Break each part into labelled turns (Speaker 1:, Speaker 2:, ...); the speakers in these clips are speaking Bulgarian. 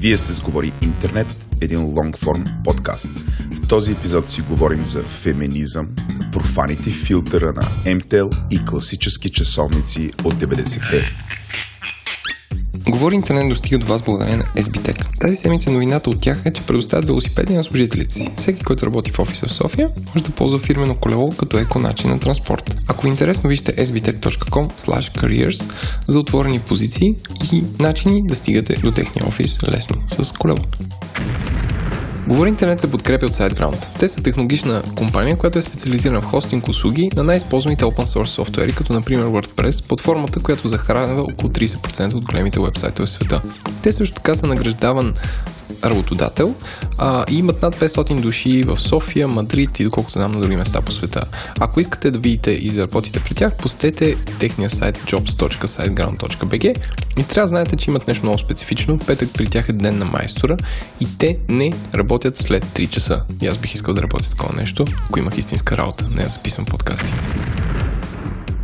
Speaker 1: Вие сте сговори интернет, един лонгформ подкаст. В този епизод си говорим за феминизъм, профаните филтъра на МТЛ и класически часовници от 90-те.
Speaker 2: Говори интернет достига до вас благодарение на SBTech. Тази седмица новината от тях е, че предоставят велосипеди на служителите си. Всеки, който работи в офиса в София, може да ползва фирмено колело като еко начин на транспорт. Ако е интересно, вижте sbtech.com careers за отворени позиции и начини да стигате до техния офис лесно с колело. Говори интернет се подкрепя от SiteGround. Те са технологична компания, която е специализирана в хостинг услуги на най-използваните open source софтуери, като например WordPress, платформата, която захранва около 30% от големите вебсайтове в света. Те също така са награждаван работодател а, и имат над 500 души в София, Мадрид и доколкото знам на други места по света. Ако искате да видите и да работите при тях, посетете техния сайт jobs.siteground.bg и трябва да знаете, че имат нещо много специфично. Петък при тях е ден на майстора и те не работят след 3 часа. И аз бих искал да работя такова нещо, ако имах истинска работа, не да записвам подкасти.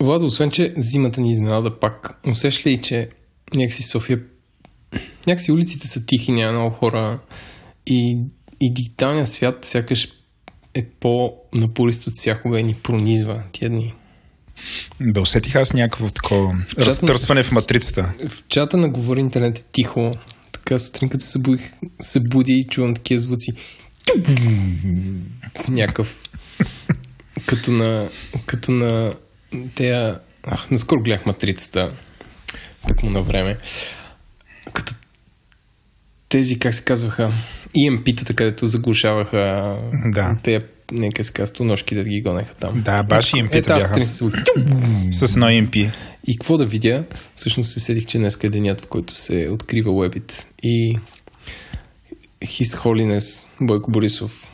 Speaker 2: Владо, освен, че зимата ни изненада пак, усещаш ли, че някакси София, някакси улиците са тихи, няма много хора и, и дигиталният свят сякаш е по-напорист от всякога и ни пронизва тия дни.
Speaker 1: Да усетих аз някакво такова в разтърсване в матрицата.
Speaker 2: В чата на Говори интернет е тихо. Така сутрин, като се, събудих, се буди и чувам такива звуци. Някакъв. като на, като на те, ах, наскоро гледах матрицата, так му на време. Като тези, как се казваха, EMP-тата, където заглушаваха
Speaker 1: да.
Speaker 2: те, нека се казва, ножки да ги гонеха там.
Speaker 1: Да, баш EMP-та
Speaker 2: е, бяха. Се...
Speaker 1: С едно EMP.
Speaker 2: И какво да видя? Всъщност се седих, че днес е денят, в който се открива Webit. И His Holiness Бойко Борисов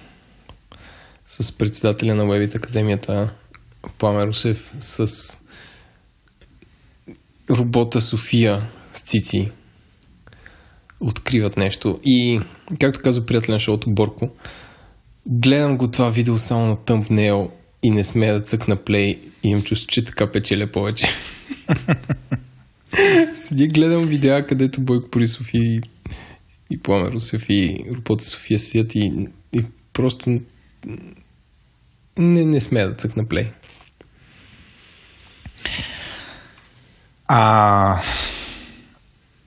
Speaker 2: с председателя на Webit Академията Пламен Русев с робота София с цици откриват нещо. И, както казва приятел на шоуто Борко, гледам го това видео само на тъмпнейл и не смея да цъкна плей и имам чувство, че така печеля повече. Седи гледам видеа, където Бойко Борисов и, и Пламен Русев и робота София седят и, и просто не, не смея да цъкна плей.
Speaker 1: А...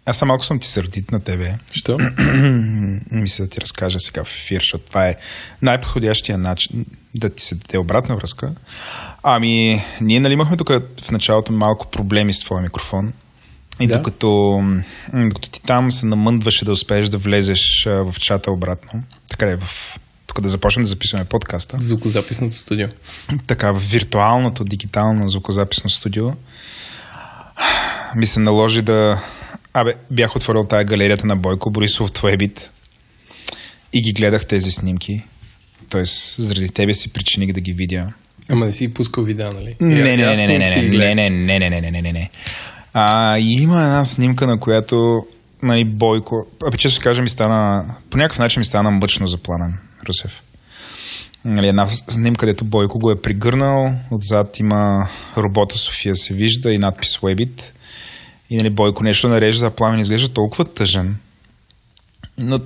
Speaker 1: Аз малко съм ти сърдит на тебе.
Speaker 2: Що?
Speaker 1: Мисля да ти разкажа сега в ефир, защото това е най-подходящия начин да ти се даде обратна връзка. Ами, ние нали имахме тук в началото малко проблеми с твоя микрофон. И да? докато, докато ти там се намъндваше да успееш да влезеш в чата обратно, така е в тук да започнем да записваме подкаста.
Speaker 2: Звукозаписното студио.
Speaker 1: Така, в виртуалното, дигитално звукозаписно студио ми се наложи да... Абе, бях отворил тая галерията на Бойко Борисов, Твоебит и ги гледах тези снимки. Тоест, заради тебе си причиних да ги видя.
Speaker 2: Ама не си пускал видеа, нали?
Speaker 1: Не, не, не, не, не, не, не, не, не, не, не, не, не, не. А, има една снимка, на която нали, Бойко... Абе, често кажа, ми стана... По някакъв начин ми стана мъчно за Пламен Русев. Нали, една снимка, където Бойко го е пригърнал, отзад има робота София се вижда и надпис Webit. И нали, Бойко нещо нарежда за пламен, изглежда толкова тъжен. Но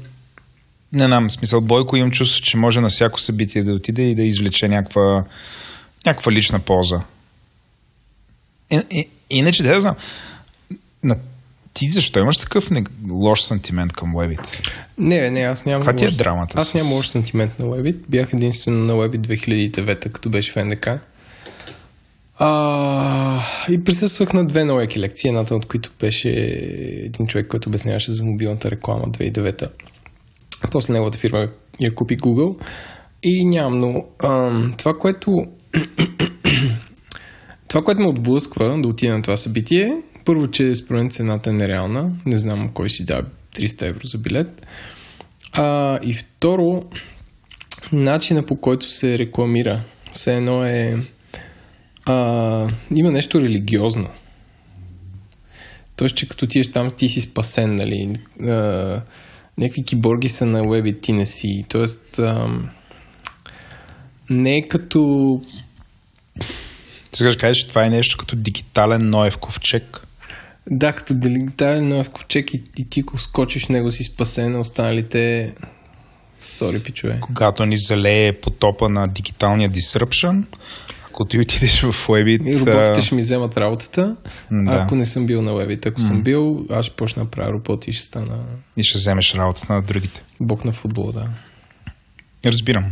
Speaker 1: не знам, смисъл Бойко имам чувство, че може на всяко събитие да отиде и да извлече някаква, някаква лична полза. И, и, иначе, да знам, на ти защо имаш такъв не, лош сантимент към Webit?
Speaker 2: Не, не, аз нямам.
Speaker 1: Каква ти е драмата?
Speaker 2: Аз с... нямам лош сантимент на Webit. Бях единствено на Webit 2009, като беше в НДК. А, и присъствах на две нови лекции, едната от които беше един човек, който обясняваше за мобилната реклама 2009. После неговата фирма я купи Google. И нямам, но а, това, което това, което ме отблъсква да отида на това събитие, Първо, че според цената е нереална. Не знам кой си дава 300 евро за билет. А, и второ, начина по който се рекламира. Все едно е... А, има нещо религиозно. Тоест, че като тиеш там, ти си спасен, нали? А, някакви киборги са на уеби, ти не си. Тоест, а, не е като...
Speaker 1: Ти да кажеш, това е нещо като дигитален Ноев ковчег.
Speaker 2: Да, като дигитален Ноев ковчег и, и ти ако скочиш в него си спасен, останалите Сори, пичове.
Speaker 1: Когато ни залее потопа на дигиталния disruption, ако ти отидеш в Webit...
Speaker 2: Роботите ще ми вземат работата, да. ако не съм бил на Webit. Ако mm. съм бил, аз ще почна да правя роботи и ще стана...
Speaker 1: И ще вземеш работата на другите.
Speaker 2: Бог на футбол, да.
Speaker 1: Разбирам.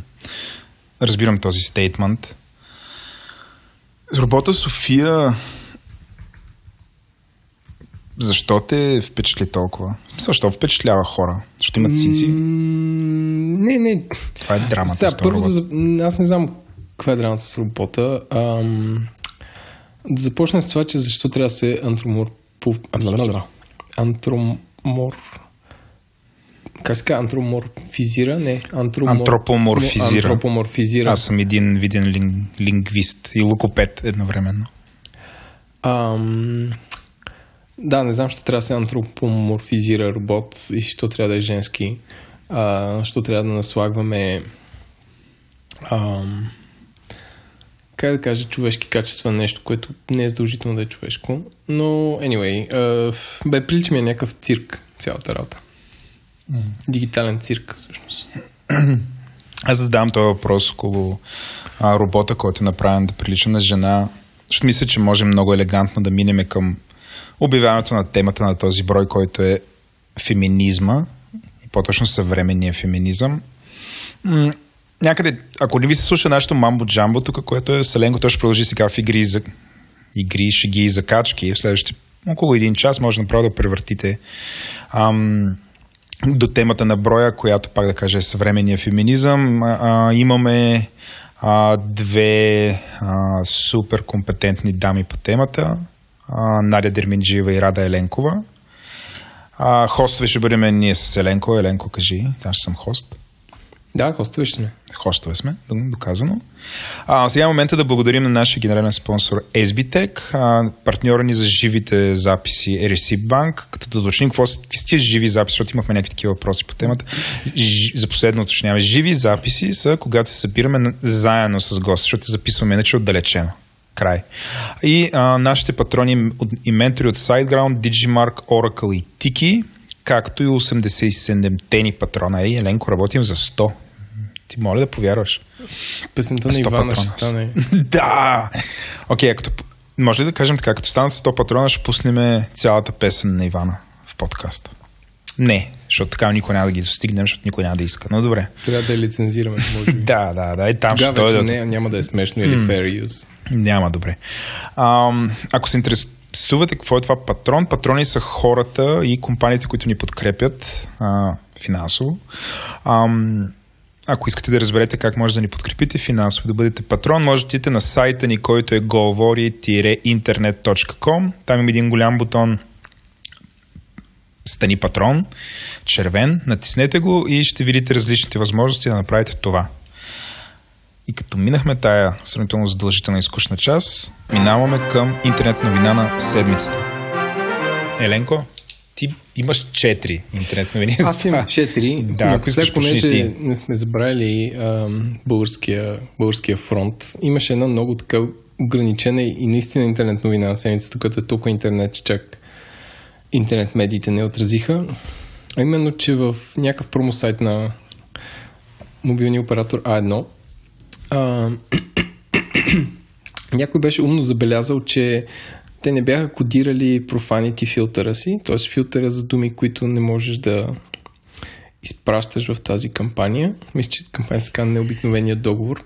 Speaker 1: Разбирам този стейтмент. Робота София защо те впечатли толкова? Смисъл, защо впечатлява хора? Защото имат цици?
Speaker 2: Не, не.
Speaker 1: Това е драмата
Speaker 2: Сега, първо, за... аз не знам каква е драмата с робота. Ам... Да започнем с това, че защо трябва да се антромор... Антромор... Как се казва? Антроморфизира? Не,
Speaker 1: антромор... антропоморфизира.
Speaker 2: антропоморфизира.
Speaker 1: Аз съм един виден лин... лингвист и лукопед едновременно.
Speaker 2: Ам... Да, не знам, що трябва да се антропоморфизира робот и що трябва да е женски. А, що трябва да наслагваме а, как да кажа, човешки качества нещо, което не е задължително да е човешко. Но, anyway, а, бе, прилича ми е някакъв цирк цялата работа. Mm. Дигитален цирк, всъщност.
Speaker 1: Аз задавам този въпрос около а, робота, който е направен да прилича на жена. Защото мисля, че можем много елегантно да минеме към обявяването на темата на този брой, който е феминизма, по-точно съвременния феминизъм. Някъде, ако не ви се слуша нашето мамбо джамбо тук, което е Селенко, то ще продължи сега в игри, за, игри шеги и закачки. В следващите около един час може направо да превъртите ам, до темата на броя, която пак да кажа е съвременния феминизъм. А, а, имаме а, две а, супер компетентни дами по темата. Надя Дерминджиева и Рада Еленкова. А, хостове ще бъдем ние с Еленко. Еленко, кажи, аз съм хост.
Speaker 2: Да, хостове ще сме.
Speaker 1: Хостове сме, доказано. А, сега е момента да благодарим на нашия генерален спонсор SBTech, а, партньора ни за живите записи е Receipt Bank, като да уточним какво са тия живи записи, защото имахме някакви такива въпроси по темата. Ж, за последно уточняваме. Живи записи са когато се събираме заедно с гости, защото записваме иначе отдалечено край. И а, нашите патрони и ментори от SiteGround, Digimark, Oracle и Tiki, както и 87-те ни патрона. Ей, Еленко, работим за 100. Ти моля да повярваш.
Speaker 2: Песента на Ивана патрона. ще стане.
Speaker 1: да! Окей, okay, като, може ли да кажем така, като станат 100 патрона, ще пуснем цялата песен на Ивана в подкаста? Не, защото така никой няма да ги достигнем, защото никой няма да иска. Но добре.
Speaker 2: Трябва да я лицензираме, може би.
Speaker 1: да, да, да. И там
Speaker 2: Тогава ще дойдат... не, няма да е смешно или fair use.
Speaker 1: Няма, добре. А, ако се интересувате какво е това патрон, патрони са хората и компаниите, които ни подкрепят а, финансово. А, ако искате да разберете как може да ни подкрепите финансово, да бъдете патрон, може да отидете на сайта ни, който е govori-internet.com. Там има един голям бутон Стани патрон, червен, натиснете го и ще видите различните възможности да направите това. И като минахме тая сравнително задължителна и скучна част, минаваме към интернет новина на седмицата. Еленко, ти имаш четири интернет новини.
Speaker 2: Аз имам четири. Да, ако сега, понеже ти. не сме забравили българския, българския фронт, имаше една много така ограничена и наистина интернет новина на седмицата, която е толкова интернет, че чак интернет медиите не отразиха. А именно, че в някакъв промосайт на мобилния оператор А1 а, някой беше умно забелязал, че те не бяха кодирали профанити филтъра си, т.е. филтъра за думи, които не можеш да изпращаш в тази кампания. Мисля, че кампанията се казва необикновения договор.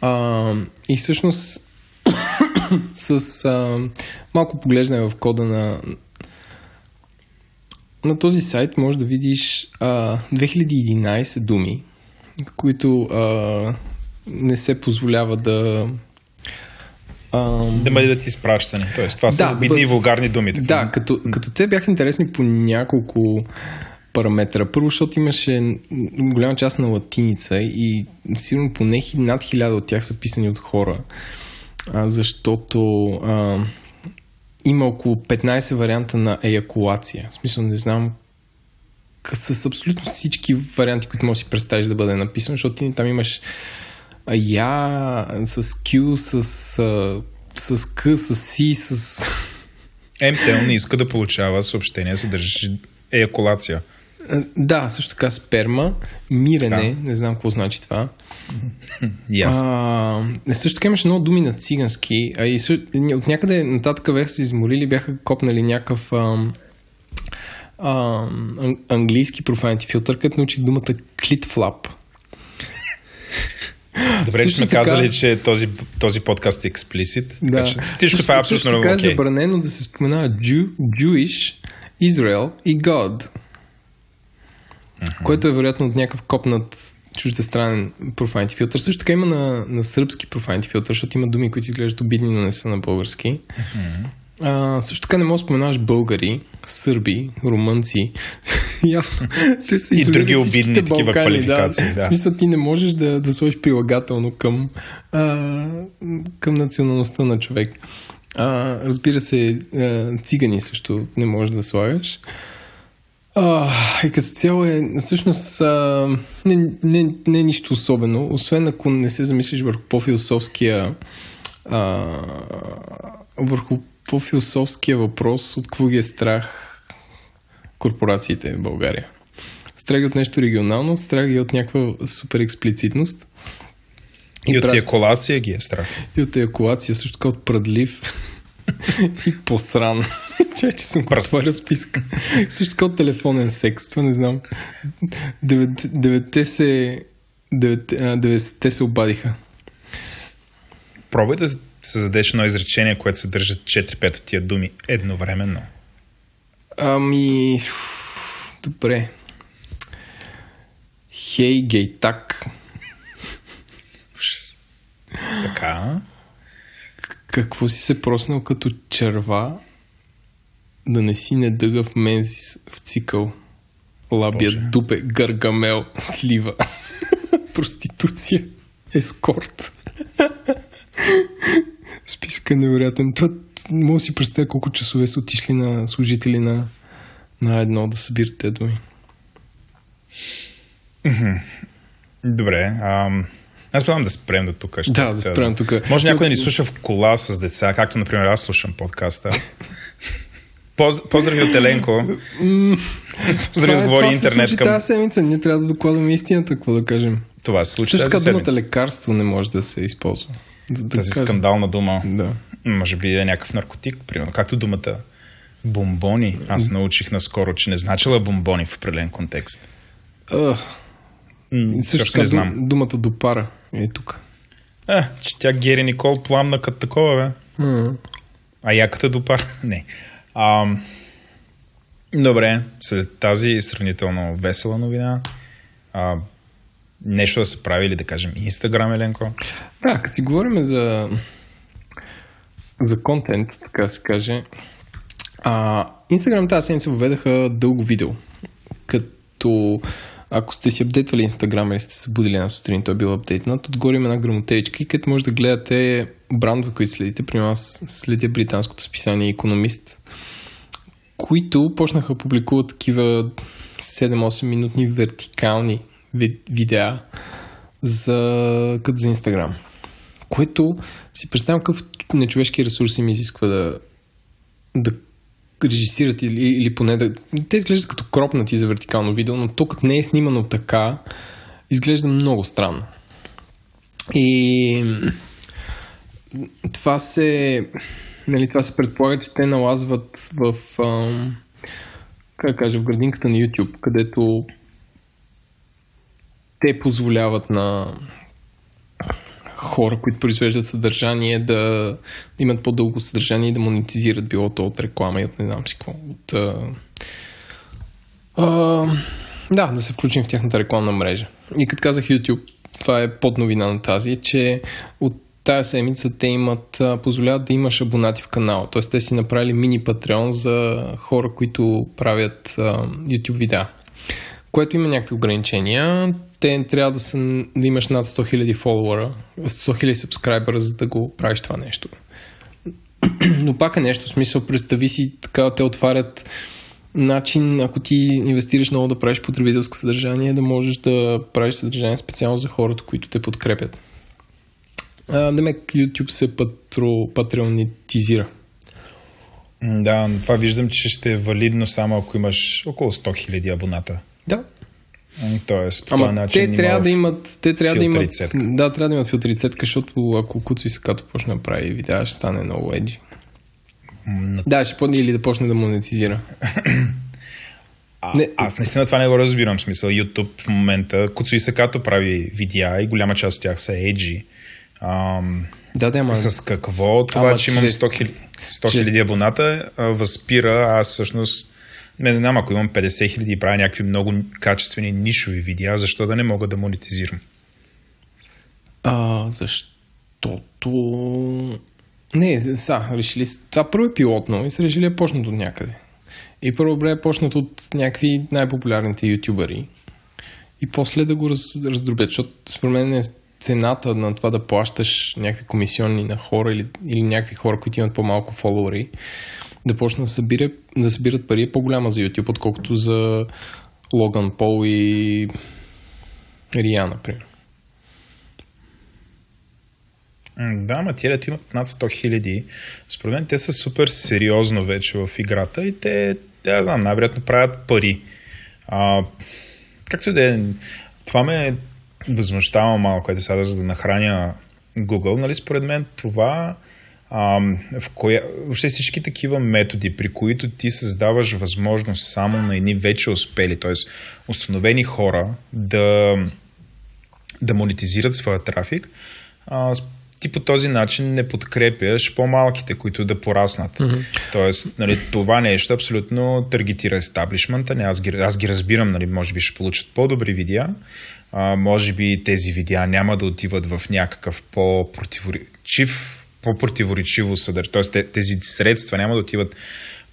Speaker 2: А, и всъщност с а, малко поглеждане в кода на на този сайт може да видиш а, 2011 думи, които а, не се позволява да Ам...
Speaker 1: Да бъде да ти изпращани. Тоест, това са
Speaker 2: Да,
Speaker 1: обидни
Speaker 2: бъдат-
Speaker 1: и вулгарни думи. такива.
Speaker 2: Да, като, като те бяха интересни по няколко параметра. Първо, защото имаше голяма част на латиница и сигурно поне над хиляда от тях са писани от хора. А, защото а, има около 15 варианта на еякулация. В смисъл, не знам к- с абсолютно всички варианти, които можеш да си представиш да бъде написано, защото ти там имаш я с Q, с, с K, с C, с...
Speaker 1: МТЛ не иска да получава съобщения, съдържащи еякулация.
Speaker 2: Да, също така сперма, мирене,
Speaker 1: Да.
Speaker 2: не знам какво значи това.
Speaker 1: Аз.
Speaker 2: А, е, също така имаше много думи на цигански, а и съ- от някъде нататък бяха се изморили, бяха копнали някакъв ам, ам, ан- английски профайнти филтър, където научих думата клитфлап.
Speaker 1: Добре, че
Speaker 2: също
Speaker 1: сме
Speaker 2: така-
Speaker 1: казали, че този, този подкаст е експлисит.
Speaker 2: Да.
Speaker 1: Така, че всичко това е абсолютно
Speaker 2: също така е
Speaker 1: окей.
Speaker 2: забранено да се споменава Jew, Jewish, Israel и God. Което е вероятно от някакъв копнат чуждестранен профайнти филтър. Също така има на, на сръбски профайнти филтър, защото има думи, които изглеждат обидни, но не са на български. А, също така не можеш да споменаваш българи, сърби, румънци. Явно. Те са
Speaker 1: И други обидни такива
Speaker 2: Балкани,
Speaker 1: квалификации, да.
Speaker 2: В смисъл ти не можеш да, да сложиш прилагателно към, а, към националността на човек. А, разбира се, а, цигани също не можеш да слагаш. А, и като цяло е, всъщност, а, не, не, не е нищо особено, освен ако не се замислиш върху по-философския а, върху по-философския въпрос, от какво ги е страх корпорациите в България. Страх ги от нещо регионално, страх ги от някаква супер експлицитност.
Speaker 1: И от
Speaker 2: прав-
Speaker 1: еякулация ги е страх.
Speaker 2: и от еякулация, също така от прадлив и посран. Че, че съм отворил списък. също така телефонен секс, това не знам. Девет- Деветте се... девет- а, 90-те се обадиха.
Speaker 1: Пробвай да създадеш едно изречение, което съдържа 4-5 от тия думи едновременно.
Speaker 2: Ами... Добре. Хей, гейтак.
Speaker 1: Така.
Speaker 2: Какво си се проснал като черва да не си недъгав мензис в цикъл? Лабия,
Speaker 1: Боже.
Speaker 2: дупе, гаргамел, слива. Проституция. Ескорт. Списък е невероятен. Това не мога да си представя колко часове са отишли на служители на, на едно да събират тези думи.
Speaker 1: Добре. Ам... Аз предлагам да спрем до тук. ще
Speaker 2: Да, да
Speaker 1: казвам.
Speaker 2: спрем тук.
Speaker 1: Може някой да ни слуша в кола с деца, както, например, аз слушам подкаста. Поз... Поздрави от Еленко. Поздрави от Говори
Speaker 2: се
Speaker 1: интернет
Speaker 2: случи
Speaker 1: към...
Speaker 2: тази седмица. Ние трябва да докладваме истината, какво да кажем.
Speaker 1: Това се случи
Speaker 2: Също така думата лекарство не може да се използва. За да
Speaker 1: Тази
Speaker 2: кажем.
Speaker 1: скандална дума.
Speaker 2: Да.
Speaker 1: Може би е някакъв наркотик, примерно. Както думата бомбони. Аз научих наскоро, че не значила бомбони в определен контекст.
Speaker 2: А,
Speaker 1: М,
Speaker 2: също така
Speaker 1: не знам.
Speaker 2: дум- думата допара е тук.
Speaker 1: А, че тя Гери Никол пламна като такова, бе.
Speaker 2: М.
Speaker 1: А яката допара? Не. А, добре, след тази сравнително весела новина, а, нещо да се прави или да кажем Инстаграм, Еленко?
Speaker 2: Да, като си говорим за за контент, така да се каже, а, Instagram тази седмица въведаха дълго видео. Като ако сте си апдейтвали Instagram или сте се будили една сутрин, той е бил апдейтнат, отгоре има една грамотеечка където може да гледате брандове, които следите. При аз следя британското списание Economist, които почнаха да публикуват такива 7-8 минутни вертикални ви- видеа за, като за Инстаграм. Което си представям какъв нечовешки ресурси ми изисква да, да режисират или, или поне да... Те изглеждат като кропнати за вертикално видео, но като не е снимано така, изглежда много странно. И това се... Нали, това се предполага, че те налазват в... Ам, как кажа, в градинката на YouTube, където те позволяват на хора, които произвеждат съдържание, да имат по-дълго съдържание и да монетизират било то от реклама и от не знам си какво. От, а... А... Да, да се включим в тяхната рекламна мрежа. И като казах YouTube, това е под новина на тази, че от тая седмица те имат, позволяват да имаш абонати в канала. Тоест те си направили мини патреон за хора, които правят а, YouTube видеа. Което има някакви ограничения. Те трябва да, са, да имаш над 100 000 фолуара, 100 000 сабскрайбъра, за да го правиш това нещо. Но пак е нещо, в смисъл, представи си, така те отварят начин, ако ти инвестираш много да правиш потребителско съдържание, да можеш да правиш съдържание специално за хората, които те подкрепят. Демек YouTube се патро, патреонетизира.
Speaker 1: Да, това виждам, че ще е валидно само ако имаш около 100 000 абоната.
Speaker 2: Да.
Speaker 1: Тоест, по
Speaker 2: Ама
Speaker 1: този начин
Speaker 2: те трябва да имат, те трябва да имат, да, трябва да имат филтри цетка, защото ако Куцо и Сакато почне да прави видеа, ще стане много еджи.
Speaker 1: М,
Speaker 2: Да, ще подни или да почне да монетизира.
Speaker 1: А,
Speaker 2: Не.
Speaker 1: Аз наистина това не го разбирам. В смисъл, YouTube в момента, Куцо и Сакато прави видеа и голяма част от тях са еджи. Ам,
Speaker 2: Да, да, ама...
Speaker 1: с какво това,
Speaker 2: Ама
Speaker 1: че имам
Speaker 2: чрез-
Speaker 1: 100 хиляди, 100
Speaker 2: чрез-
Speaker 1: хиляди абоната, а, възпира аз всъщност не знам, ако имам 50 хиляди и правя някакви много качествени нишови видеа, защо да не мога да монетизирам?
Speaker 2: А, защото... Не, са, решили... Това първо е пилотно и са решили да почнат от някъде. И първо бре е почнат от някакви най-популярните ютубъри. И после да го раз, раздробят, защото според мен е цената на това да плащаш някакви комисионни на хора или, или някакви хора, които имат по-малко фолуари, да почнат да, събира, да събират пари е по-голяма за YouTube, отколкото за Логан Пол и Рия, например.
Speaker 1: Да, ма тия, имат над 100 хиляди, според мен те са супер сериозно вече в играта и те, да, знам, най-вероятно правят пари. А, както да е, това ме възмущава малко, ето сега, за да нахраня Google, нали, според мен това в коя, въобще всички такива методи, при които ти създаваш възможност само на едни вече успели, т.е. установени хора да да монетизират своя трафик, а, ти по този начин не подкрепяш по-малките, които да пораснат. Mm-hmm. Тоест, нали, това нещо абсолютно таргетира естаблишмента. Не, аз, ги, аз ги разбирам, нали, може би ще получат по-добри видеа, а, може би тези видеа няма да отиват в някакъв по-противоречив по-противоречиво съдържание. Тоест, те- тези средства няма да отиват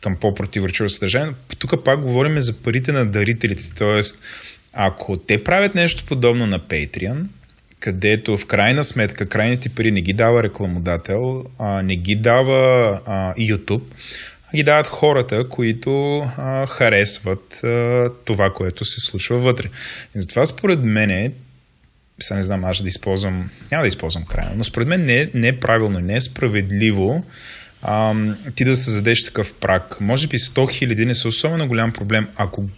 Speaker 1: към по-противоречиво съдържание. Тук пак говорим за парите на дарителите. Тоест, ако те правят нещо подобно на Patreon, където в крайна сметка крайните пари не ги дава рекламодател, а, не ги дава а, YouTube, а ги дават хората, които а, харесват а, това, което се случва вътре. И затова според мен сега не знам, аз да използвам, няма да използвам крайно, но според мен не е, не е правилно, не е справедливо ам, ти да създадеш такъв прак. Може би 100 хиляди не са особено голям проблем, ако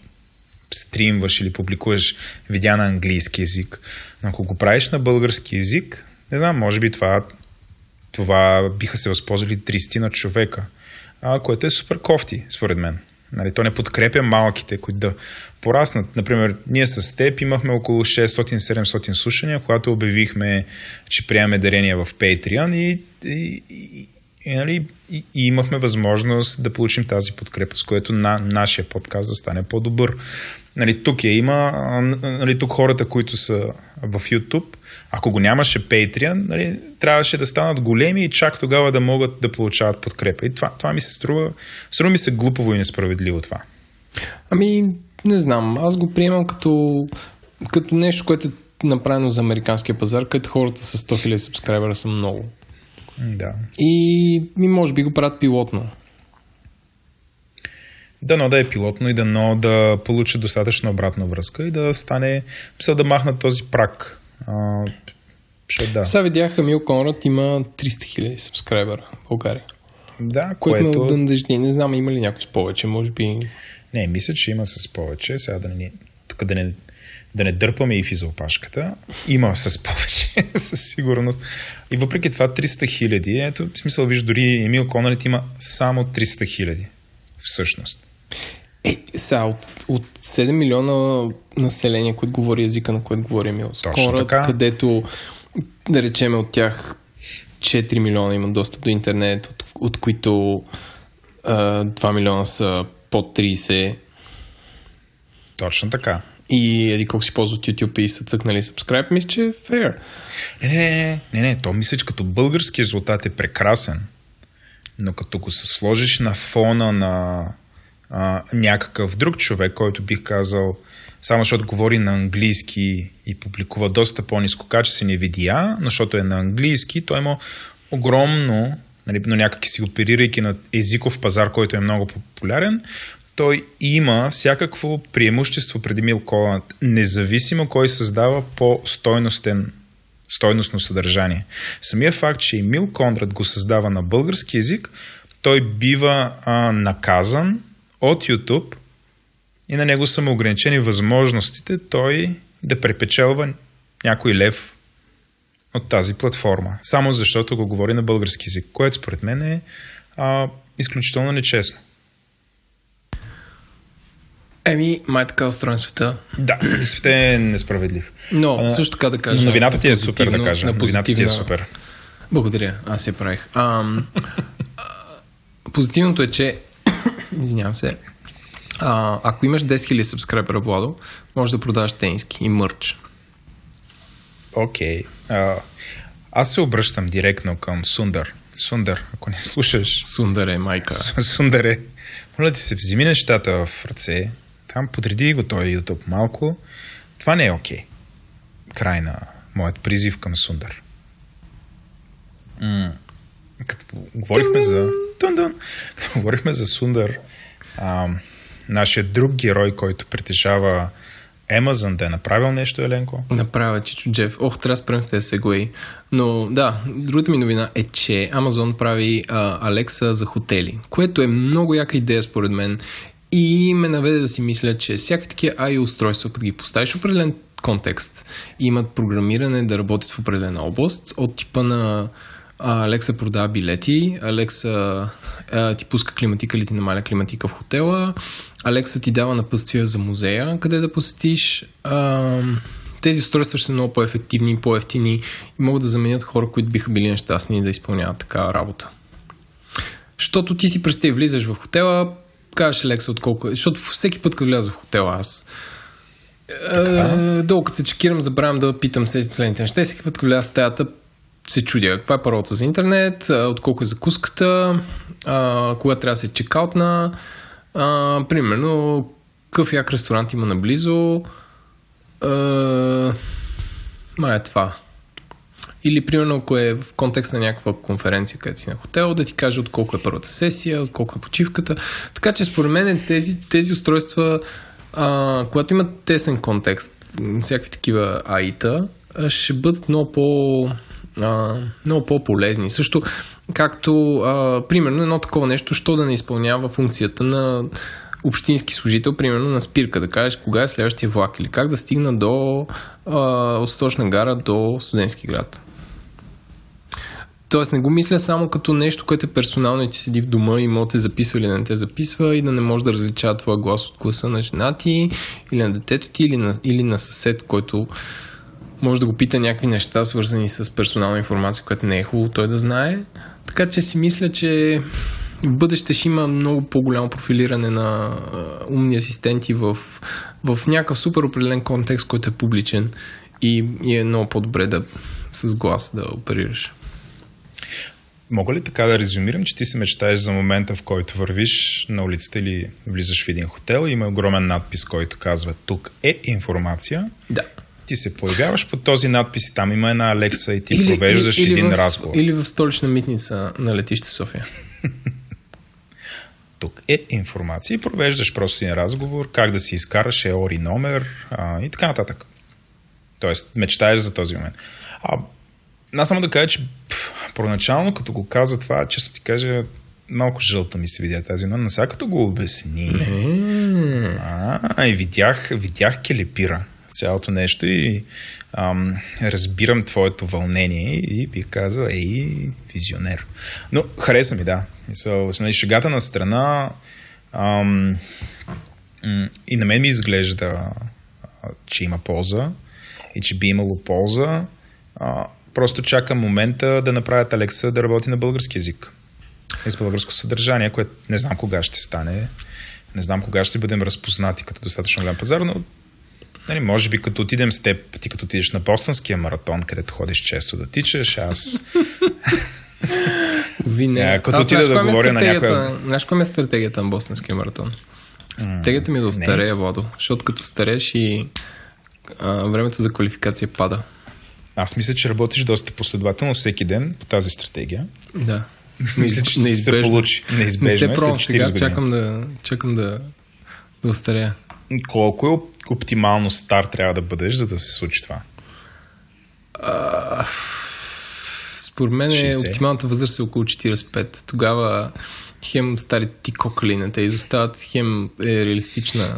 Speaker 1: стримваш или публикуваш видеа на английски язик. Но ако го правиш на български язик, не знам, може би това, това биха се възползвали 30 на човека, а, което е супер кофти, според мен. Нали, то не подкрепя малките, които да пораснат. Например, ние с теб имахме около 600-700 слушания, когато обявихме, че приемаме дарения в Patreon и, и, и, и, нали, и, и имахме възможност да получим тази подкрепа, с което на, нашия подкаст да стане по-добър. Нали, тук я има, а, нали, тук хората, които са в YouTube, ако го нямаше Patreon, нали, трябваше да станат големи и чак тогава да могат да получават подкрепа. И това, това ми се струва, струва ми се глупово и несправедливо това.
Speaker 2: Ами, не знам. Аз го приемам като, като нещо, което е направено за американския пазар, където хората с 100 000 субскрайбера са много.
Speaker 1: Да.
Speaker 2: И, и може би го правят пилотно.
Speaker 1: Дано да е пилотно и дано да получат достатъчно обратна връзка и да стане, мисля да махнат този прак. А, ще да.
Speaker 2: Сега видях Амил Конрад има 300 000 субскрайбера в България.
Speaker 1: Да,
Speaker 2: Което,
Speaker 1: което...
Speaker 2: ме отдъжди. Не знам има ли някой с повече, може би.
Speaker 1: Не, мисля, че има с повече. Сега да не, тук да не, да не дърпаме и физоопашката. Има с повече, със сигурност. И въпреки това 300 хиляди, ето, в смисъл, виж, дори Емил Конрад има само 300 хиляди. Всъщност.
Speaker 2: Е, сега, от, от 7 милиона население, които говори езика, на който говори Емил
Speaker 1: Точно така.
Speaker 2: където, да речеме, от тях 4 милиона имат достъп до интернет, от, от които а, 2 милиона са под 30
Speaker 1: Точно така.
Speaker 2: и еди колко си ползват YouTube и са цъкнали subscribe, мисля, че е fair.
Speaker 1: Не, не, не, не, не, то мисля, че като български резултат е прекрасен, но като го сложиш на фона на а, някакъв друг човек, който бих казал, само защото говори на английски и публикува доста по-низкокачествени видеа, но защото е на английски, той има огромно, нали, но някак си оперирайки на езиков пазар, който е много популярен, той има всякакво преимущество преди Мил Коланд, независимо кой създава по-стойностен стойностно съдържание. Самия факт, че Мил Конрад го създава на български язик, той бива а, наказан от YouTube и на него са му ограничени възможностите той да препечелва някой лев от тази платформа. Само защото го говори на български язик, което според мен е а, изключително нечестно.
Speaker 2: Еми, май така устроен света.
Speaker 1: Да, света е несправедлив.
Speaker 2: Но, а, също така да кажа.
Speaker 1: Новината ти е супер, да кажа. Новината ти е супер.
Speaker 2: Благодаря, аз я правих. А, позитивното е, че извинявам се, а, ако имаш 10 000 сабскрайбера, Владо, можеш да продаваш тениски и мърч.
Speaker 1: Окей. Okay. аз се обръщам директно към Сундар. Сундар, ако не слушаш.
Speaker 2: Сундар е майка.
Speaker 1: Сундар е. Моля ти се, вземи нещата в ръце, там подреди го той YouTube малко. Това не е окей. Okay. Край на моят призив към Сундар. М- като говорихме за... Като говорихме за Сундар, а, нашия друг герой, който притежава Amazon да е направил нещо, Еленко?
Speaker 2: Направя, Чичо Джеф. Ох, трябва да спрем с тези сегуей. Но да, другата ми новина е, че Amazon прави а, Alexa за хотели, което е много яка идея според мен и ме наведе да си мисля, че всякакви такива AI устройства, като ги поставиш в определен контекст, имат програмиране да работят в определена област, от типа на Алекса продава билети, Алекса ти пуска климатика или ти намаля климатика в хотела, Алекса ти дава напътствия за музея, къде да посетиш. А, тези устройства ще са много по-ефективни и по-ефтини и могат да заменят хора, които биха били нещастни да изпълняват такава работа. Защото ти си представи, влизаш в хотела, кажеш Алекса отколко. Защото всеки път, като вляза в хотела, аз долу като се чекирам, забравям да питам се следните неща. Всеки път, като вляза в стаята, се чудя. Каква е паролата за интернет, отколко е закуската, а, кога трябва да се чекаутна, примерно какъв як ресторант има наблизо, а, май е това. Или, примерно, ако е в контекст на някаква конференция, където си на хотел, да ти каже отколко е първата сесия, отколко е почивката. Така че, според мен, тези, тези устройства, а, когато имат тесен контекст, всякакви такива аита, ще бъдат много по а, много по-полезни. Също, както, а, примерно, едно такова нещо, що да не изпълнява функцията на общински служител, примерно на спирка, да кажеш кога е следващия влак или как да стигна до а, от Сточна гара до студентски град. Тоест не го мисля само като нещо, което е персонално и ти седи в дома и може да те записва или не те записва и да не може да различава твоя глас от гласа на жена ти или на детето ти или на, или на съсед, който може да го пита някакви неща, свързани с персонална информация, която не е хубаво той да знае. Така че си мисля, че в бъдеще ще има много по-голямо профилиране на умни асистенти в, в някакъв супер определен контекст, който е публичен и, и е много по-добре да с глас да оперираш.
Speaker 1: Мога ли така да резюмирам, че ти се мечтаеш за момента, в който вървиш на улицата или влизаш в един хотел и има огромен надпис, който казва тук е информация.
Speaker 2: Да
Speaker 1: ти се появяваш под този надпис, там има една Алекса и ти или, провеждаш или, или един
Speaker 2: в,
Speaker 1: разговор.
Speaker 2: Или в столична митница на летище София.
Speaker 1: Тук е информация и провеждаш просто един разговор, как да си изкараш еори номер а, и така нататък. Тоест, мечтаеш за този момент. А, аз само да кажа, че пъл, проначално, като го каза това, често ти кажа, малко жълто ми се видя тази, но сега като го обясни, а, и видях, видях келепира цялото нещо и ам, разбирам твоето вълнение и бих казал, ей, визионер. Но хареса ми, да. Мисъл, нали, шегата на страна ам, и на мен ми изглежда, че има полза и че би имало полза. А, просто чакам момента да направят Алекса да работи на български язик. И с българско съдържание, което не знам кога ще стане. Не знам кога ще бъдем разпознати като достатъчно голям пазар, но Нали, може би като отидем с теб, ти като отидеш на Бостонския маратон, където ходиш често да тичаш, аз...
Speaker 2: Ви не.
Speaker 1: А, като отида да говоря на някоя...
Speaker 2: Знаеш коя е стратегията на Бостонския маратон? Стратегията ми е да остарея, Владо. Защото като стареш и а, времето за квалификация пада.
Speaker 1: Аз мисля, че работиш доста последователно всеки ден по тази стратегия.
Speaker 2: Да.
Speaker 1: Мисля, че ще се получи. Неизбежно
Speaker 2: не
Speaker 1: се пробвам
Speaker 2: сега, години. чакам да, чакам да, да остаря.
Speaker 1: Колко е оптимално стар трябва да бъдеш, за да се случи това?
Speaker 2: А, според мен е оптималната възраст е около 45. Тогава хем старите ти кокали не те изостават, хем е реалистична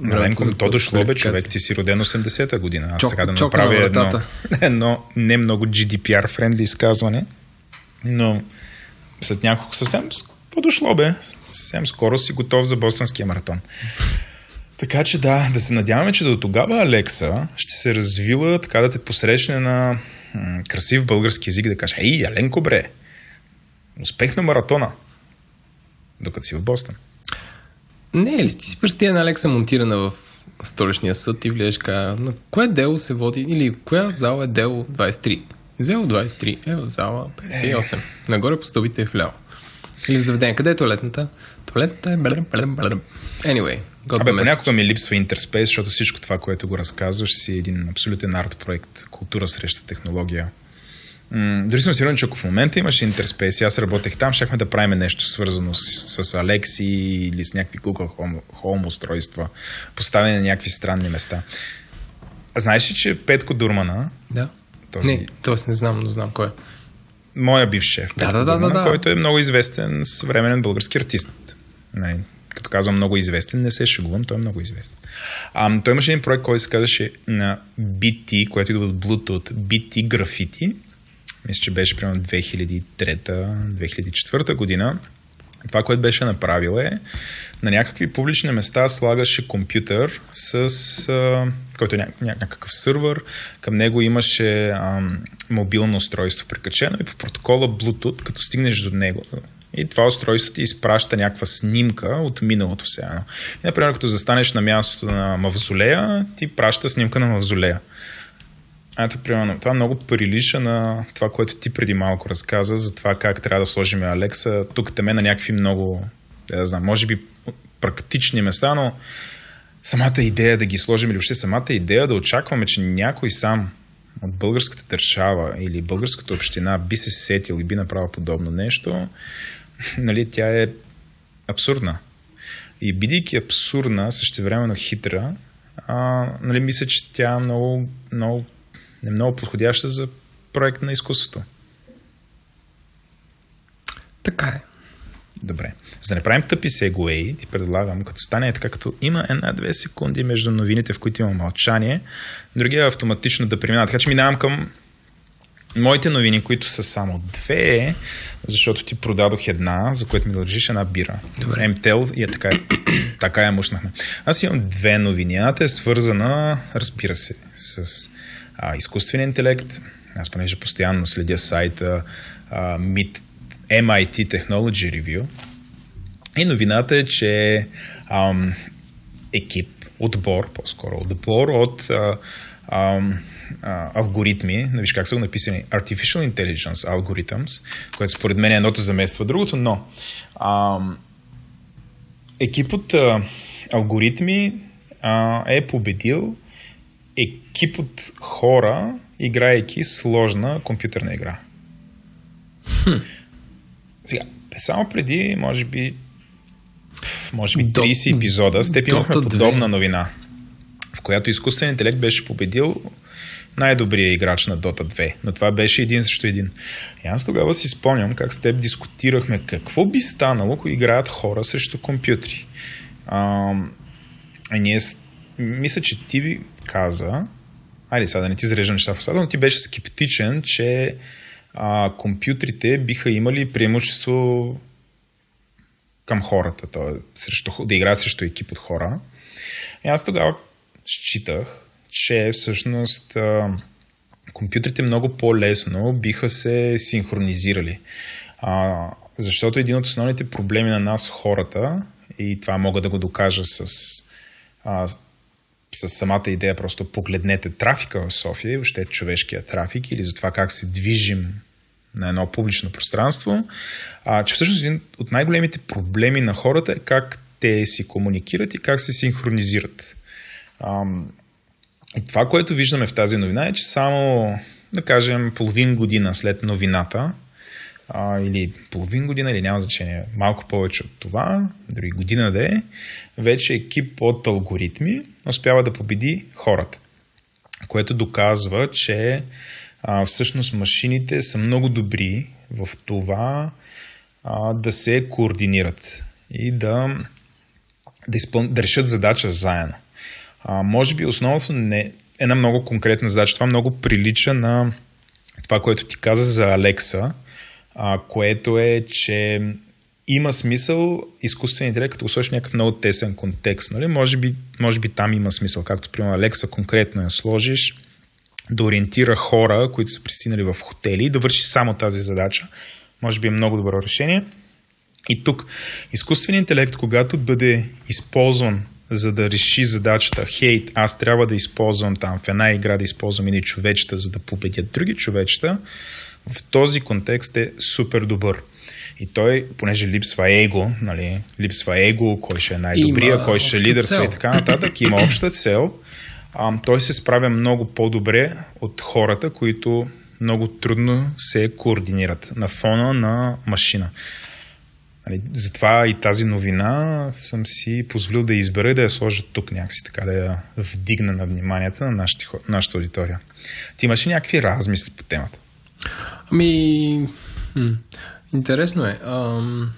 Speaker 1: Маленко, то дошло бе, човек, ти си роден 80-та година. Аз Чок, сега да направя едно, едно не много GDPR-френдли изказване, но след няколко съвсем подошло бе. Съвсем скоро си готов за бостонския маратон. Така че да, да се надяваме, че до тогава Алекса ще се развила така да те посрещне на м- красив български язик, да каже, ей, Аленко бре, успех на маратона, докато си в Бостон.
Speaker 2: Не, ли ти си представя на Алекса монтирана в столичния съд и влезеш ка, на кое дело се води, или коя зала е дело 23? Дело 23 е в зала 58. Е. Нагоре по стълбите е вляво. Или в заведение. Къде е туалетната? Туалетната е... Anyway,
Speaker 1: Абе, понякога ми липсва интерспейс, защото всичко това, което го разказваш, си един абсолютен арт проект. Култура срещу технология. М- дори съм сигурен, че ако в момента имаше интерспейс и аз работех там, щяхме да правим нещо свързано с, с Алекси или с някакви Google Home, Home устройства, поставени на някакви странни места. А знаеш ли, че Петко Дурмана,
Speaker 2: да. този... Не, т.е. не знам, но знам кой е.
Speaker 1: Моя бив шеф,
Speaker 2: да, да, да, Дурмана, да,
Speaker 1: да. който е много известен съвременен български артист. Нали, като казвам много известен, не се шегувам, той е много известен. А, той имаше един проект, който се казваше на BT, което идва от Bluetooth, BT Graffiti. Мисля, че беше примерно 2003-2004 година. Това, което беше направил е на някакви публични места слагаше компютър с който е някакъв сървър. Към него имаше а, мобилно устройство прикачено и по протокола Bluetooth, като стигнеш до него, и това устройство ти изпраща някаква снимка от миналото сега. И, например, като застанеш на мястото на мавзолея, ти праща снимка на мавзолея. Ето, примерно, това много прилича на това, което ти преди малко разказа, за това как трябва да сложим Алекса. Тук теме на някакви много, да знам, може би практични места, но самата идея да ги сложим или въобще самата идея да очакваме, че някой сам от българската държава или българската община би се сетил и би направил подобно нещо, нали, тя е абсурдна. И бидейки абсурдна, същевременно хитра, а, нали, мисля, че тя е много, много, не много подходяща за проект на изкуството.
Speaker 2: Така е.
Speaker 1: Добре. За да не правим тъпи сегуей, ти предлагам, като стане така, като има една-две секунди между новините, в които има мълчание, другия автоматично да преминава. Така че минавам към моите новини, които са само две, защото ти продадох една, за което ми дължиш една бира.
Speaker 2: Добре.
Speaker 1: МТЛ и е така, така я мушнахме. Аз имам две новини. Едната е свързана, разбира се, с а, изкуствен интелект. Аз понеже постоянно следя сайта а, MIT, MIT Technology Review. И новината е, че ам, екип, отбор, по-скоро отбор от а, ам, а, алгоритми, не виж как са го написани, Artificial Intelligence Algorithms, което според мен едното замества другото, но а, екип от а, алгоритми а, е победил екип от хора, играейки сложна компютърна игра. Хм. Сега, само преди, може би, може би 30 епизода, с теб имахме подобна новина, в която изкуственият интелект беше победил най-добрият играч на Dota 2, но това беше един срещу един. И аз тогава си спомням как с теб дискутирахме какво би станало, ако играят хора срещу компютри. А, а ние, мисля, че ти ви каза, айде сега да не ти зареждам неща в но ти беше скептичен, че а, компютрите биха имали преимущество към хората, т.е. да играят срещу екип от хора. И аз тогава считах, че всъщност а, компютрите много по-лесно биха се синхронизирали. А, защото един от основните проблеми на нас хората, и това мога да го докажа с а, с самата идея просто погледнете трафика в София и въобще човешкия трафик или за това как се движим на едно публично пространство, а, че всъщност един от най-големите проблеми на хората е как те си комуникират и как се синхронизират. А, и това, което виждаме в тази новина е, че само, да кажем, половин година след новината, а, или половин година, или няма значение, малко повече от това, дори година да е, вече екип от алгоритми успява да победи хората. Което доказва, че а, всъщност машините са много добри в това а, да се координират и да, да, изпъл... да решат задача заедно. А, може би основното не една много конкретна задача. Това много прилича на това, което ти каза за Алекса, а, което е, че има смисъл изкуственият интелект, като го сложиш някакъв много тесен контекст. Нали? Може, би, може би там има смисъл, както примерно Алекса конкретно я сложиш, да ориентира хора, които са пристигнали в хотели и да върши само тази задача. Може би е много добро решение. И тук изкуственият интелект, когато бъде използван за да реши задачата, хей, аз трябва да използвам там в една игра да използвам едни човечета, за да победят други човечета, в този контекст е супер добър. И той, понеже липсва его, нали, липсва его, кой ще е най-добрия, има кой ще е лидерства и така нататък, има обща цел, а, той се справя много по-добре от хората, които много трудно се координират на фона на машина. Нали, затова и тази новина съм си позволил да избера и да я сложа тук някакси, така да я вдигна на вниманието на нашите, нашата аудитория. Ти имаш ли някакви размисли по темата?
Speaker 2: Ами, хм, интересно е. Ам...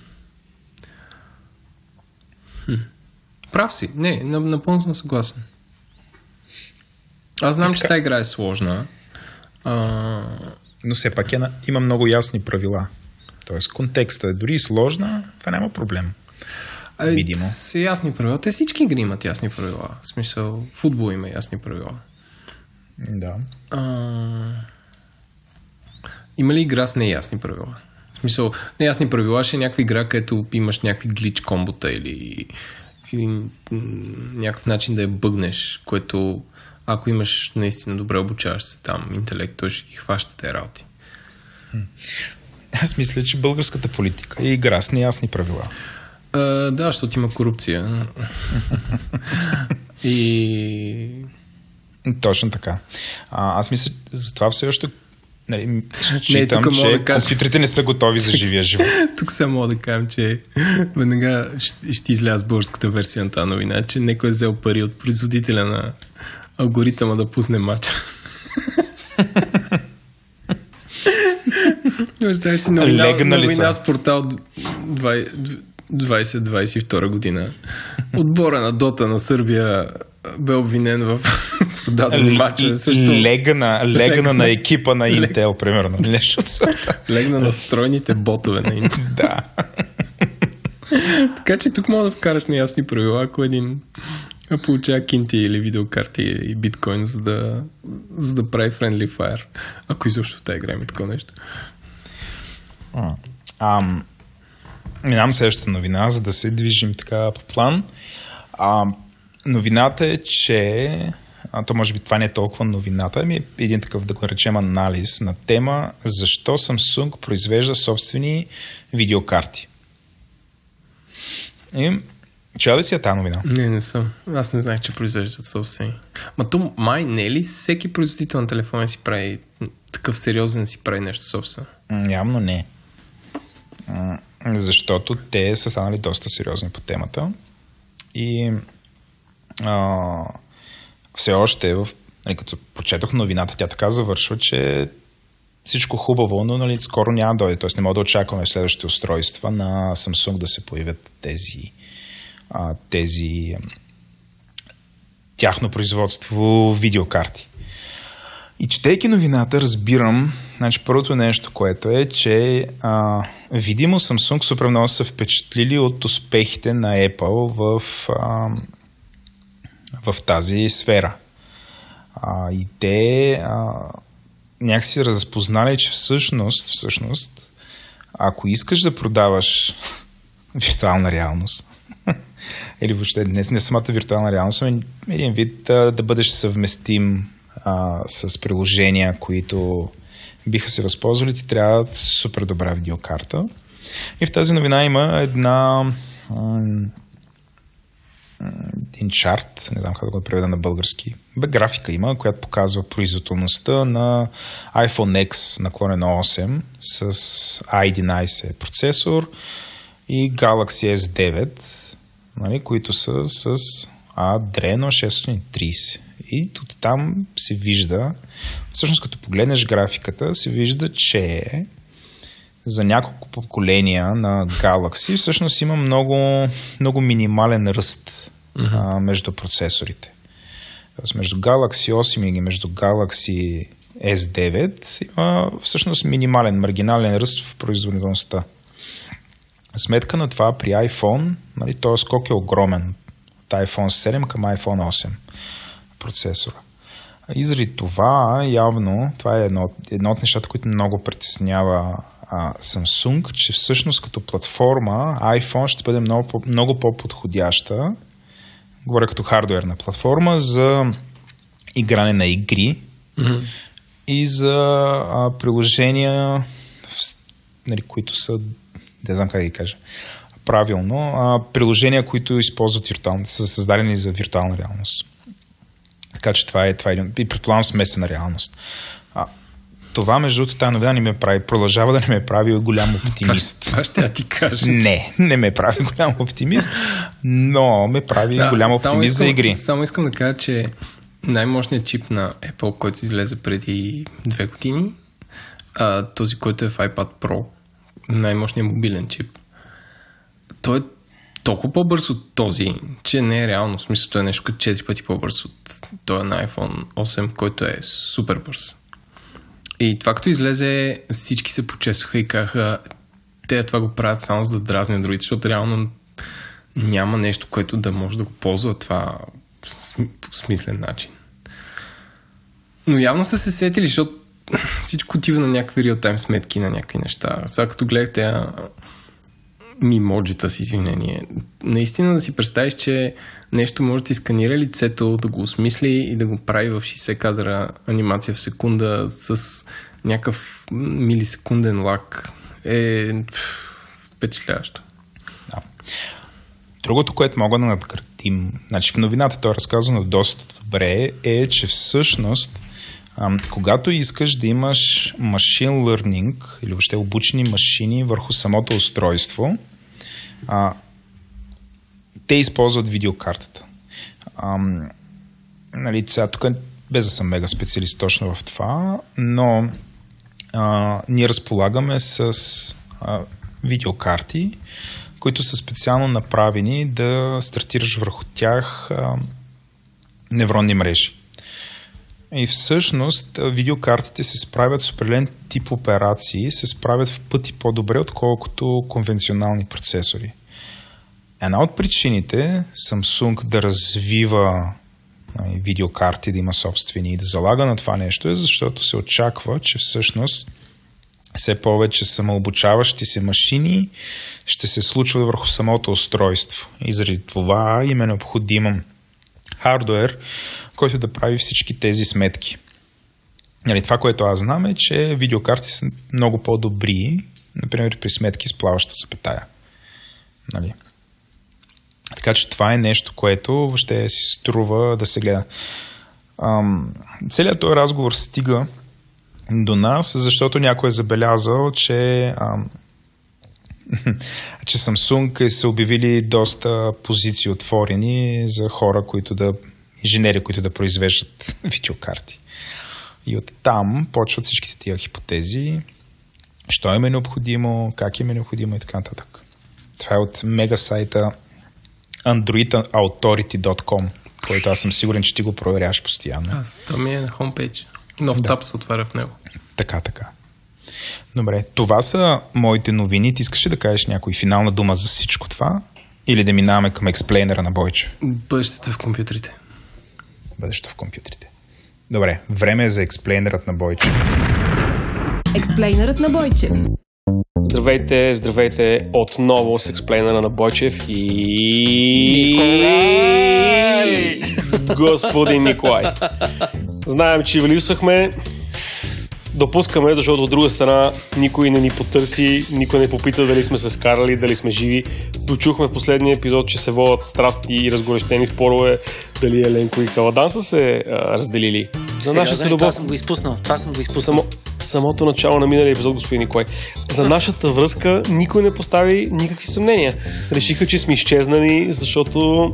Speaker 2: Хм. Прав си. Не, напълно съм съгласен. Аз знам, че тази игра е сложна. А...
Speaker 1: Но все пак е, има много ясни правила. Тоест, контекста е дори сложна, това няма проблем.
Speaker 2: Видимо. Са ясни правила. Те всички игри имат ясни правила. В смисъл, футбол има ясни правила.
Speaker 1: Да.
Speaker 2: А... Има ли игра с неясни правила? В смисъл, неясни правила ще е някаква игра, където имаш някакви глич комбота или, или някакъв начин да я бъгнеш, което ако имаш наистина добре обучаваш се там интелект, той ще ги хваща тези работи.
Speaker 1: Аз мисля, че българската политика е игра с неясни правила.
Speaker 2: А, да, защото има корупция. и...
Speaker 1: Точно така. А, аз мисля, за това все още Нали, считам, не, че да кажа... компютрите не са готови за живия живот.
Speaker 2: тук само мога да кажем, че веднага ще, ще изляза българската версия на тази новина, че някой е взел пари от производителя на алгоритъма да пусне матча. Представяш си новина, новина с портал 2022 година. Отбора на Дота на Сърбия бе обвинен в продадени матча.
Speaker 1: Също... Легна, легна на екипа на Intel, примерно. Нещо
Speaker 2: легна на стройните ботове на Intel.
Speaker 1: да.
Speaker 2: така че тук мога да вкараш неясни правила, ако един получава кинти или видеокарти и биткоин, за да, за да прави Friendly Fire. Ако изобщо в тази игра има такова нещо.
Speaker 1: Ам, минавам следващата новина, за да се движим така по план. А, новината е, че а, то може би това не е толкова новината, ами един такъв, да го наречем, анализ на тема защо Samsung произвежда собствени видеокарти. И Чела ли си е тази новина?
Speaker 2: Не, не съм. Аз не знаех, че произвеждат собствени. Ма то май не е ли всеки производител на телефона си прави такъв сериозен си прави нещо собствено?
Speaker 1: Явно не. Защото те са станали доста сериозни по темата. И а, все още, в, нали, като прочетох новината, тя така завършва, че всичко хубаво, но нали, скоро няма да дойде. Тоест не мога да очакваме следващите устройства на Samsung да се появят тези а, тези тяхно производство видеокарти. И четейки новината, разбирам, значи първото нещо, което е, че а, видимо Samsung супер много са впечатлили от успехите на Apple в, а, в тази сфера. А, и те а, някакси разпознали, че всъщност, всъщност, ако искаш да продаваш виртуална реалност, или въобще не, не самата виртуална реалност, ами един вид да, да бъдеш съвместим а, с приложения, които биха се възползвали, ти трябва супер добра видеокарта. И в тази новина има една един чарт, не знам как да го преведа на български. Бе, графика има, която показва производителността на iPhone X наклонено 8 с i11 процесор и Galaxy S9, нали, които са с Adreno 630. И от там се вижда, всъщност като погледнеш графиката, се вижда, че за няколко поколения на Galaxy всъщност има много, много минимален ръст mm-hmm. а, между процесорите. Тоест между Galaxy 8 и между Galaxy S9 има всъщност минимален, маргинален ръст в производителността. Сметка на това при iPhone, нали, този скок е огромен. От iPhone 7 към iPhone 8 процесора. И заради това, явно, това е едно, едно от нещата, които много притеснява а, Samsung, че всъщност като платформа iPhone ще бъде много, много по-подходяща, говоря като хардуерна платформа, за игране на игри mm-hmm. и за а, приложения, нали, които са, не знам как да ги кажа, правилно, а, приложения, които използват виртуални, са създадени за виртуална реалност. Така че това е, това е и предполагам смесена реалност. А, това, между другото, тази новина не ме прави, продължава да не ме прави голям оптимист.
Speaker 2: Това, това ще ти кажа.
Speaker 1: Не, не ме прави голям оптимист, но ме прави да, голям оптимист
Speaker 2: искам,
Speaker 1: за игри.
Speaker 2: Само искам да кажа, че най-мощният чип на Apple, който излезе преди две години, а, този, който е в iPad Pro, най-мощният мобилен чип, той е толкова по-бърз от този, че не е реално. В смисъл, той е нещо като 4 пъти по-бърз от този на iPhone 8, който е супер бърз. И това като излезе, всички се почесваха и казаха, те това го правят само за да дразнят другите, защото реално няма нещо, което да може да го ползва това по смислен начин. Но явно са се сетили, защото всичко отива на някакви реал-тайм сметки на някакви неща. Сега като гледахте мимоджита с извинение. Наистина да си представиш, че нещо може да си сканира лицето, да го осмисли и да го прави в 60 кадра анимация в секунда с някакъв милисекунден лак е впечатляващо.
Speaker 1: Да. Другото, което мога да надградим, значи в новината то е разказано доста добре, е, че всъщност когато искаш да имаш машин learning или въобще обучени машини върху самото устройство, а, те използват видеокартата. А, нали, сега, тук без да съм мега специалист точно в това, но а, ние разполагаме с а, видеокарти, които са специално направени да стартираш върху тях а, невронни мрежи. И всъщност видеокартите се справят с определен тип операции, се справят в пъти по-добре, отколкото конвенционални процесори. Една от причините Samsung да развива нали, видеокарти, да има собствени и да залага на това нещо е, защото се очаква, че всъщност все повече самообучаващи се машини ще се случват върху самото устройство. И заради това им е необходим хардуер, който да прави всички тези сметки. Нали, това, което аз знам е, че видеокарти са много по-добри, например при сметки с плаваща запетая. Нали. Така че това е нещо, което ще си струва да се гледа. Ам, целият този разговор стига до нас, защото някой е забелязал, че ам, че Samsung е се обявили доста позиции отворени за хора, които да инженери, които да произвеждат видеокарти. И оттам почват всичките тия хипотези, що им е необходимо, как им е необходимо и така нататък. Това е от мега сайта androidauthority.com, който аз съм сигурен, че ти го проверяваш постоянно.
Speaker 2: Аз, то ми е на хомпейдж. Нов да. таб се отваря в него.
Speaker 1: Така, така. Добре, това са моите новини. Ти искаш ли да кажеш някой финална дума за всичко това? Или да минаваме към експлейнера на Бойче?
Speaker 2: Бъдещето в компютрите
Speaker 1: бъдещето в компютрите. Добре, време е за експлейнерът на Бойчев.
Speaker 3: Експлейнерът на Бойчев. Здравейте, здравейте отново с експлейнера на Бойчев и...
Speaker 2: Николай!
Speaker 3: Господин Николай. Знаем, че влисахме. Допускаме, защото от друга страна никой не ни потърси, никой не попита дали сме се скарали, дали сме живи. Дочухме в последния епизод, че се водят страсти и разгорещени спорове, дали Еленко и Каладан са се а, разделили.
Speaker 4: За нашата любов. Това съм го изпуснал. Това съм го изпуснал.
Speaker 3: Само, самото начало на миналия епизод, господин Николай. За нашата връзка никой не постави никакви съмнения. Решиха, че сме изчезнали, защото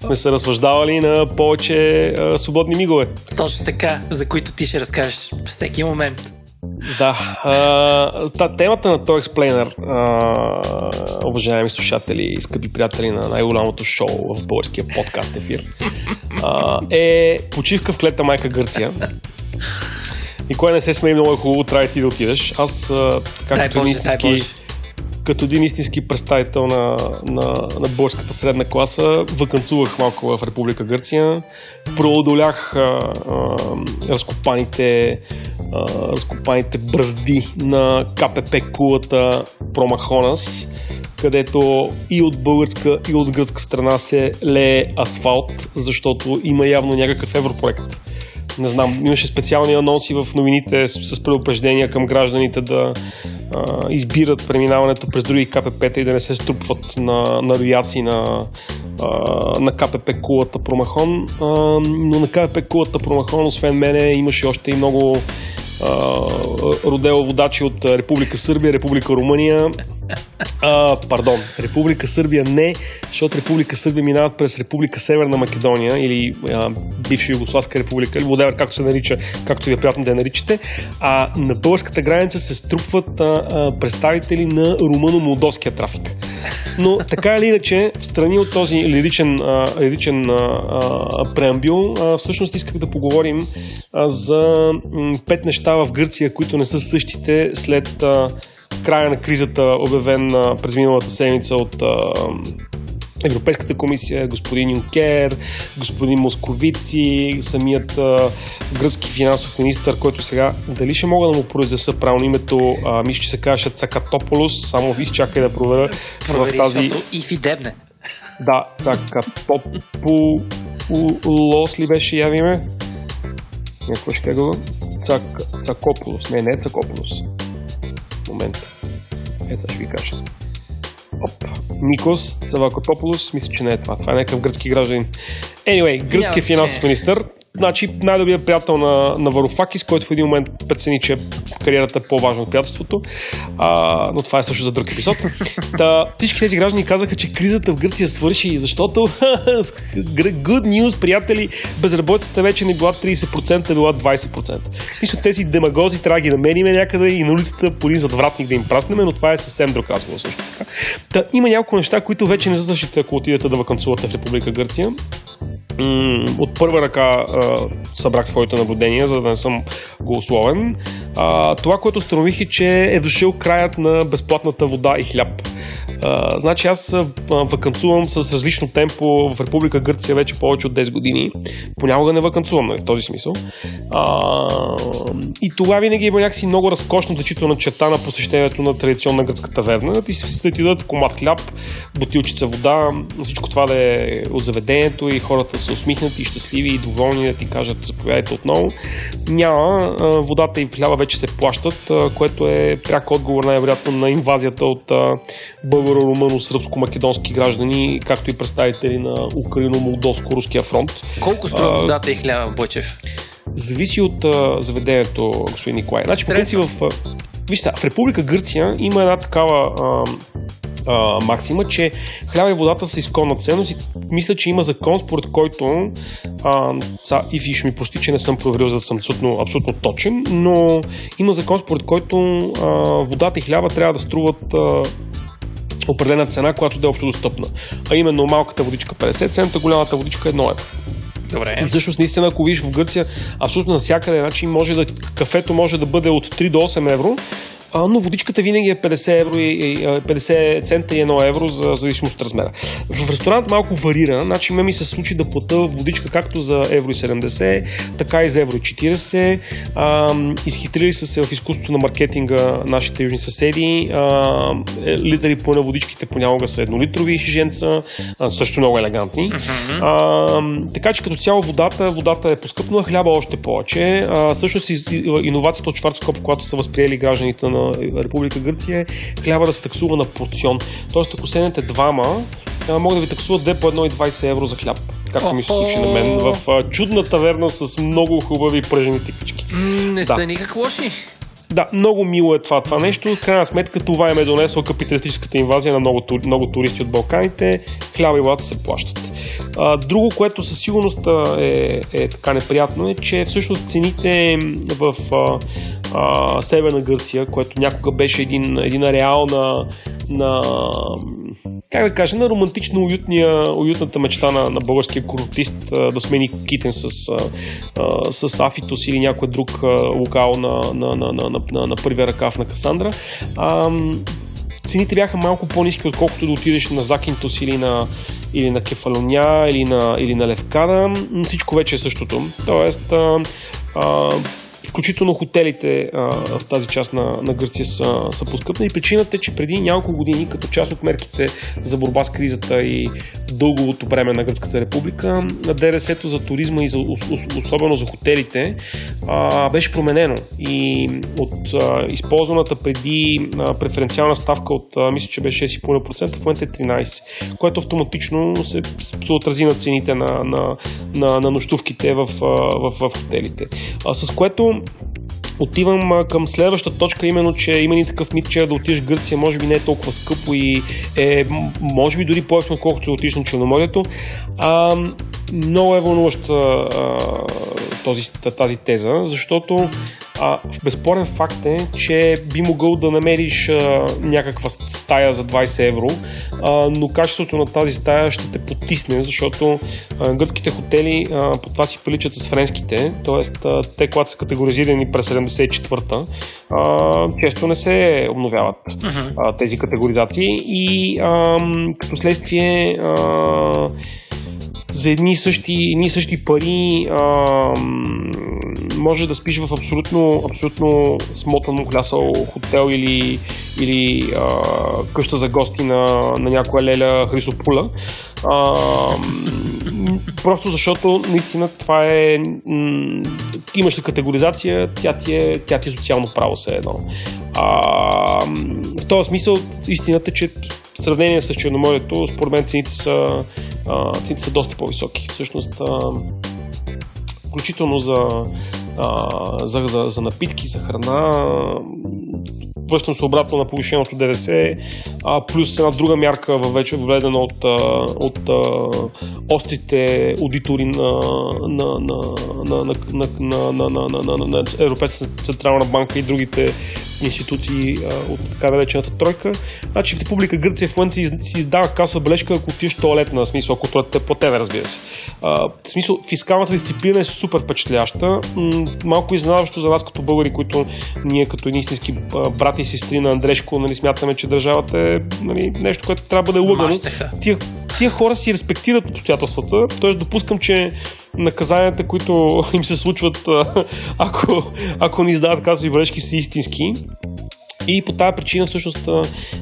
Speaker 3: сме се развъждавали на повече а, свободни мигове.
Speaker 4: Точно така, за които ти ще разкажеш всеки момент.
Speaker 3: Да. А, та, темата на този експлейнер, уважаеми слушатели и скъпи приятели на най-голямото шоу в българския подкаст ефир, а, е почивка в клета майка Гърция. И кое не се смее много е хубаво, трябва ти да отидеш. Аз, както дай истински, като един истински представител на, на, на българската средна класа, вакансувах малко в Република Гърция, преодолях а, а, разкопаните, а, разкопаните бръзди на КПП кулата Промахонас, където и от българска, и от гръцка страна се лее асфалт, защото има явно някакъв европроект не знам, имаше специални анонси в новините с, с предупреждения към гражданите да а, избират преминаването през други КПП-та и да не се струпват на, на рояци на, а, на КПП кулата Промахон. А, но на КПП кулата Промахон, освен мене, имаше още и много родео водачи от Република Сърбия, Република Румъния. А, пардон, Република Сърбия не, защото Република Сърбия минават през Република Северна Македония или а, бивша Югославска република, или whatever, както се нарича, както ви е приятно да я наричате. А на българската граница се струпват а, а, представители на румъно-молдовския трафик. Но така или иначе, в страни от този лиричен, а, лиричен а, а, преамбюл, а, всъщност исках да поговорим а, за м, пет неща в Гърция, които не са същите след а, края на кризата, обявен а, през миналата седмица от а, Европейската комисия, господин Юнкер, господин Московици, самият а, гръцки финансов министр, който сега дали ще мога да му произнеса правилно името, а, мисля, че се казваше Цакатополос, само изчакай да проверя
Speaker 4: Провери, в тази... И фидебне.
Speaker 3: Да, Цакатополос ли беше яви Някой ще кажа Цак, Цакополос. Не, не Цакополос. Момент. Ето ще ви кажа. Оп. Никос Цавакотополос, мисля, че не е това. Това е някакъв гръцки гражданин. Anyway, гръцки финансов министър Значи най-добрият приятел на, на Варуфакис, който в един момент прецени, че кариерата е по-важна от приятелството. А, но това е също за друг епизод. Та, всички тези граждани казаха, че кризата в Гърция свърши, защото good news, приятели, безработицата вече не била 30%, била 20%. Мисля, тези демагози трябва да ги намерим някъде и на улицата по един задвратник да им праснеме, но това е съвсем друг разговор също така. Та, има няколко неща, които вече не са ако отидете да вакансувате в Република Гърция от първа ръка а, събрах своите наблюдения, за да не съм голословен. А, това, което установих е, че е дошъл краят на безплатната вода и хляб. Значи аз вакансувам с различно темпо в Република Гърция вече повече от 10 години. Понякога не вакансувам, нали, в този смисъл. А, и това винаги има някакси много разкошна отличителна черта на посещението на традиционна гръцка таверна. Ти си да ти дадат комат хляб, бутилчица вода, всичко това да е от заведението и хората са усмихнати щастливи и доволни да ти кажат заповядайте отново. Няма. Водата и хляба вече се плащат, което е пряк отговор най-вероятно на инвазията от българо-румъно-сръбско-македонски граждани, както и представители на Украино-молдовско-руския фронт.
Speaker 4: Колко струва водата и хляба, Бочев?
Speaker 3: Зависи от а, заведението, господин Николай. Значи, по принцип, в, вижте, в Република Гърция има една такава а, а, максима, че хляба и водата са изконна ценност и мисля, че има закон, според който а, са, и ви ще ми прости, че не съм проверил, за да съм абсолютно, абсолютно точен, но има закон, според който а, водата и хляба трябва да струват а, определена цена, която да е общо достъпна. А именно малката водичка 50 цента, голямата водичка 1 евро.
Speaker 4: Добре.
Speaker 3: И всъщност, наистина, ако видиш в Гърция, абсолютно навсякъде, значи може да, кафето може да бъде от 3 до 8 евро, а, но водичката винаги е 50, евро и, и, 50 цента и 1 евро за зависимост от размера. В ресторант малко варира, значи ме ми се случи да плата водичка както за евро и 70, така и за евро и 40. А, изхитрили са се в изкуството на маркетинга нашите южни съседи. А, е, литъри по на водичките понякога са еднолитрови шиженца, а, също много елегантни. А, така че като цяло водата, водата е поскъпнала, хляба още повече. А, всъщност иновацията от Шварцкоп, когато са възприели гражданите на Република Гърция, е хляба да се таксува на порцион. Тоест, ако седнете двама, могат да ви таксуват 2 по 1,20 евро за хляб. Както ми се случи на мен в чудна таверна с много хубави пръжени тиквички.
Speaker 4: Не да. са никак лоши.
Speaker 3: Да, много мило е това, това нещо. В крайна сметка това им е донесло капиталистическата инвазия на много, много туристи от Балканите. Хляба и водата се плащат. А, друго, което със сигурност е, е така неприятно е, че всъщност цените в а, а, Северна Гърция, което някога беше един, един ареал на, на как да кажа, на романтично уютния, уютната мечта на, на българския курортист да смени китен с, с Афитос или някой друг локал на, на, на, на, на, на, първия ръкав на Касандра. Цените бяха малко по-низки, отколкото да отидеш на Закинтос или на, или на Кефалоня, или на, или на Левкада. Всичко вече е същото. Тоест, а, а, Включително хотелите а, в тази част на, на Гърция са, са поскъпнали. Причината е, че преди няколко години, като част от мерките за борба с кризата и дълговото време на Гръцката република, на ДРС-то за туризма и за, особено за хотелите а, беше променено. И от а, използваната преди а, преференциална ставка от, а, мисля, че беше 6,5%, в момента е 13%, което автоматично се, се отрази на цените на, на, на, на нощувките в, в, в, в хотелите. А, с което ン отивам към следващата точка, именно, че има ни такъв мит, че да отидеш в Гърция може би не е толкова скъпо и е може би дори повече, отколкото да отидеш на Черноморието. А, много е вълнуваща този, тази теза, защото а, безспорен факт е, че би могъл да намериш а, някаква стая за 20 евро, а, но качеството на тази стая ще те потисне, защото а, гръцките хотели а, по това си приличат с френските, т.е. те, когато са категоризирани през 74-та, а, често не се обновяват uh-huh. а, тези категоризации и а, като следствие а, за едни и същи, едни същи пари а, може да спиш в абсолютно, абсолютно смотано хлясал хотел или, или а, къща за гости на, на някоя леля Хрисопула. А, просто защото наистина това е м- имаш ли категоризация, тя ти е, тя ти е социално право все едно. А, в този смисъл истината е, че в сравнение с Черноморието, според мен цените са, цените са доста по-високи. Всъщност, включително за, а, за, за, за напитки, за храна, връщам се обратно на повишеното ДДС, а, плюс една друга мярка вече введена от, от, острите аудитори на, Европейската централна банка и другите институции а, от така наречената тройка. Значи в Република Гърция в момента си, издава касова бележка, ако отидеш туалетна, смисъл, ако туалетът е тебе, разбира се. А, в смисъл, фискалната дисциплина е супер впечатляваща. Малко изненадващо за нас като българи, които ние като едни истински брати и сестри на Андрешко, нали, смятаме, че държавата е нали, нещо, което трябва да бъде лъгано. Тия, тия хора си респектират обстоятелствата, т.е. допускам, че наказанията, които им се случват, ако, ако ни издават казови бележки, са истински. И по тази причина всъщност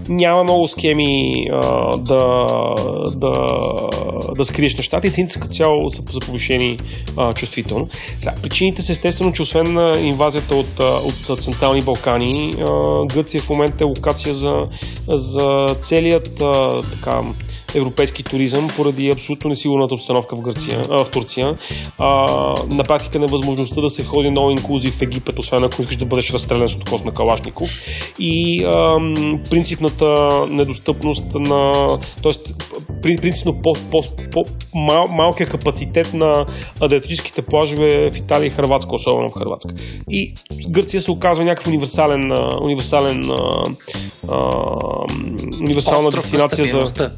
Speaker 3: няма много схеми а, да, да, да скриеш нещата и цените като цяло са за повишени а, чувствително. Сега, причините са естествено, че освен инвазията от, от Централни Балкани, а, Гърция в момента е локация за, за целият а, така, европейски туризъм поради абсолютно несигурната обстановка в, Гърция, а, в Турция. А, на практика невъзможността да се ходи на инклюзив в Египет, освен ако искаш да бъдеш разстрелян с откос на Калашников. И а, принципната недостъпност на... Тоест, принципно по, по, по, мал, малкия капацитет на адриатическите плажове в Италия и Хрватска, особено в Хрватска. И Гърция се оказва някакъв универсален, универсален а, а, универсална
Speaker 4: Остров
Speaker 3: дестинация за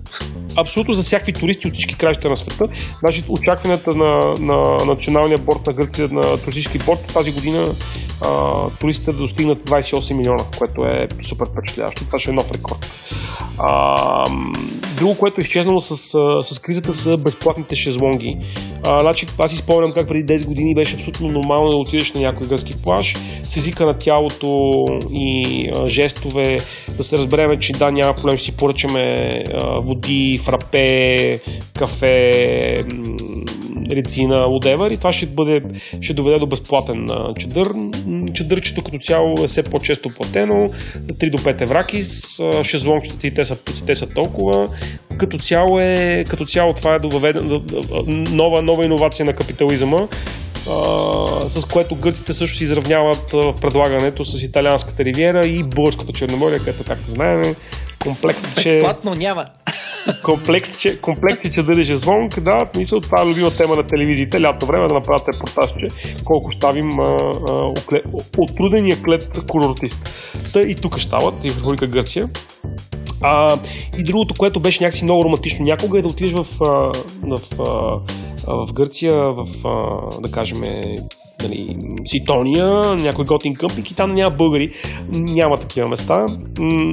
Speaker 3: абсолютно за всякакви туристи от всички краища на света. Значи очакванията на, на националния борт на Гърция, на туристически борт тази година а, туристите да достигнат 28 милиона, което е супер впечатляващо. Това ще е нов рекорд. А, друго, което е изчезнало с, с кризата са безплатните шезлонги. А, значи, аз си спомням как преди 10 години беше абсолютно нормално да отидеш на някой гръцки плаж с езика на тялото и а, жестове, да се разбереме, че да, няма проблем, ще си поръчаме а, води, фрапе, кафе, рецина, whatever и това ще, бъде, ще доведе до безплатен а, чадър. Чадърчето като цяло е все по-често платено, 3 до 5 евракис, шезлонгчетата и те са, те са толкова. Като цяло, е, като цяло това е доведено, нова, нова иновация на капитализма, Uh, с което гърците също се изравняват в предлагането с италианската ривиера и българската черноморие, където, както знаем, комплект,
Speaker 4: че... Безплатно няма.
Speaker 3: Комплект, че, комплект, че звонк, да, мисля, това е любима тема на телевизиите, лято време да направят репортаж, че колко ставим отрудения клет курортист. Та и тук стават, и в Република Гърция. А, и другото, което беше някакси много романтично някога е да отидеш в, в, в, в Гърция, в, да кажем, нали, Ситония, някой готин къмпинг и там няма българи. Няма такива места.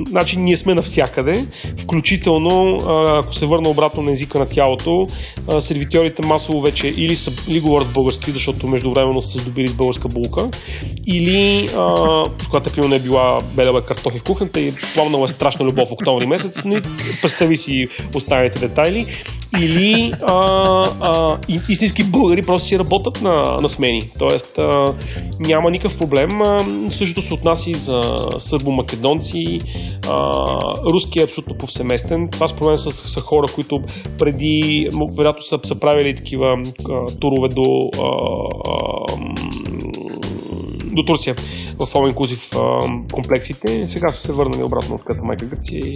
Speaker 3: Значи ние сме навсякъде, включително, ако се върна обратно на езика на тялото, сервитьорите масово вече или, са, или говорят български, защото междувременно са здобили с българска булка, или когато е не е била белева картофи в кухнята и пламнала страшна любов в октомври месец, не представи си останалите детайли, или а, а, истински българи просто си работят на, на смени. Тоест а, няма никакъв проблем. А, същото се отнася и за сърбо-македонци. А, руски е абсолютно повсеместен. Това според мен са, са хора, които преди, вероятно са, са правили такива а, турове до а, а, до Турция в All Inclusive комплексите. Сега са се върнали обратно от Ката Майка Гърция и,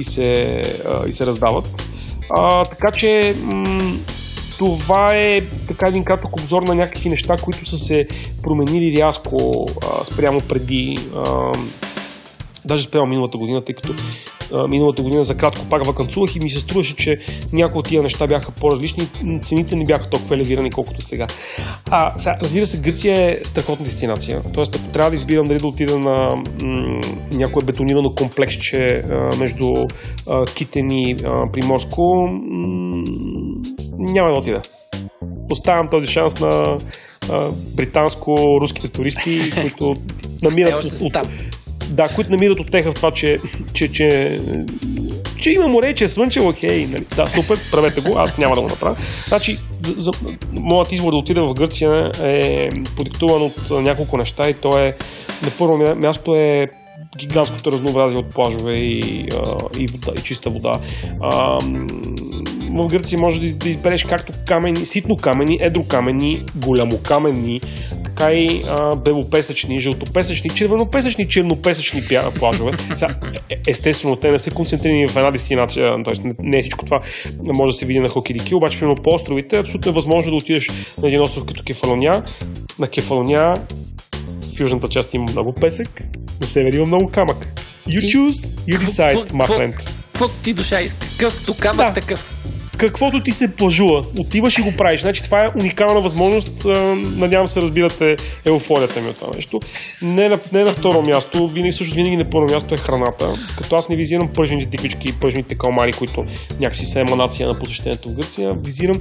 Speaker 3: и, се, а, и се раздават. А, така че м- това е така един кратък обзор на някакви неща, които са се променили рязко а, спрямо преди, а, даже спрямо миналата година, тъй като а, миналата година за кратко пак вакансувах и ми се струваше, че някои от тия неща бяха по-различни, цените не бяха толкова елевирани, колкото сега. А, сега, разбира се, Гърция е страхотна дестинация. Тоест, ако трябва да избирам дали да отида на м- някое бетонирано комплексче а, между а, Китен и а, Приморско, м- няма да отида. Оставям този шанс на британско-руските туристи, които намират от, от, да, които намират отеха в това, че, че, че, че има море, че е слънчево, окей, нали? да, супер, правете го, аз няма да го направя. Значи, за, моят избор да отида в Гърция е продиктуван от няколко неща и то е, на първо място е гигантското разнообразие от плажове и, и, вода, и чиста вода. А, в Гърция може да, избереш както камени, ситно камени, едрокамени, голямокаменни, така и а, белопесъчни, жълтопесъчни, червенопесъчни, чернопесъчни плажове. Сега, е, естествено, те не са концентрирани в една дестинация, т.е. не е всичко това може да се види на Хокирики, обаче примерно по островите е абсолютно е възможно да отидеш на един остров като Кефалония. На Кефалония в южната част има много песък, на север има много камък. You choose, you decide, my friend.
Speaker 4: Какво ти душа иска? Какъвто камък да. такъв
Speaker 3: каквото ти се плажува, отиваш и го правиш. Значи това е уникална възможност. Надявам се, разбирате еуфорията ми от това нещо. Не на, не на второ място, винаги също винаги на първо място е храната. Като аз не визирам пържените тиквички и пържените калмари, които някакси са еманация на посещението в Гърция. Визирам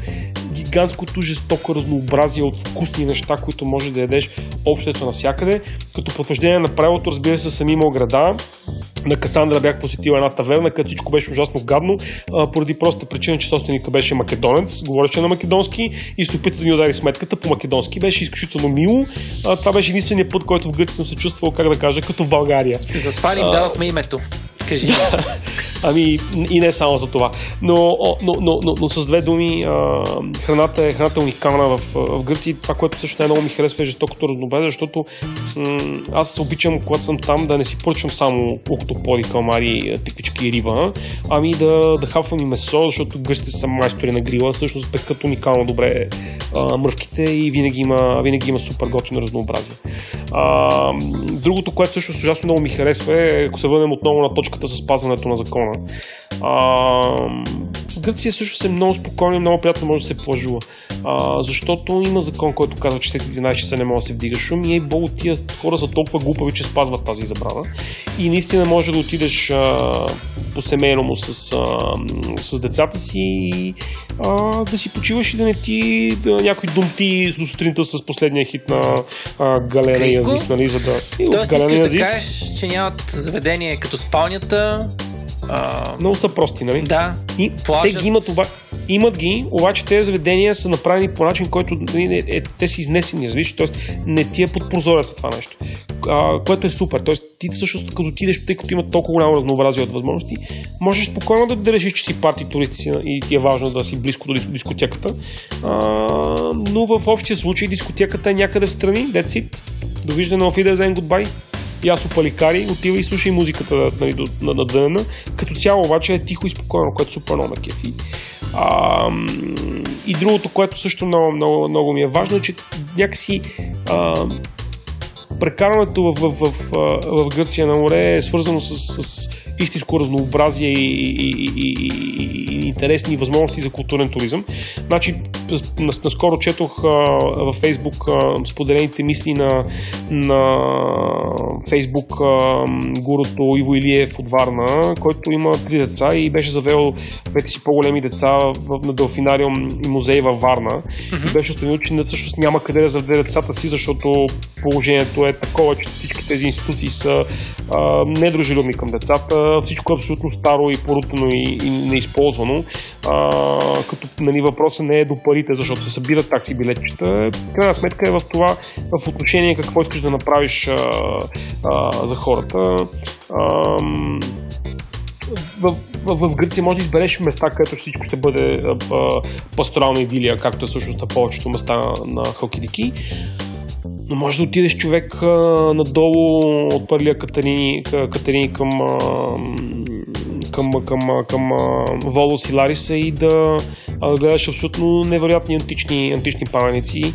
Speaker 3: гигантското жестоко разнообразие от вкусни неща, които може да ядеш общото навсякъде. Като потвърждение на правилото, разбира се, съм имал града. На Касандра бях посетил една таверна, където всичко беше ужасно гадно, поради проста причина, че собственика беше македонец, говореше на македонски и се опита да ни удари сметката по македонски. Беше изключително мило. Това беше единствения път, който в Гърция съм се чувствал, как да кажа, като в България.
Speaker 4: Затова ли дадохме името. Кажи.
Speaker 3: ами и не само за това. Но, но, но, но, но с две думи, храната, е, храната е уникална в, в Гърция. Това, което също най-много ми харесва е жестокото разнообразие, защото м- аз обичам, когато съм там, да не си поръчвам само октоподи, калмари, тиквички и риба, ами да, да хапвам и месо, защото гърците са майстори на грила, всъщност пекат уникално добре а, мръвките и винаги има, винаги има супер готино разнообразие. А, другото, което също ужасно много ми харесва е, ако се върнем отново на точка точката с спазването на закона. А, Гърция също е много спокойно и много приятно може да се плажува. А, защото има закон, който казва, че след 11 часа не може да се вдига шум и е богу тия хора са толкова глупави, че спазват тази забрана. И наистина може да отидеш а, по семейно с, а, с децата си и а, да си почиваш и да не ти да, някой думти до сутринта с последния хит на а, Галена Азис, нали, за да...
Speaker 4: Тоест,
Speaker 3: Галена
Speaker 4: искаш да кажеш, че нямат заведение като спалнята. А,
Speaker 3: много са прости, нали?
Speaker 4: да,
Speaker 3: И
Speaker 4: плажът.
Speaker 3: те ги имат, оба... имат ги, обаче тези заведения са направени по начин, който нали, е, е, те са изнесени, разбираш, т.е. не ти е под прозореца това нещо, а, което е супер. Т.е. ти всъщност като отидеш, тъй като има толкова голямо разнообразие от възможности, можеш спокойно да, да решиш, че си парти турист си и ти е важно да си близко до диско- дискотеката. А, но в общия случай дискотеката е някъде в страни, that's it. Довиждане, auf Wiedersehen, goodbye. Ясо Паликари, отива и слушай музиката нали, до, на, на дъна. Като цяло обаче е тихо и спокойно, което супер много ме кефи. А, и другото, което също много, много, много ми е важно, е, че някакси а, прекарването в, в, в, в, в Гърция на море е свързано с, с истинско разнообразие и, и, и, и, интересни възможности за културен туризъм. Значи, нас- наскоро четох а, във Фейсбук а, споделените мисли на, на Фейсбук а, гурото Иво Илиев от Варна, който има три деца и беше завел двете си по-големи деца в, на Делфинариум и музей във Варна. И беше установил, че всъщност няма къде да заведе децата си, защото положението е такова, че всички тези институции са а, недружелюбни към децата. Всичко е абсолютно старо и порутено и, и неизползвано. А, като нали, въпросът не е до парите, защото се събират такси билетчета. Крайна сметка е в това, в отношение какво искаш да направиш а, а, за хората. А, в, в, в Гърция може да избереш места, където всичко ще бъде а, пасторална идилия, както е всъщност на повечето места на, на Халкидики. Но може да отидеш човек а, надолу от първия Катерини, Ка- Катерини към, а, към, към, към, Волос и Лариса и да, гледаш абсолютно невероятни антични, антични паметници.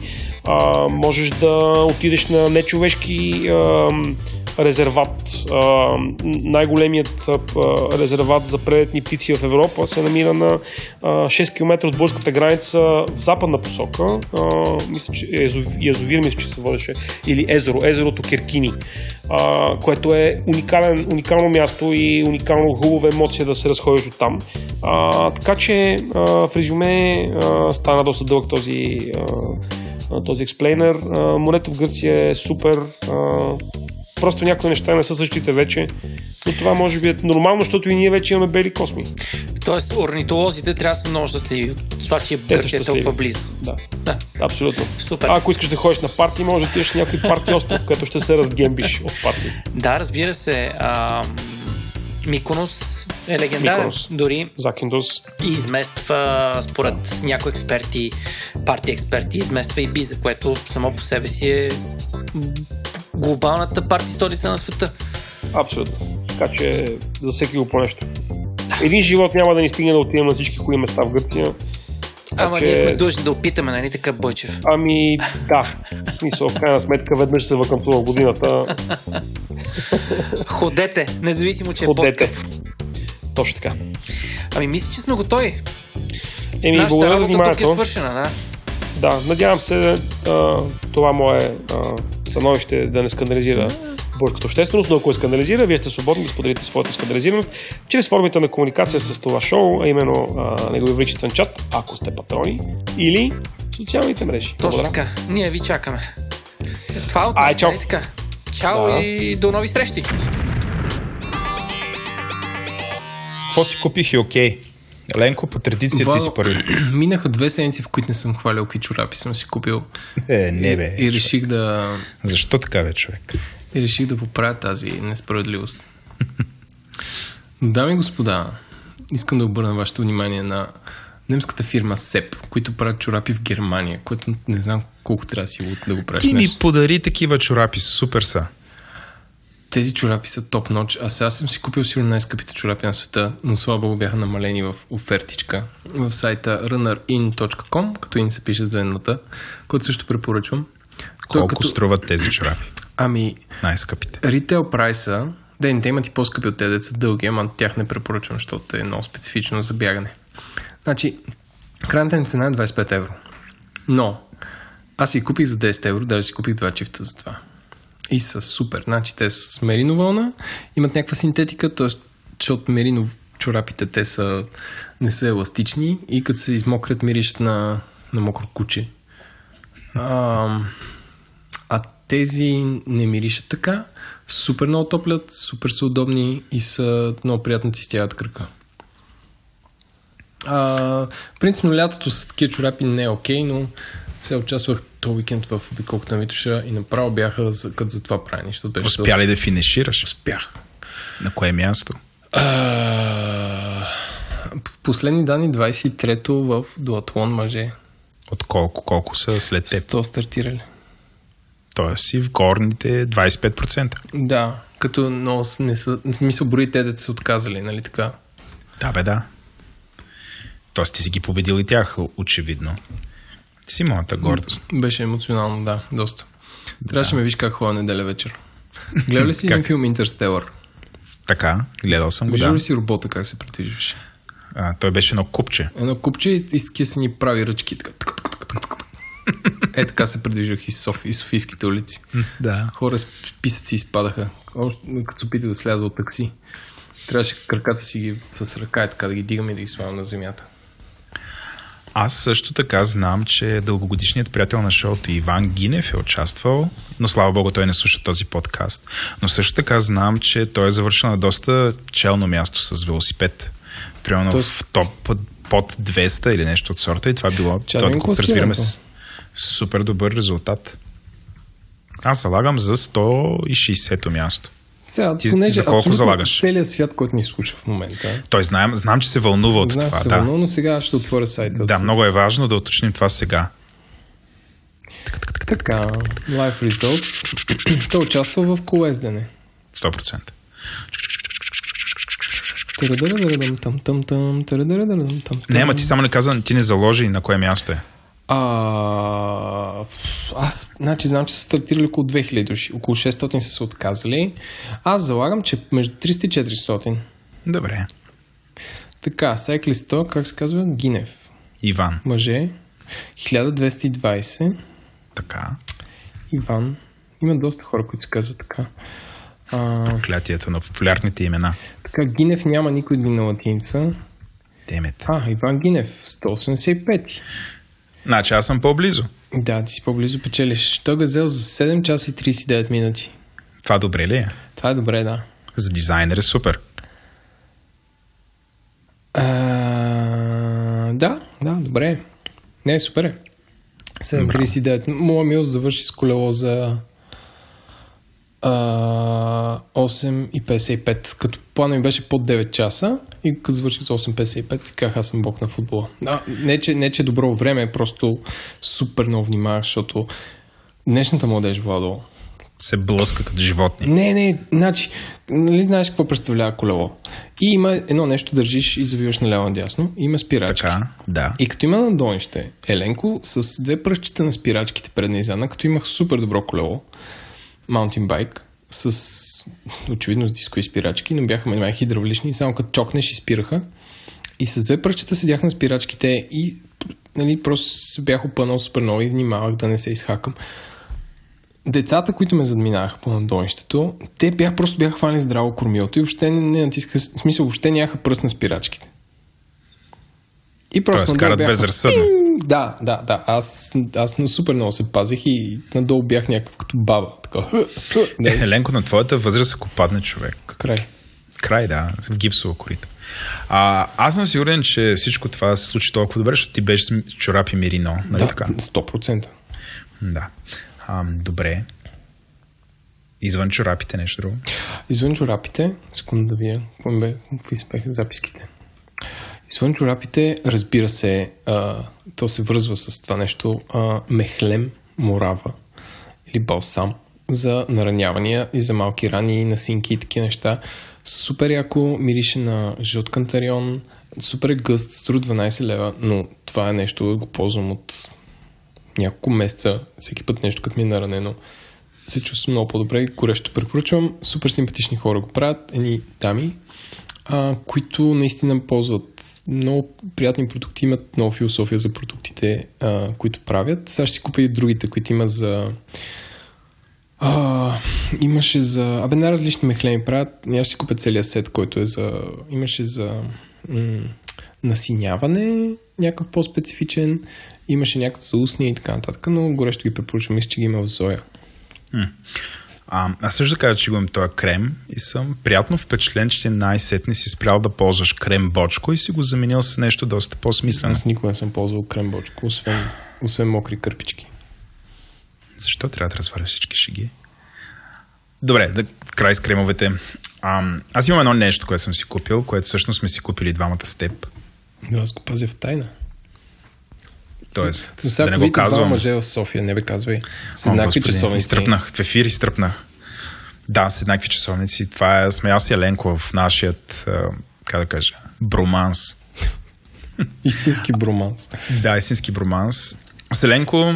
Speaker 3: Можеш да отидеш на нечовешки резерват. Най-големият резерват за прелетни птици в Европа се намира на а, 6 км от българската граница в западна посока. Мисля, че Язовир, мисля, че се водеше, или Езеро, езерото Керкини, а, което е уникален, уникално място и уникално хубава емоция да се разходиш от там. А, така че а, в резюме а, стана доста дълъг този, а, този експлейнер. А, Морето в Гърция е супер. А, Просто някои неща не са същите вече. Но това може би е нормално, защото и ние вече имаме бели косми.
Speaker 4: Тоест, орнитолозите трябва да са много щастливи това, че
Speaker 3: Те
Speaker 4: Гърция е толкова близо.
Speaker 3: Да,
Speaker 4: Да,
Speaker 3: абсолютно.
Speaker 4: Супер.
Speaker 3: А ако искаш да ходиш на парти, може да отидеш някой парти остров, където ще се разгембиш от парти.
Speaker 4: да разбира се. А, Миконос е легендарен.
Speaker 3: Миконос.
Speaker 4: Дори
Speaker 3: Закиндос.
Speaker 4: измества, според някои експерти, парти експерти, измества и Биза, което само по себе си е глобалната парти столица на света.
Speaker 3: Абсолютно. Така че за всеки го по нещо. Един живот няма да ни стигне да отидем на всички хубави места в Гърция.
Speaker 4: Ама ние сме длъжни да опитаме, нали така, Бойчев?
Speaker 3: Ами, да. В смисъл, в крайна сметка, веднъж се вакансува в годината.
Speaker 4: Ходете, независимо, че е
Speaker 3: Ходете.
Speaker 4: по-скъпо.
Speaker 3: Точно така.
Speaker 4: Ами мисля, че сме готови.
Speaker 3: Еми,
Speaker 4: Нашата
Speaker 3: благодаря за
Speaker 4: работа тук е
Speaker 3: вниманието.
Speaker 4: свършена, да.
Speaker 3: Да, надявам се а, това мое а, становище да не скандализира българската общественост, но ако е скандализира, вие сте свободни да споделите своята скандализираност чрез формите на комуникация с това шоу, а именно а, негови величествен чат, ако сте патрони, или социалните мрежи.
Speaker 4: Точно
Speaker 3: Благодаря.
Speaker 4: така. Ние ви чакаме. Е, Това от нас,
Speaker 3: чао.
Speaker 4: нали така? Чао
Speaker 3: Да.
Speaker 4: и до нови срещи.
Speaker 1: Какво си купих и окей? Ленко, по традиция ти си първи.
Speaker 2: Минаха две седмици, в които не съм хвалял какви чорапи съм си купил.
Speaker 1: Е, не бе.
Speaker 2: И реших да,
Speaker 1: Защо така бе, човек?
Speaker 2: И реших да поправя тази несправедливост. Дами и господа, искам да обърна вашето внимание на немската фирма СЕП, които правят чорапи в Германия, което не знам колко трябва да си да го правиш.
Speaker 1: Ти ми подари такива чорапи, супер са.
Speaker 2: Тези чорапи са топ ноч. А сега съм си купил сигурно най-скъпите чорапи на света, но слава богу бяха намалени в офертичка в сайта runnerin.com, като in се пише с двената, който също препоръчвам. Той
Speaker 1: Колко струват тези чорапи?
Speaker 2: Ами,
Speaker 1: Най-скъпите.
Speaker 2: ритейл прайса, да, те имат и по-скъпи от тези деца дълги, ама тях не препоръчвам, защото е много специфично за бягане. Значи, крайната ни цена е 25 евро. Но, аз си купих за 10 евро, даже си купих два чифта за това. И са супер. Значи, те са с мерино вълна, имат някаква синтетика, т.е. защото мерино чорапите те са, не са еластични и като се измокрят миришат на, на мокро куче. А, а тези не миришат така. Супер много топлят, супер са удобни и са много приятно ти стягат кръка. А, принципно лятото с такива чорапи не е окей, но се участвах този уикенд в обиколката на Витоша и направо бяха за, като за това правени. Беше
Speaker 1: Успя ли да финишираш?
Speaker 2: Успях.
Speaker 1: На кое място?
Speaker 2: А, последни данни 23-то в дуатлон мъже.
Speaker 1: От колко, колко са след теб?
Speaker 2: 100 стартирали.
Speaker 1: Тоест си в горните 25%.
Speaker 2: Да, като но не са, в смисъл брои те да са отказали, нали така?
Speaker 1: Да, бе, да. Тоест ти си ги победил и тях, очевидно. Ти си моята гордост.
Speaker 2: Беше емоционално, да, доста. Трябваше да. ме виж как ходя неделя вечер. Гледа ли си един филм Интерстелър?
Speaker 1: Така, гледал съм го,
Speaker 2: Виждал
Speaker 1: да.
Speaker 2: ли си робота как се придвижваше?
Speaker 1: А, той беше едно купче.
Speaker 2: Едно купче и и се ни прави ръчки. Така. Е, така се придвижвах и, Софи, и Софийските улици.
Speaker 1: Да.
Speaker 2: Хора с писъци изпадаха. Като се опита да сляза от такси. Трябваше краката си ги с ръка и така да ги дигам и да ги слагам на земята.
Speaker 1: Аз също така знам, че дългогодишният приятел на шоуто Иван Гинев е участвал, но слава богу той не слуша този подкаст. Но също така знам, че той е завършил на доста челно място с велосипед. Примерно
Speaker 2: Тоест-
Speaker 1: в топ под 200 или нещо от сорта и това било, доколкото
Speaker 2: си
Speaker 1: разбираме, с, супер добър резултат. Аз залагам за 160-то място.
Speaker 2: Сега,
Speaker 1: Ти
Speaker 2: понеже
Speaker 1: за колко залагаш?
Speaker 2: Целият свят, който ни слуша в момента,
Speaker 1: Той знам, знам, че се вълнува от
Speaker 2: знам,
Speaker 1: това.
Speaker 2: се
Speaker 1: Да,
Speaker 2: вълнува, но сега ще отворя сайта.
Speaker 1: да
Speaker 2: с-
Speaker 1: много е важно да уточним това сега.
Speaker 2: Така, Live Results. Той участва в колездене.
Speaker 1: 100%.
Speaker 2: Тарадарадарадам, там, там, там, тарадарадарадам, там,
Speaker 1: Не, ама ти само не каза, ти не заложи на кое място е.
Speaker 2: А, аз, значи, знам, че са стартирали около 2000 души. Около 600 са се отказали. Аз залагам, че между 300 и 400.
Speaker 1: Добре.
Speaker 2: Така, сайклисто, как се казва? Гинев.
Speaker 1: Иван.
Speaker 2: Мъже. 1220.
Speaker 1: Така.
Speaker 2: Иван. Има доста хора, които се казват така. А,
Speaker 1: Проклятието на популярните имена.
Speaker 2: така, Гинев няма никой на латиница.
Speaker 1: Темет.
Speaker 2: А, Иван Гинев, 185.
Speaker 1: Значи аз съм по-близо.
Speaker 2: Да, ти си по-близо печелиш. Той го е взел за 7 часа и 39 минути.
Speaker 1: Това добре ли е?
Speaker 2: Това е добре, да.
Speaker 1: За дизайнер е супер.
Speaker 2: А, да, да, добре. Не, супер е. 7.39. Моя мил завърши с колело за а, 8.55. Като плана ми беше под 9 часа и завърших с 8.55, казах аз съм бог на футбола. А, не, че, не, че е добро време, просто супер много внимавах, защото днешната младеж, Владо,
Speaker 1: Се блъска като животни.
Speaker 2: не, не, значи, нали знаеш какво представлява колело? И има едно нещо, държиш и завиваш наляво надясно, и има спирачки.
Speaker 1: Така, да.
Speaker 2: И като има надолнище, Еленко с две пръщите на спирачките предна и задна, като имах супер добро колело, маунтин байк, с очевидно с дискови спирачки, но бяха май хидравлични, само като чокнеш и спираха. И с две пръчета седях на спирачките и нали, просто бях опънал супер много и внимавах да не се изхакам. Децата, които ме задминаха по надолнището, те бях, просто бяха хванали здраво кормилото и въобще не, не натискаха, в смисъл въобще нямаха пръст на спирачките. И просто
Speaker 1: Тоест, карат
Speaker 2: бяха
Speaker 1: безразсъдно.
Speaker 2: Да, да, да. Аз, аз на супер много се пазих и надолу бях някакъв като баба. Така.
Speaker 1: Е,
Speaker 2: Да,
Speaker 1: Еленко, на твоята възраст, ако падне човек.
Speaker 2: край.
Speaker 1: Край, да, в гипсова корита. А, аз съм сигурен, че всичко това се случи толкова добре, защото ти беше с чорапи Мерино, нали
Speaker 2: Да,
Speaker 1: така?
Speaker 2: 100%.
Speaker 1: Да. А, добре. Извън чорапите нещо друго.
Speaker 2: Извън чорапите, секунда да бе, какви бяха записките. Извън чорапите, разбира се, а, то се връзва с това нещо, а, мехлем, морава или балсам за наранявания и за малки рани, насинки и такива неща. Супер яко мирише на жълт кантарион, супер гъст, струва 12 лева, но това е нещо, го ползвам от няколко месеца, всеки път нещо като ми е наранено, се чувствам много по-добре и горещо препоръчвам. Супер симпатични хора го правят, едни дами. а, които наистина ползват много приятни продукти, имат много философия за продуктите, а, които правят. Сега ще си купя и другите, които има за... А, имаше за... Абе, най-различни мехлеми правят. Аз ще си купя целият сет, който е за... Имаше за м- насиняване, някакъв по-специфичен. Имаше някакъв за устния и така нататък, но горещо ги препоръчвам. Мисля, че ги има в Зоя.
Speaker 1: А, аз също да кажа, че имам този крем и съм приятно впечатлен, че ти най-сетне си спрял да ползваш крем бочко и си го заменил с нещо доста по-смислено.
Speaker 2: Аз никога не съм ползвал крем бочко, освен, освен мокри кърпички.
Speaker 1: Защо трябва да разваля всички шеги? Добре, да, край с кремовете. А, аз имам едно нещо, което съм си купил, което всъщност сме си купили двамата с теб.
Speaker 2: Но аз го пазя в тайна.
Speaker 1: Тоест,
Speaker 2: Но сега,
Speaker 1: да не го казвам.
Speaker 2: мъже в София, не бе казвай. С
Speaker 1: О,
Speaker 2: еднакви
Speaker 1: Господи,
Speaker 2: часовници.
Speaker 1: Изтръпнах. В ефир изтръпнах. Да, с еднакви часовници. Това е сме аз и Еленко в нашият, как да кажа, броманс.
Speaker 2: Истински броманс.
Speaker 1: Да, истински броманс. С Еленко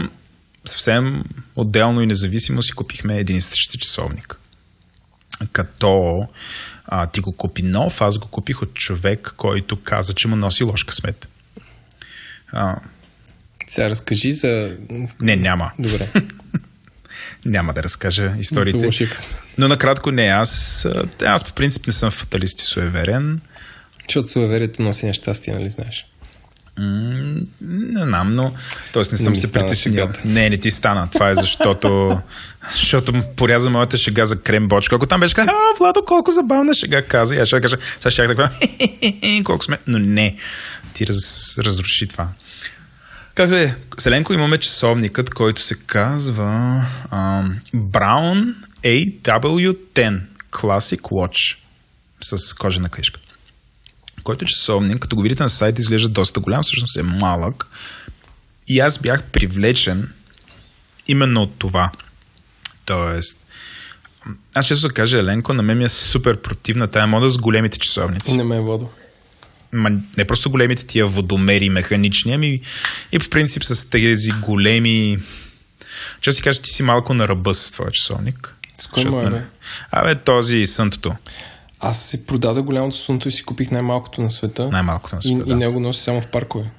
Speaker 1: съвсем отделно и независимо си купихме един и същи часовник. Като а, ти го купи нов, аз го купих от човек, който каза, че му носи лош късмет. А,
Speaker 2: Сега разкажи за...
Speaker 1: не, няма.
Speaker 2: Добре.
Speaker 1: Няма да разкажа историите. Но накратко не, аз, аз по принцип не съм фаталист и суеверен.
Speaker 2: Защото суеверието носи нещастие, нали знаеш?
Speaker 1: М, Не знам, но т.е. не съм
Speaker 2: ми
Speaker 1: се притеснил. Не, не ти стана. Това е защото защото поряза моята шега за крем бочка. Ако там беше казал, а, Владо, колко забавна шега каза. И аз ще кажа, сега ще да кажа, колко сме. Но не, ти раз, разруши това. Как е? Селенко имаме часовникът, който се казва ам, Brown AW10 Classic Watch с кожена книжка. Който часовник, като го видите на сайта, изглежда доста голям, всъщност е малък. И аз бях привлечен именно от това. Тоест, аз често да кажа, Еленко, на мен ми е супер противна тая мода с големите часовници.
Speaker 2: Не ме е водо.
Speaker 1: Не просто големите тия водомери механични, ами и по принцип с тези големи... Че си кажа, ти си малко на ръба с твоя часовник.
Speaker 2: С кой му е, бе?
Speaker 1: Абе, този сънтото.
Speaker 2: Аз си продадах голямото сунто и си купих най-малкото на света.
Speaker 1: Най-малкото на
Speaker 2: И,
Speaker 1: света.
Speaker 2: и
Speaker 1: да.
Speaker 2: него носи само в паркове.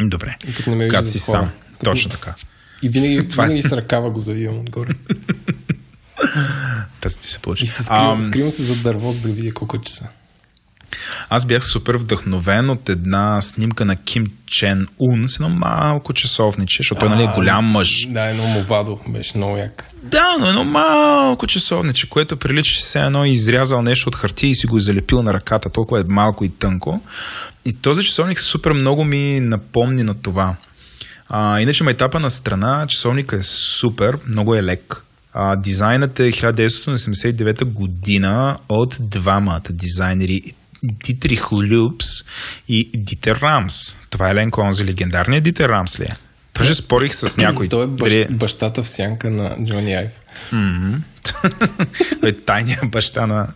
Speaker 1: Добре.
Speaker 2: И тук не ме
Speaker 1: Когато си
Speaker 2: хора.
Speaker 1: сам.
Speaker 2: Като-
Speaker 1: Точно така.
Speaker 2: И винаги,
Speaker 1: Това е.
Speaker 2: винаги с ръкава го завивам отгоре.
Speaker 1: Тази ти се получи.
Speaker 2: И се скривам,
Speaker 1: Ам,
Speaker 2: скривам се за дърво, за да видя колко е часа.
Speaker 1: Аз бях супер вдъхновен от една снимка на Ким Чен Ун с едно малко часовниче, защото той нали, е голям мъж.
Speaker 2: Да, едно мовадо беше много як.
Speaker 1: Да, но едно малко часовниче, което прилича се едно е изрязал нещо от хартия и си го залепил на ръката, толкова е малко и тънко. И този часовник супер много ми напомни на това. А, иначе майтапа на страна, часовника е супер, много е лек. А, дизайнът е 1979 година от двамата дизайнери Дитрих Люпс и Дитер Рамс. Това е Ленко онзи легендарният Дитер Рамс ли е? Даже спорих с някой.
Speaker 2: Той е бащ,
Speaker 1: дали-
Speaker 2: бащата в сянка на Джони Айв.
Speaker 1: Той е тайния баща на,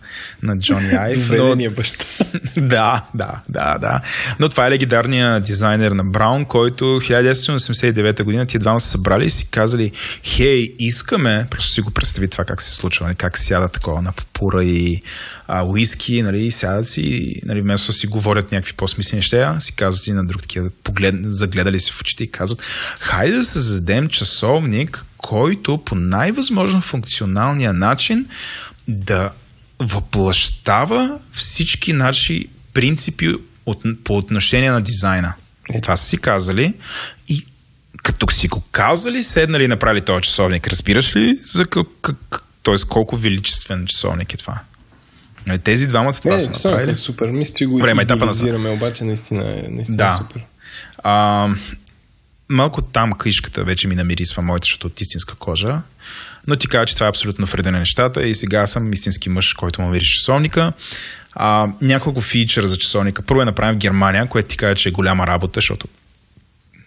Speaker 1: на Джони Айв. Но,
Speaker 2: Доведения баща.
Speaker 1: да, да, да, да. Но това е легендарният дизайнер на Браун, който 1989 година тия двама са събрали и си казали, хей, искаме, просто си го представи това как се случва, нали, как сяда такова на попура и а, уиски, нали, сядат си, нали, вместо си говорят някакви по-смислени неща, си казват и на друг такива, поглед, загледали се в очите и казват, хайде да създадем часовник, който по най-възможно функционалния начин да въплащава всички наши принципи от, по отношение на дизайна.
Speaker 2: Ето.
Speaker 1: Това са си казали и като си го казали, седнали и направили този часовник. Разбираш ли за как, как, т.е. колко величествен часовник е това? Нали, Тези двамата това
Speaker 2: Не,
Speaker 1: са
Speaker 2: часовник
Speaker 1: направили.
Speaker 2: е супер. Мисля, че го
Speaker 1: Време,
Speaker 2: идеализираме, обаче наистина е, наистина
Speaker 1: Да.
Speaker 2: е супер.
Speaker 1: А, малко там книжката вече ми намирисва моята, защото от истинска кожа. Но ти кажа, че това е абсолютно вреда на нещата и сега съм истински мъж, който му мирише часовника. А, няколко фичъра за часовника. Първо е направен в Германия, което ти кажа, че е голяма работа, защото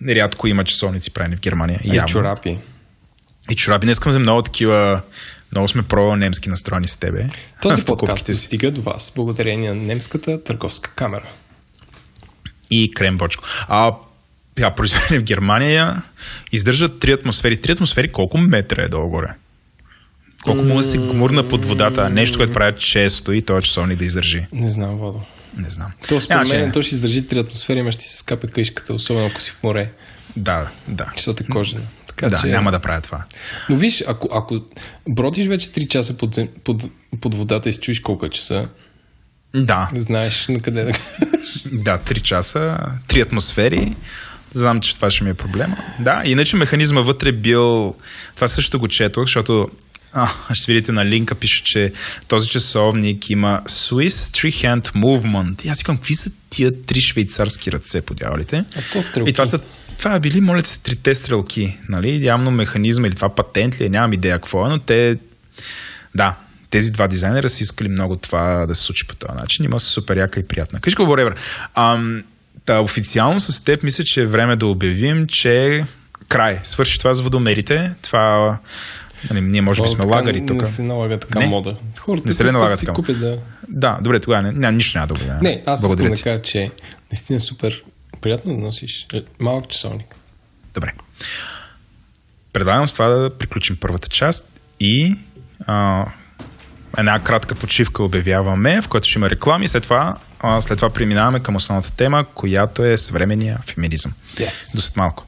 Speaker 1: рядко има часовници правени в Германия.
Speaker 2: А и
Speaker 1: явно.
Speaker 2: чорапи.
Speaker 1: И чорапи. Днес съм много такива, много сме про-немски настроени с тебе.
Speaker 2: Този
Speaker 1: В
Speaker 2: подкаст
Speaker 1: си.
Speaker 2: стига до вас благодарение на немската търговска камера.
Speaker 1: и крем бочко. А сега, произведени в Германия, издържат три атмосфери. Три атмосфери колко метра е долу-горе? Колко му да се гмурна под водата? Нещо, което правят често и този часовник да издържи.
Speaker 2: Не знам, Водо.
Speaker 1: Не знам.
Speaker 2: То според мен, то ще издържи три атмосфери, ама ще си се скапе къишката, особено ако си в море.
Speaker 1: Да, да.
Speaker 2: Защото е кожен. Така,
Speaker 1: Да,
Speaker 2: че...
Speaker 1: няма да правя това.
Speaker 2: Но виж, ако, ако бродиш вече 3 часа под, зем- под, под водата и си чуеш колко е часа,
Speaker 1: Да,
Speaker 2: знаеш на къде да
Speaker 1: да, 3 часа, 3 атмосфери. Знам, че това ще ми е проблема. Да, иначе механизма вътре бил... Това също го четох, защото а, ще видите на линка, пише, че този часовник има Swiss Three Hand Movement. И аз викам, какви са тия три швейцарски ръце по дяволите?
Speaker 2: А то стрелки.
Speaker 1: И това са това били, моля се, трите стрелки. Нали? Явно механизма или това патент ли е, нямам идея какво е, но те... Да, тези два дизайнера са искали много това да се случи по този начин. Има супер яка и приятна. Кажи whatever. Ам, та, официално с теб мисля, че е време да обявим, че край. Свърши това с водомерите. Това... Нали, ние може би сме лагали тук.
Speaker 2: Не се налага така
Speaker 1: Не?
Speaker 2: мода. Хората
Speaker 1: Не се налага така?
Speaker 2: купят да...
Speaker 1: Да, добре, тогава не, няма, нищо няма да обявя.
Speaker 2: Не, аз
Speaker 1: Благодаря
Speaker 2: искам да кажа, че наистина е супер приятно да носиш е, малък часовник.
Speaker 1: Добре. Предлагам с това да приключим първата част и а, една кратка почивка обявяваме, в която ще има реклами. След това, а, след това преминаваме към основната тема, която е съвременния феминизъм.
Speaker 2: Yes.
Speaker 1: До след малко.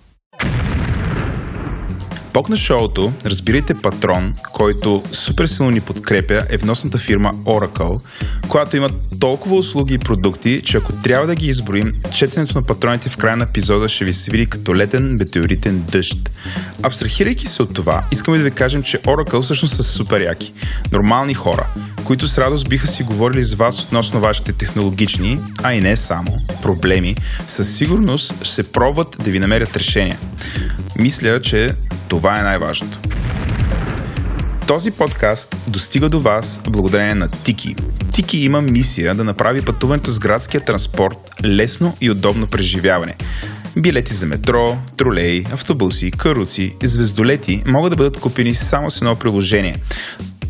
Speaker 1: Бог на шоуто, разбирайте патрон, който супер силно ни подкрепя, е вносната фирма Oracle, която има толкова услуги и продукти, че ако трябва да ги изброим, четенето на патроните в края на епизода ще ви се види като летен метеоритен дъжд. Абстрахирайки се от това, искаме да ви кажем, че Oracle всъщност са супер яки. Нормални хора, които с радост биха си говорили с вас относно вашите технологични, а и не само, проблеми, със сигурност ще се пробват да ви намерят решения. Мисля, че това е най-важното. Този подкаст достига до вас благодарение на Тики. Тики има мисия да направи пътуването с градския транспорт лесно и удобно преживяване. Билети за метро, тролей, автобуси, каруци, звездолети могат да бъдат купени само с едно приложение.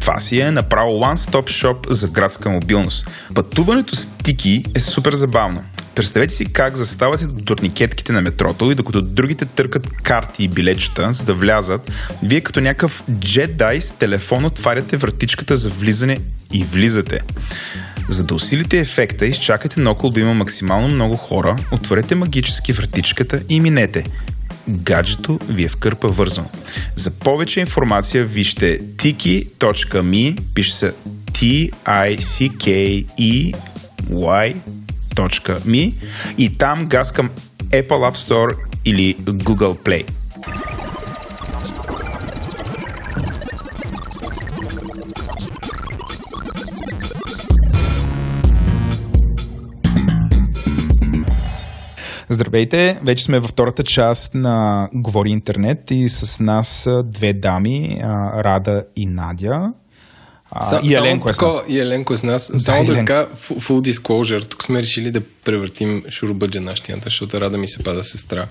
Speaker 1: Това си е направо one-stop shop за градска мобилност. Пътуването с Тики е супер забавно. Представете си как заставате до турникетките на метрото и докато другите търкат карти и билечета, за да влязат, вие като някакъв джедай с телефон отваряте вратичката за влизане и влизате. За да усилите ефекта, изчакайте наоколо да има максимално много хора, отворете магически вратичката и минете. Гаджето ви е в кърпа вързано. За повече информация вижте tiki.me, пише се T-I-C-K-E-Y.me и там газ към Apple App Store или Google Play. Здравейте, вече сме във втората част на Говори Интернет и с нас са две дами, Рада и Надя. А,
Speaker 2: Са,
Speaker 1: и Еленко е с
Speaker 2: само
Speaker 1: нас.
Speaker 2: И Еленко е с нас. Само да,
Speaker 1: Еленко.
Speaker 2: така, full disclosure, тук сме решили да превъртим шурубъджа нашия, защото Рада ми се пада сестра.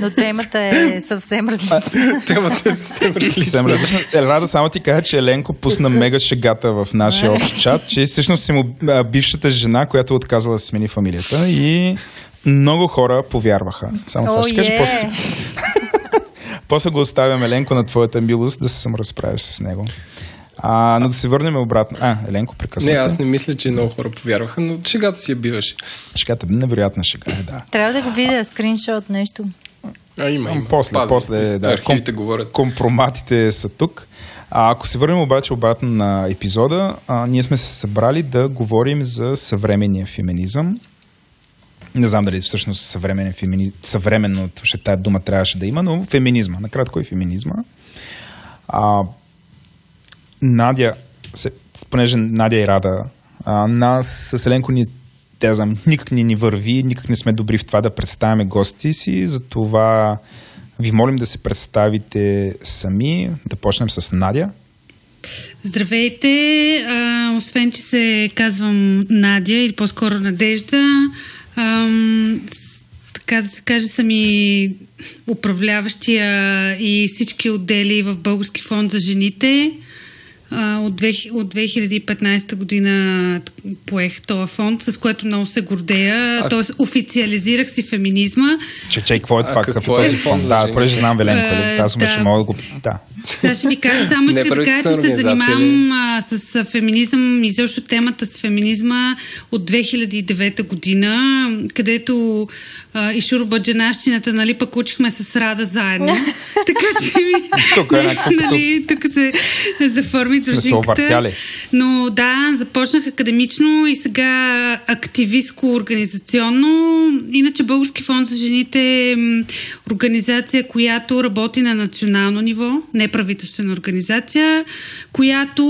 Speaker 5: Но темата е съвсем различна.
Speaker 2: Темата е съвсем различна.
Speaker 1: Е, Рада, само ти кажа, че Еленко пусна мега шегата в нашия общ чат, че всъщност си му бившата жена, която е отказала да смени фамилията и много хора повярваха. Само това
Speaker 5: О,
Speaker 1: ще кажа.
Speaker 5: е!
Speaker 1: После, после го оставям Еленко на твоята милост да се саморазправиш с него. А, но да се върнем обратно. А, Еленко, прекъсна.
Speaker 2: Не, аз не мисля, че много хора повярваха, но шегата си я биваше.
Speaker 1: Шегата, невероятна шега, е, да.
Speaker 5: Трябва да го видя, скриншот, нещо.
Speaker 2: А, има, има.
Speaker 1: После,
Speaker 2: Пази,
Speaker 1: после, да,
Speaker 2: архивите
Speaker 1: ком-
Speaker 2: говорят.
Speaker 1: компроматите са тук. А ако се върнем обаче обратно на епизода, а, ние сме се събрали да говорим за съвременния феминизъм. Не знам дали всъщност съвременен феминизъм, съвременно, ще тая дума трябваше да има, но феминизма. Накратко е феминизма. А, Надя, се, понеже Надя и Рада, а, нас с Еленко ни знам, никак не ни върви, никак не сме добри в това да представяме гости си, затова ви молим да се представите сами, да почнем с Надя.
Speaker 6: Здравейте! А, освен, че се казвам Надя или по-скоро Надежда, с- така да се каже, съм и управляващия и всички отдели в Български фонд за жените. А, от, две, от 2015 година поех този фонд, с което много се гордея.
Speaker 2: А-
Speaker 6: Тоест, официализирах си феминизма.
Speaker 1: Че, че, какво е
Speaker 2: А
Speaker 1: това?
Speaker 2: какво
Speaker 1: Какъв е
Speaker 2: е
Speaker 1: този
Speaker 2: фонд
Speaker 1: Да, понеже знам Еленко,
Speaker 6: Е,
Speaker 1: казваме,
Speaker 6: да.
Speaker 1: че мога да го... Да.
Speaker 6: Сега ще ви кажа само, искам да кажа, че се занимавам а, с а, феминизъм и също темата с феминизма от 2009 година, където а, и шурбаджанащината, нали, пък учихме с Рада заедно. така че ми...
Speaker 1: тук е
Speaker 6: нали, тук се заформи дружинката. Но да, започнах академично и сега активистко-организационно. Иначе Български фонд за жените е организация, която работи на национално ниво, неправителствена организация, която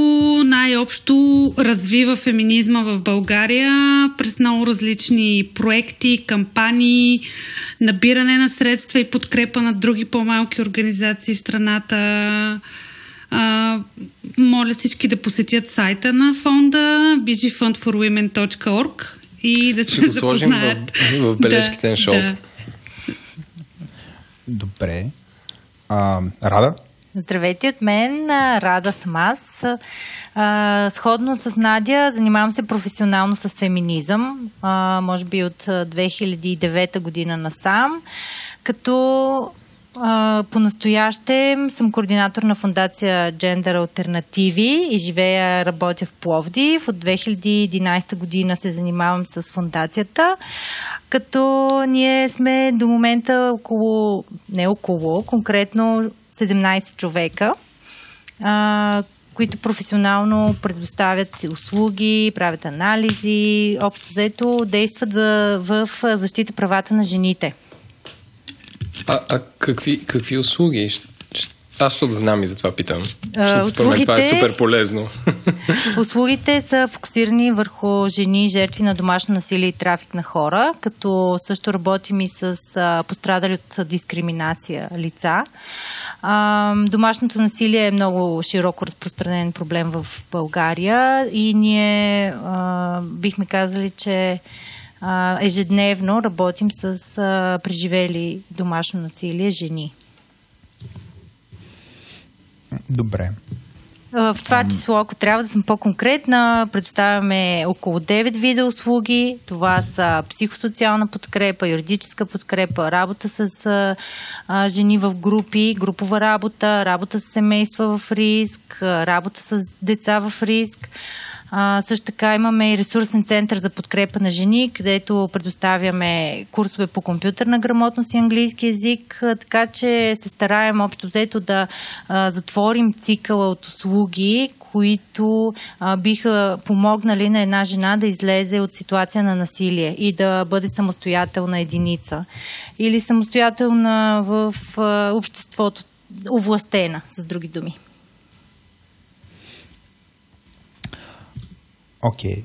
Speaker 6: най-общо развива феминизма в България през много различни проекти, кампании, набиране на средства и подкрепа на други по-малки организации в страната. А, моля всички да посетят сайта на фонда bgfundforwomen.org и да се
Speaker 2: Ще го
Speaker 6: запознаят.
Speaker 2: В, в бележките да, на шоуто. Да.
Speaker 1: Добре. А, Рада?
Speaker 5: Здравейте от мен, Рада съм аз. А, сходно с Надя, занимавам се професионално с феминизъм, а, може би от 2009 година насам, като по-настояще съм координатор на фундация Gender Альтернативи и живея, работя в Пловдив. От 2011 година се занимавам с фундацията, като ние сме до момента около, не около, конкретно 17 човека, а, които професионално предоставят услуги, правят анализи, общо взето действат за, в защита правата на жените.
Speaker 2: А, а какви, какви услуги? Аз ще знам и затова питам. Защото услугите, според това е супер полезно.
Speaker 5: Услугите са фокусирани върху жени, жертви на домашно насилие и трафик на хора, като също работим и с а, пострадали от дискриминация лица. А, домашното насилие е много широко разпространен проблем в България и ние а, бихме казали, че ежедневно работим с а, преживели домашно насилие жени.
Speaker 1: Добре.
Speaker 5: В това число, ако трябва да съм по-конкретна, предоставяме около 9 вида услуги. Това са психосоциална подкрепа, юридическа подкрепа, работа с а, жени в групи, групова работа, работа с семейства в риск, работа с деца в риск. А, също така имаме и ресурсен център за подкрепа на жени, където предоставяме курсове по компютърна грамотност и английски язик, така че се стараем общо взето да а, затворим цикъла от услуги, които а, биха помогнали на една жена да излезе от ситуация на насилие и да бъде самостоятелна единица или самостоятелна в а, обществото, овластена, с други думи.
Speaker 1: Окей. Okay.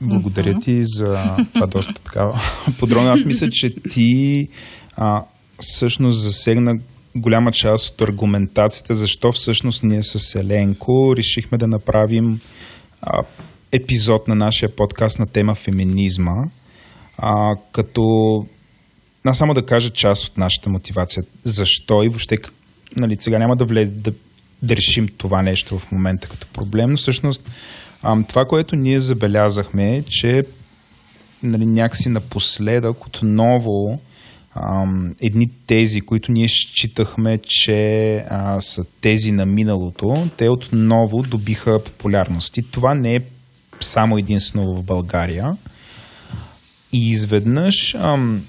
Speaker 1: Благодаря mm-hmm. ти за това доста така подробно. Аз мисля, че ти а, всъщност засегна голяма част от аргументацията, защо всъщност ние с Еленко решихме да направим а, епизод на нашия подкаст на тема феминизма, а, като на само да кажа част от нашата мотивация. Защо и въобще, нали, сега няма да влезе да, да решим това нещо в момента като проблем, но всъщност това, което ние забелязахме е, че нали, някакси напоследък отново ам, едни тези, които ние считахме, че а, са тези на миналото, те отново добиха популярност. И това не е само единствено в България. И изведнъж ам,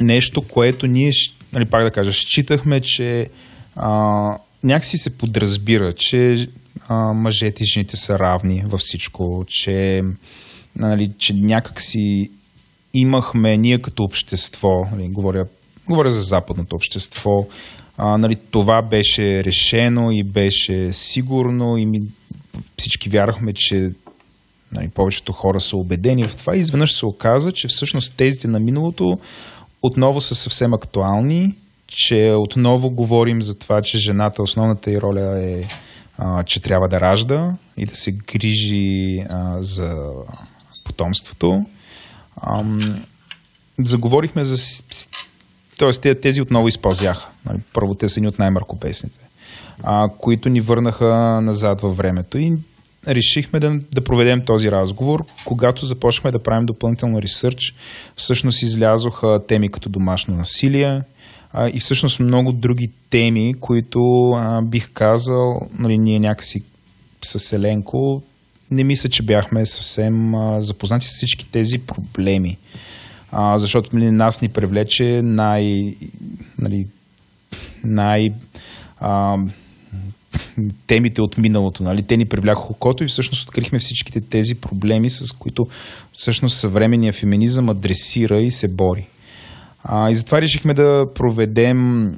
Speaker 1: нещо, което ние, нали, пак да кажа, считахме, че а, някакси се подразбира, че мъжете и жените са равни във всичко, че, нали, че някак си имахме ние като общество, нали, говоря, говоря за западното общество, а, нали, това беше решено и беше сигурно и ми, всички вярвахме, че нали, повечето хора са убедени в това. И изведнъж се оказа, че всъщност тезите на миналото отново са съвсем актуални, че отново говорим за това, че жената, основната й роля е а, че трябва да ражда и да се грижи а, за потомството. А, заговорихме за... Тоест, тези отново изпълзяха. Нали, първо, те са ни от най-мъркопесните, които ни върнаха назад във времето. И решихме да, да проведем този разговор. Когато започнахме да правим допълнително ресърч, всъщност излязоха теми като домашно насилие, а, и всъщност много други теми, които а, бих казал, нали, ние някакси с Еленко не мисля, че бяхме съвсем а, запознати с всички тези проблеми. А, защото нали, нас ни привлече най, нали, най а, темите от миналото. Нали? Те ни привлякоха окото и всъщност открихме всичките тези проблеми, с които всъщност съвременния феминизъм адресира и се бори. А, и затова решихме да проведем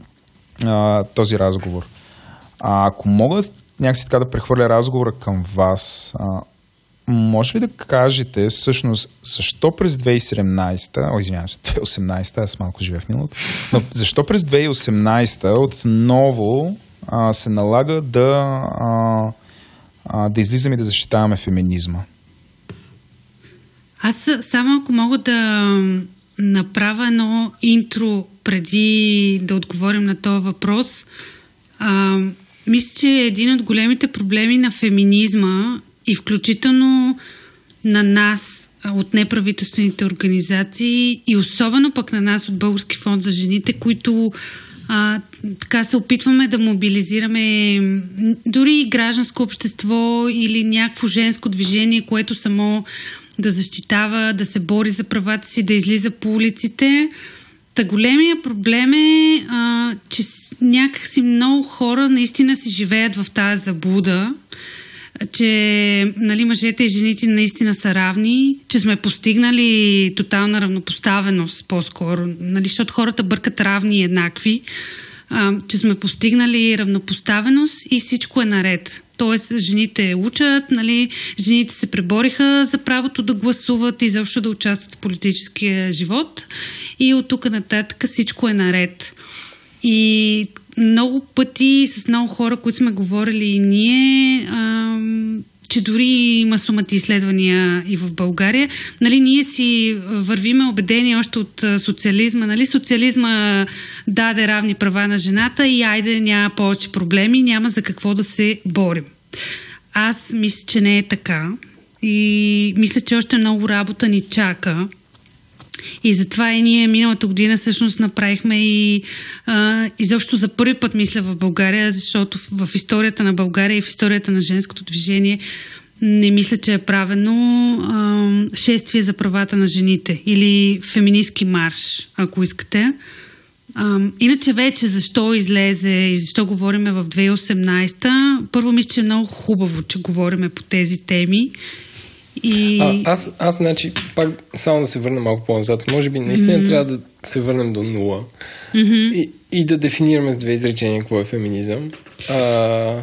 Speaker 1: а, този разговор. А, ако мога някакси така да прехвърля разговора към вас, а, може ли да кажете всъщност защо през 2017, о, извинявам се, 2018, аз малко живея в миналото, но защо през 2018 отново а, се налага да, а, а, да излизаме и да защитаваме феминизма?
Speaker 6: Аз само ако мога да направя едно интро преди да отговорим на този въпрос. А, мисля, че един от големите проблеми на феминизма и включително на нас от неправителствените организации и особено пък на нас от Български фонд за жените, които а, така се опитваме да мобилизираме дори гражданско общество или някакво женско движение, което само да защитава, да се бори за правата си, да излиза по улиците. Та големия проблем е, а, че някакси много хора наистина си живеят в тази заблуда, че нали, мъжете и жените наистина са равни, че сме постигнали тотална равнопоставеност по-скоро, нали, защото хората бъркат равни и еднакви, че сме постигнали равнопоставеност и всичко е наред. Тоест, жените учат, нали, жените се пребориха за правото да гласуват и защо да участват в политическия живот. И от тук нататък всичко е наред. И много пъти с много хора, които сме говорили и ние, ам, че дори има сумати изследвания и в България. Нали, ние си вървиме убедени още от социализма. Нали, социализма даде равни права на жената и айде няма повече проблеми, няма за какво да се борим. Аз мисля, че не е така. И мисля, че още много работа ни чака. И затова и ние миналата година всъщност направихме и а, изобщо за първи път мисля в България, защото в, историята на България и в историята на женското движение не мисля, че е правено а, шествие за правата на жените или феминистки марш, ако искате. А, иначе вече защо излезе и защо говориме в 2018, първо мисля, че е много хубаво, че говориме по тези теми и...
Speaker 2: А, аз, аз, значи, пак само да се върна малко по-назад. Може би наистина mm-hmm. трябва да се върнем до нула mm-hmm. и, и да дефинираме с две изречения какво е феминизъм. А,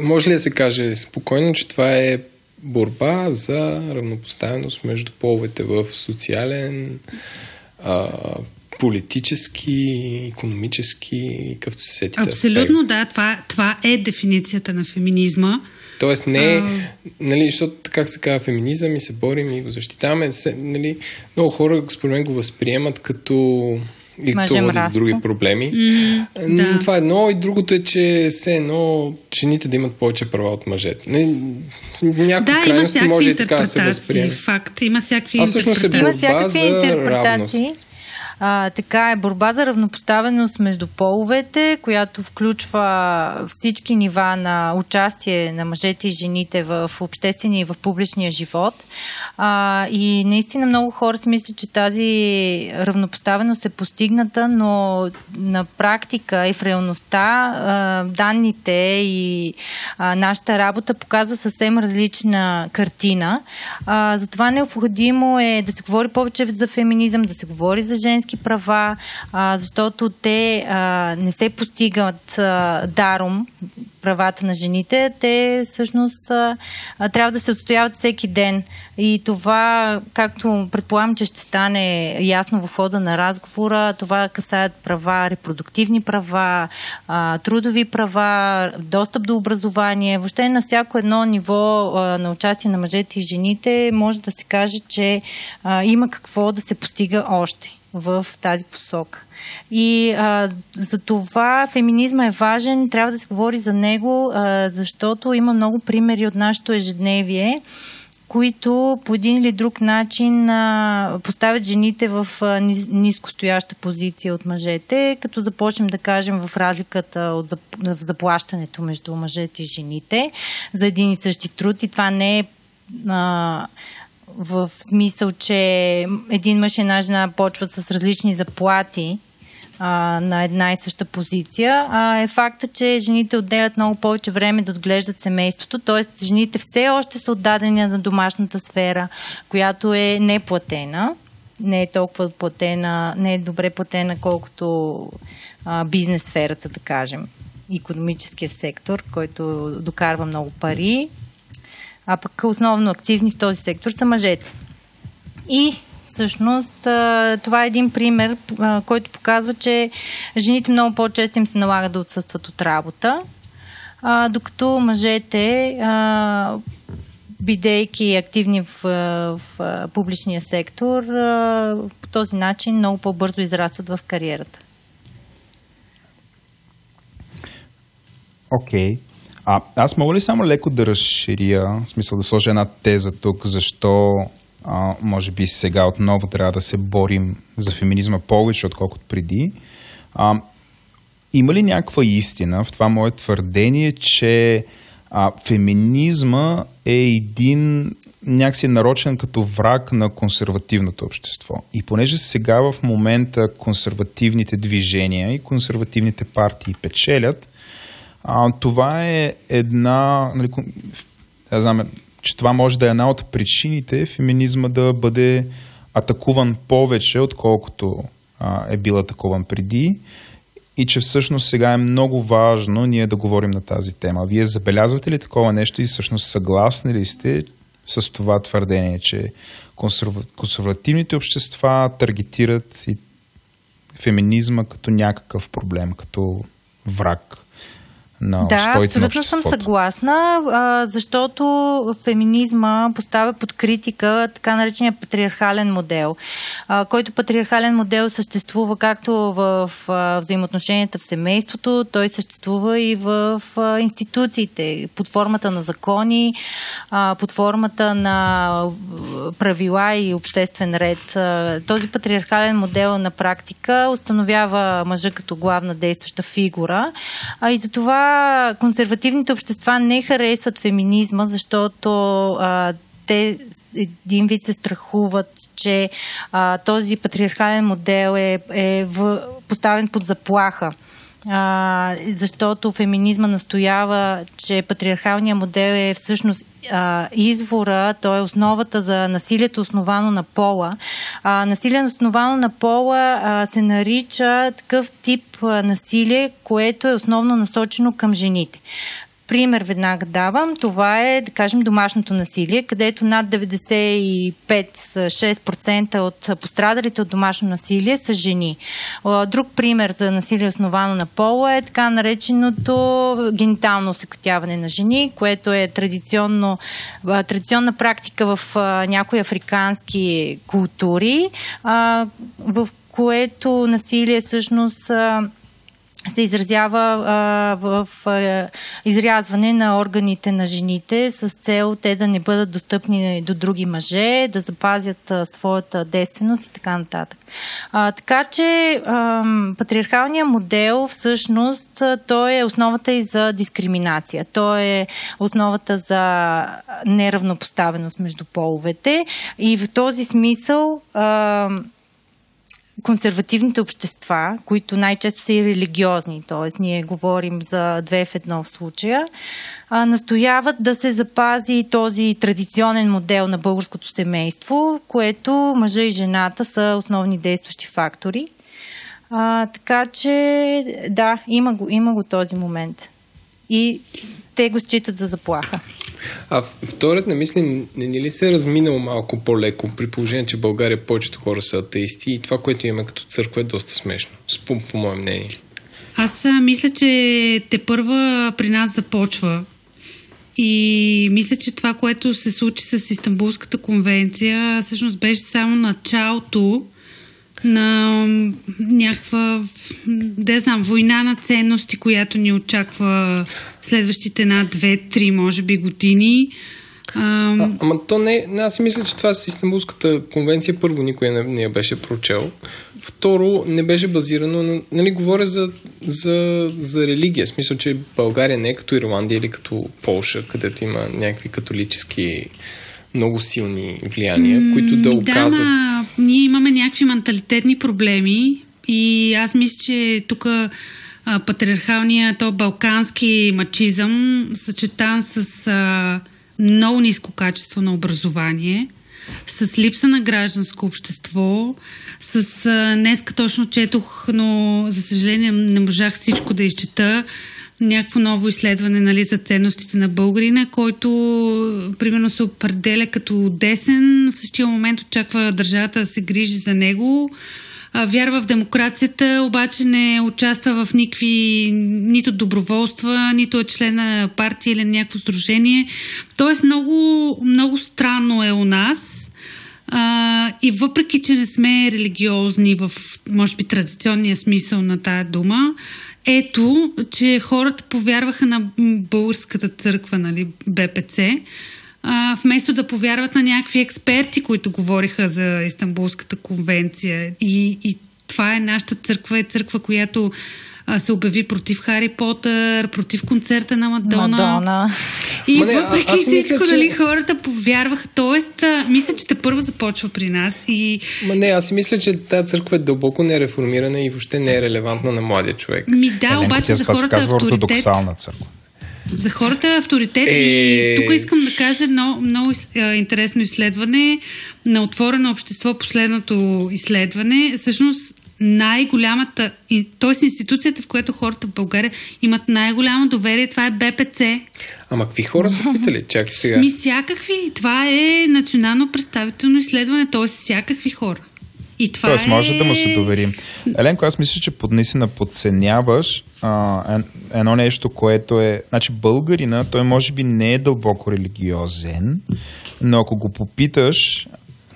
Speaker 2: може ли да се каже спокойно, че това е борба за равнопоставеност между половете в социален, а, политически, економически, какъвто се сетите.
Speaker 6: Абсолютно, аспект. да. Това, това е дефиницията на феминизма.
Speaker 2: Тоест не е, нали, защото как се казва феминизъм и се борим и го защитаваме, се, нали, много хора според мен го възприемат като и това води други проблеми. Mm, да. Това е едно и другото е, че все едно жените да имат повече права от мъжете. Не, някакви
Speaker 6: да,
Speaker 2: крайности може
Speaker 6: и
Speaker 2: така да се възприеме.
Speaker 6: Факт, има всякакви
Speaker 2: а всъщност е борба за интерпретации. Равност.
Speaker 5: А, така е борба за равнопоставеност между половете, която включва всички нива на участие на мъжете и жените в обществения и в публичния живот. А, и наистина много хора си мислят, че тази равнопоставеност е постигната, но на практика и в реалността а, данните и а, нашата работа показва съвсем различна картина. А, затова необходимо е да се говори повече за феминизъм, да се говори за женски женски права, а, защото те а, не се постигат а, даром правата на жените, те всъщност а, трябва да се отстояват всеки ден. И това, както предполагам, че ще стане ясно в хода на разговора, това касаят права, репродуктивни права, а, трудови права, достъп до образование. Въобще на всяко едно ниво а, на участие на мъжете и жените може да се каже, че а, има какво да се постига още в тази посока. И а, за това феминизма е важен, трябва да се говори за него, а, защото има много примери от нашето ежедневие, които по един или друг начин а, поставят жените в а, нискостояща позиция от мъжете, като започнем да кажем в разликата от зап, в заплащането между мъжете и жените за един и същи труд. И това не е а, в смисъл, че един мъж и една жена почват с различни заплати а, на една и съща позиция, а е факта, че жените отделят много повече време да отглеждат семейството, т.е. жените все още са отдадени на домашната сфера, която е неплатена, не е толкова платена, не е добре платена, колкото а, бизнес сферата, да кажем, економическия сектор, който докарва много пари, а пък основно активни в този сектор са мъжете. И Всъщност, това е един пример, който показва, че жените много по-често им се налага да отсъстват от работа, докато мъжете, бидейки активни в, в публичния сектор, по този начин много по-бързо израстват в кариерата.
Speaker 1: Окей. Okay. А, аз мога ли само леко да разширя, в смисъл да сложа една теза тук, защо а, може би сега отново трябва да се борим за феминизма повече, отколкото преди. А, има ли някаква истина в това мое твърдение, че а, феминизма е един някакси нарочен като враг на консервативното общество. И понеже сега в момента консервативните движения и консервативните партии печелят, а, това е една, нали, я знам, че това може да е една от причините феминизма да бъде атакуван повече, отколкото а, е бил атакуван преди и че всъщност сега е много важно ние да говорим на тази тема. Вие забелязвате ли такова нещо и всъщност съгласни ли сте с това твърдение, че консервативните общества таргетират и феминизма като някакъв проблем, като враг? На
Speaker 5: да, абсолютно съм съгласна, а, защото феминизма поставя под критика така наречения патриархален модел, а, който патриархален модел съществува както в а, взаимоотношенията в семейството, той съществува и в а, институциите, под формата на закони, а, под формата на правила и обществен ред. А, този патриархален модел на практика установява мъжа като главна действаща фигура а, и затова консервативните общества не харесват феминизма, защото а, те един вид се страхуват, че а, този патриархален модел е, е в, поставен под заплаха а, защото феминизма настоява, че патриархалният модел е всъщност а, извора, то е основата за насилието основано на пола. А, насилие основано на пола а, се нарича такъв тип а, насилие, което е основно насочено към жените. Пример веднага давам. Това е, да кажем, домашното насилие, където над 95-6% от пострадалите от домашно насилие са жени. Друг пример за насилие основано на пола е така нареченото генитално осекотяване на жени, което е традиционно, традиционна практика в някои африкански култури, в което насилие всъщност се изразява а, в а, изрязване на органите на жените с цел те да не бъдат достъпни до други мъже, да запазят а, своята действеност и така нататък. А, така че а, патриархалният модел всъщност той е основата и за дискриминация. Той е основата за неравнопоставеност между половете и в този смисъл а, консервативните общества, които най-често са и религиозни, т.е. ние говорим за две в едно в случая, настояват да се запази този традиционен модел на българското семейство, в което мъжа и жената са основни действащи фактори. А, така че, да, има го, има го този момент. И те го считат за заплаха.
Speaker 2: А вторият на мисли не ни ли се е разминало малко по-леко, при положение, че в България повечето хора са атеисти и това, което имаме като църква е доста смешно, по, по мое мнение.
Speaker 6: Аз мисля, че те първа при нас започва. И мисля, че това, което се случи с Истанбулската конвенция, всъщност беше само началото на някаква, да знам, война на ценности, която ни очаква следващите на две, три, може би, години.
Speaker 2: А, ама то не, аз си мисля, че това с Истанбулската конвенция първо никой не, не я беше прочел. Второ, не беше базирано на... Нали, говоря за, за, за религия. Смисъл, че България не е като Ирландия или като Полша, където има някакви католически много силни влияния, mm, които да оказват... Да,
Speaker 6: ние имаме някакви менталитетни проблеми и аз мисля, че тук патриархалния, то балкански мачизъм, съчетан с а, много ниско качество на образование, с липса на гражданско общество, с а, днеска точно четох, но за съжаление не можах всичко да изчета, някакво ново изследване нали, за ценностите на българина, който примерно се определя като десен, в същия момент очаква държавата да се грижи за него, вярва в демокрацията, обаче не участва в никакви нито доброволства, нито е член на партия или някакво сдружение. Тоест много, много странно е у нас. А, и въпреки, че не сме религиозни в, може би, традиционния смисъл на тая дума, ето, че хората повярваха на българската църква, нали, БПЦ, а, вместо да повярват на някакви експерти, които говориха за Истанбулската конвенция. И, и това е нашата църква, е църква, която а, се обяви против Хари Потър, против концерта на Мадона.
Speaker 5: Мадона.
Speaker 6: И Ма не, въпреки а, всичко, мисля, че... нали, хората повярваха. Тоест, а, мисля, че те първо започва при нас. И...
Speaker 2: Ма не, аз мисля, че тази църква е дълбоко нереформирана и въобще не е релевантна на младия човек.
Speaker 6: Ми да, Еленко, обаче за хората авторитет...
Speaker 1: църква.
Speaker 6: За хората е авторитет. Е... И тук искам да кажа едно много интересно изследване на отворено общество, последното изследване. Всъщност най-голямата, т.е. институцията, в която хората в България имат най-голямо доверие, това е БПЦ.
Speaker 2: Ама какви хора са питали? Чакай сега.
Speaker 6: Ми всякакви. Това е национално представително изследване, т.е. всякакви хора. И това
Speaker 1: Тоест,
Speaker 6: е...
Speaker 1: може да му се доверим. Еленко, аз мисля, че поднесена подценяваш а, едно нещо, което е... Значи българина, той може би не е дълбоко религиозен, но ако го попиташ,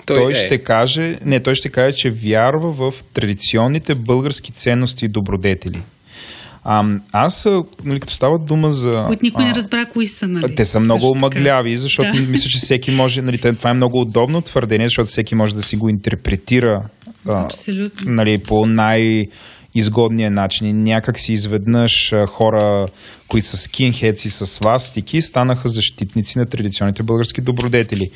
Speaker 1: той, той е. ще каже, не, той ще каже, че вярва в традиционните български ценности и добродетели. А, аз, нали, като става дума за...
Speaker 6: Които никой не разбра кои са, нали?
Speaker 1: Те са много мъгляви, защото да. мисля, че всеки може... Нали, това е много удобно твърдение, защото всеки може да си го интерпретира
Speaker 6: Абсолютно.
Speaker 1: нали, по най- изгодния начин. И някак си изведнъж хора, които са скинхедси с свастики, станаха защитници на традиционните български добродетели.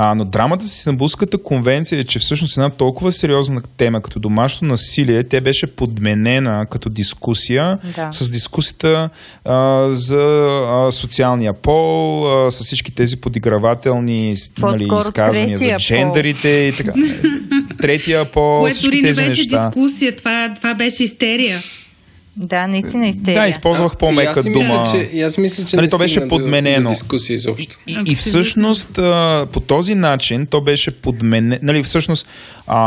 Speaker 1: А, но драмата с Истанбулската конвенция е, че всъщност една толкова сериозна тема като домашно насилие, тя беше подменена като дискусия да. с дискусията а, за а, социалния пол, а, с всички тези подигравателни нали, изказвания за джендерите и така. Третия пол,
Speaker 6: Което
Speaker 1: всички тези
Speaker 6: не беше
Speaker 1: неща.
Speaker 6: дискусия, това, това беше истерия.
Speaker 5: Да, наистина истерия.
Speaker 1: Да, използвах по-мека
Speaker 2: и
Speaker 1: дума.
Speaker 2: Мисля, че, и аз мисля, че
Speaker 1: нали, то беше подменено. До,
Speaker 2: до дискусия изобщо.
Speaker 1: И, и, и всъщност по този начин то беше подменено. Нали, всъщност а,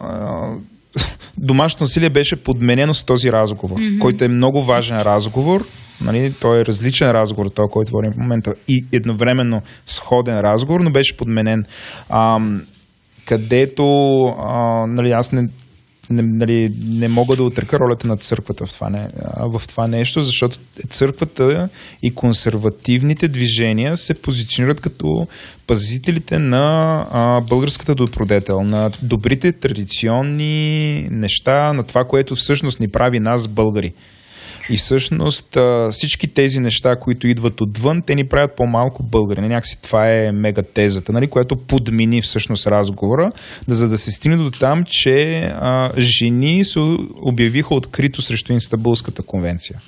Speaker 1: а, домашното насилие беше подменено с този разговор, mm-hmm. който е много важен разговор. Нали, той е различен разговор, този, който водим в момента, и едновременно сходен разговор, но беше подменен. А, където а, нали, аз не, не, нали, не мога да отрека ролята на църквата в това, не, в това нещо, защото църквата и консервативните движения се позиционират като пазителите на а, българската добродетел, на добрите традиционни неща, на това, което всъщност ни прави нас българи. И всъщност всички тези неща, които идват отвън, те ни правят по-малко българи. Някакси това е мега тезата, нали, която подмини всъщност разговора, за да се стигне до там, че а, жени се обявиха открито срещу Инстабулската конвенция.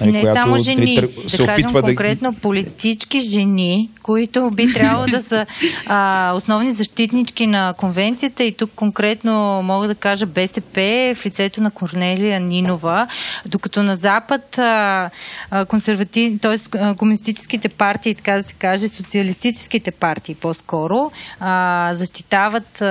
Speaker 5: Нали, не само жени, се да кажем конкретно да... политически жени, които би трябвало да са а, основни защитнички на конвенцията и тук конкретно мога да кажа БСП в лицето на Корнелия Нинова, докато на Запад а, консерватив, т.е. комунистическите партии, така да се каже, социалистическите партии по-скоро, защитават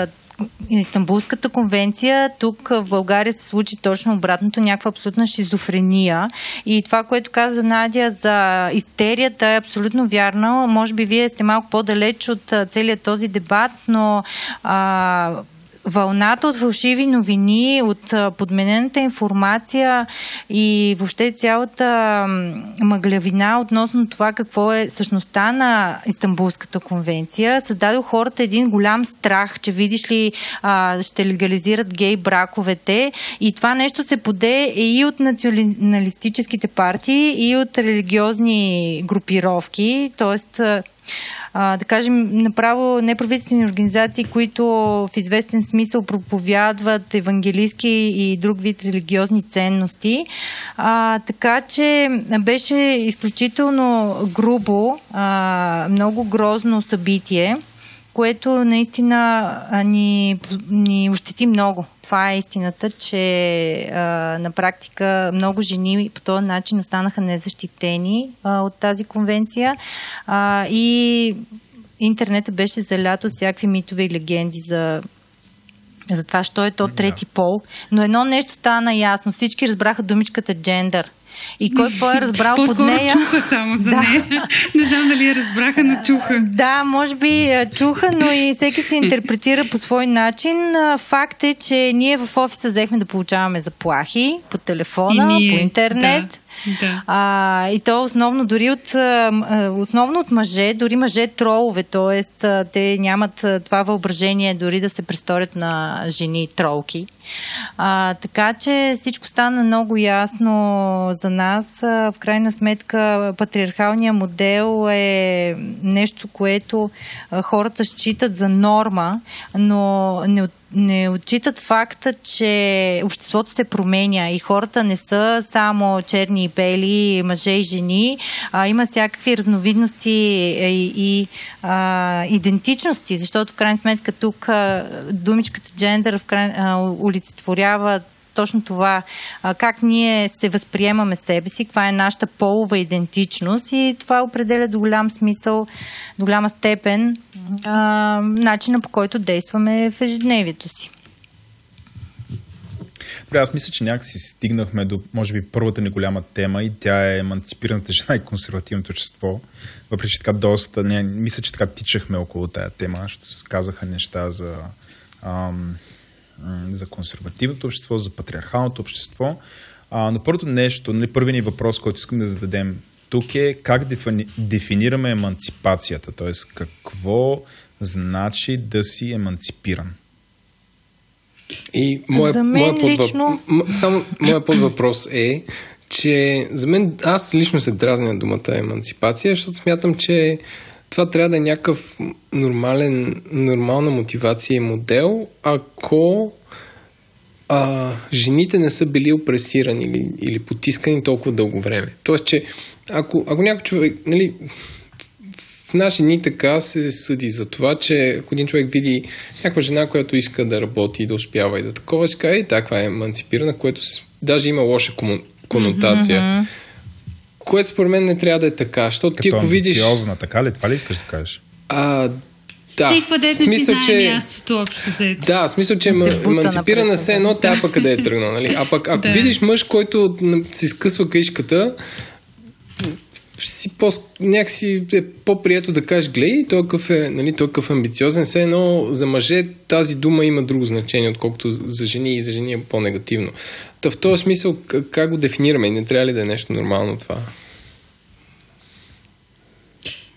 Speaker 5: Истанбулската конвенция, тук в България се случи точно обратното, някаква абсолютна шизофрения. И това, което каза Надя за истерията е абсолютно вярно. Може би вие сте малко по-далеч от целият този дебат, но а, вълната от фалшиви новини, от подменената информация и въобще цялата мъглявина относно това какво е същността на Истанбулската конвенция, създаде хората един голям страх, че видиш ли ще легализират гей браковете. И това нещо се поде и от националистическите партии, и от религиозни групировки, т.е а, да кажем, направо неправителствени организации, които в известен смисъл проповядват евангелийски и друг вид религиозни ценности. А, така че беше изключително грубо, а, много грозно събитие което наистина ни, ни ощети много. Това е истината, че а, на практика много жени по този начин останаха незащитени а, от тази конвенция а, и интернетът беше залят от всякакви митове и легенди за за това, що е то трети пол. Но едно нещо стана ясно. Всички разбраха думичката джендър. И кой по е разбрал под нея...
Speaker 6: чуха само за да. нея. Не знам дали я разбраха, но чуха.
Speaker 5: Да, може би е, чуха, но и всеки се интерпретира по свой начин. Факт е, че ние в офиса взехме да получаваме заплахи по телефона, по интернет. Да
Speaker 6: да.
Speaker 5: А, и то основно дори от, основно от мъже, дори мъже тролове, т.е. те нямат това въображение дори да се престорят на жени тролки. А, така че всичко стана много ясно за нас. В крайна сметка патриархалният модел е нещо, което хората считат за норма, но не от не отчитат факта, че обществото се променя и хората не са само черни и бели, мъже и жени, а има всякакви разновидности и, и а, идентичности, защото в крайна сметка тук думичката джендър в край, а, олицетворява точно това, как ние се възприемаме себе си, каква е нашата полова идентичност и това определя до голям смисъл, до голяма степен а, начина по който действаме в ежедневието си.
Speaker 1: Добре, аз мисля, че някакси стигнахме до, може би, първата ни голяма тема и тя е емансипираната жена и консервативното общество. Въпреки, че така доста, не, мисля, че така тичахме около тая тема, защото се казаха неща за ам, за консервативното общество, за патриархалното общество. А, но първото нещо, нали, първият ни въпрос, който искам да зададем тук е как дефини, дефинираме еманципацията, т.е. какво значи да си еманципиран.
Speaker 2: И моя,
Speaker 5: за мен
Speaker 2: моя подвъп...
Speaker 5: лично...
Speaker 2: Само моя подвъпрос е, че за мен аз лично се дразня думата еманципация, защото смятам, че това трябва да е някакъв нормален, нормална мотивация и модел, ако а, жените не са били опресирани или, или потискани толкова дълго време. Тоест, че ако, ако някой човек, нали, в наши дни така се съди за това, че ако един човек види някаква жена, която иска да работи и да успява и да такова, си каже, таква е еманципирана, което даже има лоша конотация. Mm-hmm което според мен не трябва да е така. Защото ти ако видиш...
Speaker 1: така ли? Това ли искаш да кажеш?
Speaker 2: А, да.
Speaker 6: И къде смисъл, си че... мястото общо взето.
Speaker 2: Да, смисъл, че емансипирана се едно тя пък къде е тръгнал. Нали? А пък ако да. видиш мъж, който си скъсва каишката, си по, някакси е по-прието да кажеш, гледай, той какъв е, нали, той какъв е амбициозен, все едно за мъже тази дума има друго значение, отколкото за жени и за жени е по-негативно. Та в този смисъл, как го дефинираме? Не трябва ли да е нещо нормално това?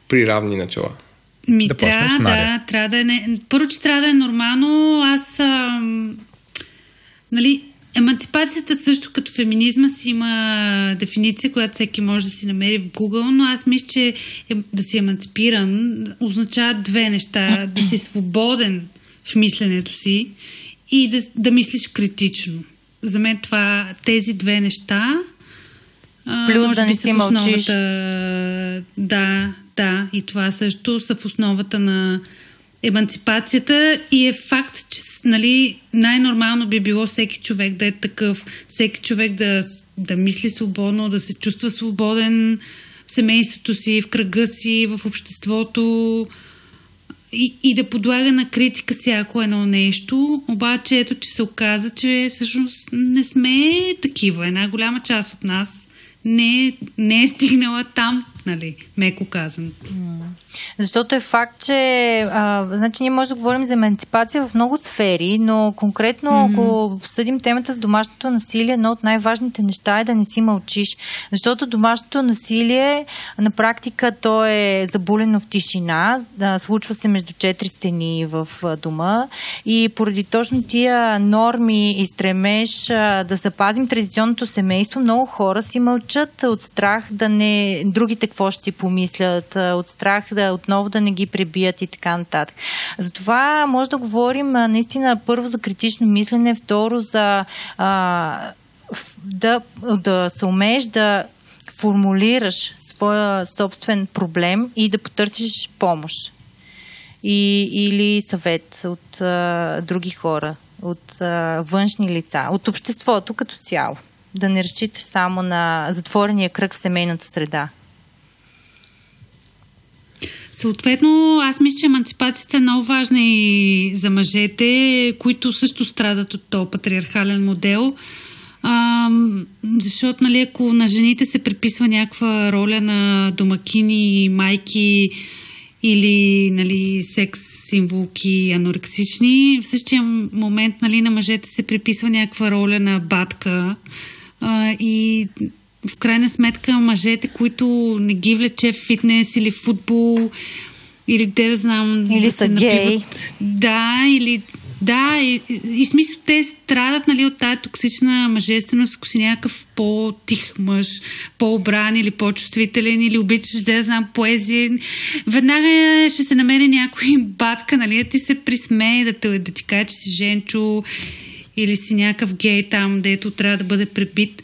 Speaker 2: При равни начала.
Speaker 6: Ми, да трябва, да, трябва да е... Не... Първо, че трябва да е нормално. Аз... Ам... Нали, Емансипацията също като феминизма си има дефиниция, която всеки може да си намери в Google, но аз мисля, че е, да си емансипиран означава две неща. Да си свободен в мисленето си и да, да мислиш критично. За мен това, тези две неща
Speaker 5: Плюс може да не си мълчиш.
Speaker 6: Да, да. И това също са в основата на еманципацията и е факт, че нали, най-нормално би било всеки човек да е такъв, всеки човек да, да мисли свободно, да се чувства свободен в семейството си, в кръга си, в обществото и, и да подлага на критика всяко едно нещо. Обаче ето, че се оказа, че всъщност не сме такива. Една голяма част от нас не, не е стигнала там нали, меко казан.
Speaker 5: Защото е факт, че а, значи ние може да говорим за емансипация в много сфери, но конкретно, mm-hmm. ако съдим темата с домашното насилие, едно от най-важните неща е да не си мълчиш. Защото домашното насилие на практика то е забулено в тишина, да, случва се между четири стени в дома и поради точно тия норми и стремеж а, да запазим традиционното семейство, много хора си мълчат от страх да не другите какво ще си помислят, от страх да отново да не ги пребият и така нататък. Затова може да говорим наистина първо за критично мислене, второ за а, да, да се умееш да формулираш своя собствен проблем и да потърсиш помощ. И, или съвет от а, други хора, от а, външни лица, от обществото като цяло. Да не разчиташ само на затворения кръг в семейната среда.
Speaker 6: Съответно, аз мисля, че емансипацията е много важна и за мъжете, които също страдат от този патриархален модел. А, защото, нали, ако на жените се приписва някаква роля на домакини, майки или нали, секс символки анорексични, в същия момент нали, на мъжете се приписва някаква роля на батка а, и в крайна сметка мъжете, които не ги влече в фитнес или в футбол, или те да знам...
Speaker 5: Или
Speaker 6: да
Speaker 5: са гей.
Speaker 6: Да, или... Да, и, и смисъл те страдат нали, от тая токсична мъжественост, ако си някакъв по-тих мъж, по-обран или по-чувствителен, или обичаш да знам поезия. Веднага ще се намери някой батка, нали, да ти се присмее, да, те, да ти каже, че си женчо или си някакъв гей там, дето трябва да бъде пребит.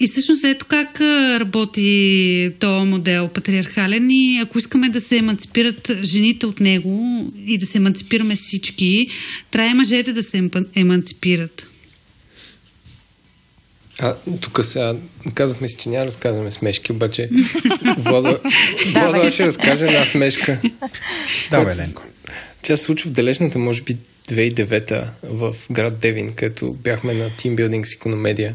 Speaker 6: И всъщност ето как работи този модел патриархален и ако искаме да се еманципират жените от него и да се еманципираме всички, трябва и мъжете да се еманципират.
Speaker 2: А, тук сега казахме си, че няма да разказваме смешки, обаче Вода, Вода ще разкаже една смешка.
Speaker 1: Да, Еленко.
Speaker 2: Тя се случва в далечната, може би 2009 в град Девин, където бяхме на тимбилдинг с икономедия.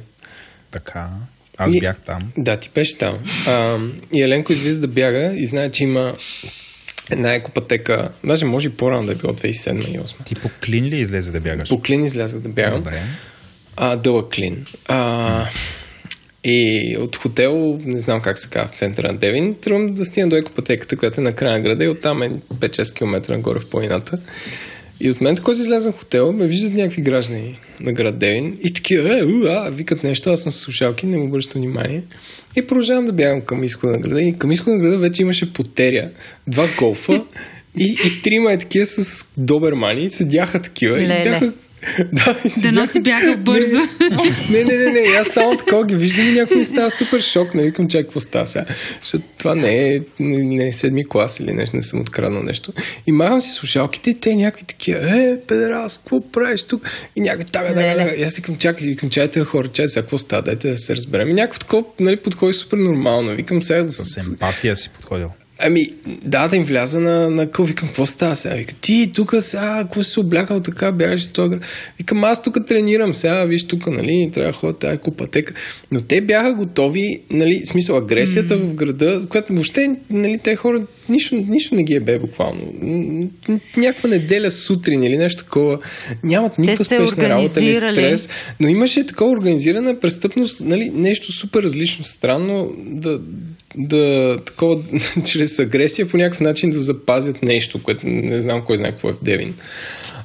Speaker 1: Така. Аз
Speaker 2: И-
Speaker 1: бях там.
Speaker 2: Да, ти беше там. А, и Еленко излиза да бяга и знае, че има една екопатека, даже може и по-рано да е било 2007 и 2008.
Speaker 1: Ти по клин ли излезе да бягаш?
Speaker 2: По клин излязах да бягам.
Speaker 1: Добре.
Speaker 2: А, дълъг клин. А, и от хотел, не знам как се казва, в центъра на Девин, тръгвам да стигна до екопатеката, която е на края на града и оттам е 5-6 км нагоре в планината. И от момента, който излязам в хотел, ме виждат някакви граждани на град Девин и такива, е, у, а, викат нещо, аз съм с слушалки, не му обръщам внимание. И продължавам да бягам към изхода на града. И към изхода на града вече имаше потеря, два голфа и, и трима е такива с добермани, седяха такива. И
Speaker 5: Леле.
Speaker 2: бяха, да, и
Speaker 6: Да
Speaker 2: седяха-
Speaker 6: носи бяга бързо.
Speaker 2: не, не, не, не, аз само такова ги виждам и някой ми става супер шок, нали, към чак какво става сега. Защото това не е, не, не е седми клас или нещо, не съм откраднал нещо. И махам си слушалките и те някакви такива, е, педерас, какво правиш тук? И някой там, да, да, да. И аз викам, чакай, викам, чайте хора, чайте сега, какво става, дайте да се разберем. И някакво такова, нали, подходи супер нормално. Викам сега да
Speaker 1: С емпатия си подходил.
Speaker 2: Ами, да, да им вляза на, на къл. Викам, какво става сега? Вика, ти тук сега, ако се облякал така, бягаш с град. Викам, аз тук тренирам сега, виж тук, нали, трябва да ходя тази купатека. Но те бяха готови, нали, смисъл агресията mm. в града, която въобще, нали, те хора, нищо, нищо не ги е бе буквално. Някаква неделя сутрин или нещо такова. Нямат никаква спешна работа или стрес. Но имаше такова организирана престъпност, нали, нещо супер различно, странно, да, да такова, чрез агресия по някакъв начин да запазят нещо, което не знам кой знае какво е в Девин.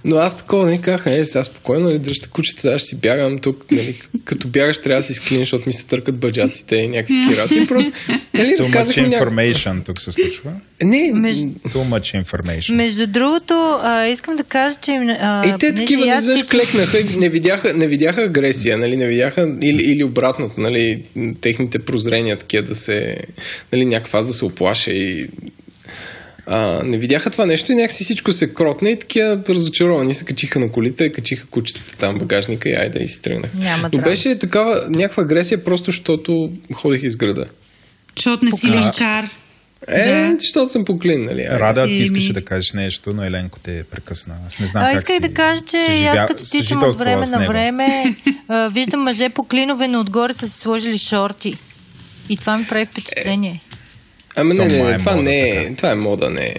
Speaker 2: Но аз такова не казах, е, сега спокойно, нали, дръжте кучета, да, ще си бягам тук, нали, като бягаш трябва да си склин, защото ми се търкат бъджаците и някакви такива работи. Просто, нали,
Speaker 1: Too much information тук се случва.
Speaker 2: Не,
Speaker 5: Между-
Speaker 1: Too much information.
Speaker 5: Между другото, а, искам да кажа, че... А,
Speaker 2: И те
Speaker 5: понеже
Speaker 2: такива
Speaker 5: аз
Speaker 2: изведнъж клекнаха и не видяха, не видяха агресия, нали, не видяха или, или обратното, нали, техните прозрения такива да се, нали, някаква аз да се оплаша и а, не видяха това нещо и някакси всичко се кротна и такива разочаровани се качиха на колите, качиха кучетата там в багажника и айде и си тръгнах.
Speaker 5: Няма
Speaker 2: Но беше такава някаква агресия просто, защото ходих из града.
Speaker 6: Защото не си линчар.
Speaker 2: Е,
Speaker 6: Да.
Speaker 2: защото съм поклин, нали?
Speaker 1: Рада, ти
Speaker 6: Еми.
Speaker 1: искаше да кажеш нещо, но Еленко те прекъсна. Аз не знам
Speaker 5: А,
Speaker 1: как
Speaker 5: исках
Speaker 1: си
Speaker 5: да кажа, че
Speaker 1: съживя-
Speaker 5: аз като тичам от време на време, виждам мъже по клинове, но отгоре са си сложили шорти. И това ми прави впечатление.
Speaker 2: Ама не, не, не,
Speaker 1: е
Speaker 2: това
Speaker 1: мода,
Speaker 2: не е,
Speaker 1: така.
Speaker 2: това е мода, не е.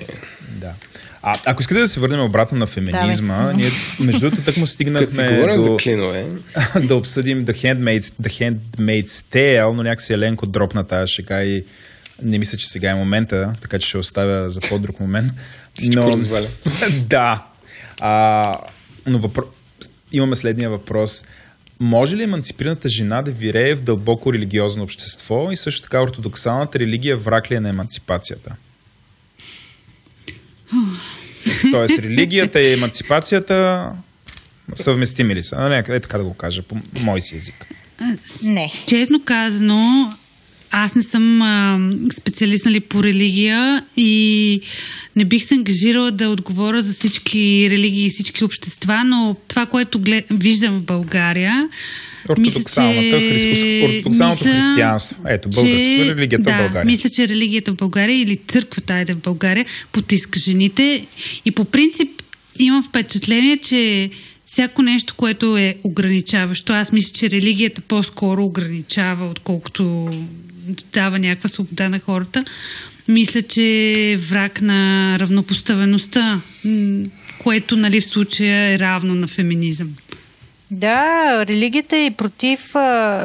Speaker 1: Да. А, ако искате да се върнем обратно на феминизма, ние между другото тък му
Speaker 2: Като си
Speaker 1: стигнахме
Speaker 2: за
Speaker 1: до,
Speaker 2: клинове,
Speaker 1: да обсъдим The Handmaid's, The Handmaid's Tale, но някакси Еленко дропна тази шега и не мисля, че сега е момента, така че ще оставя за по-друг момент.
Speaker 2: Разваля.
Speaker 1: да. А, но въпро... имаме следния въпрос. Може ли еманципираната жена да вирее в дълбоко религиозно общество и също така ортодоксалната религия враг ли е на еманципацията? Тоест религията и еманципацията съвместими ли са? Не, е така да го кажа, по мой си език.
Speaker 5: Не.
Speaker 6: Честно казано, аз не съм а, специалист нали, по религия и не бих се ангажирала да отговоря за всички религии и всички общества, но това, което глед... виждам в България.
Speaker 1: Ортодоксалната
Speaker 6: мисля, че...
Speaker 1: ортодоксалното
Speaker 6: мисля,
Speaker 1: християнство. Ето, българска
Speaker 6: че-
Speaker 1: религията в
Speaker 6: да,
Speaker 1: България.
Speaker 6: Мисля, че религията в България или църквата айде в България потиска жените. И по принцип имам впечатление, че всяко нещо, което е ограничаващо, аз мисля, че религията по-скоро ограничава, отколкото дава някаква свобода на хората. Мисля, че е враг на равнопоставеността, което нали, в случая е равно на феминизъм.
Speaker 5: Да, религията е против,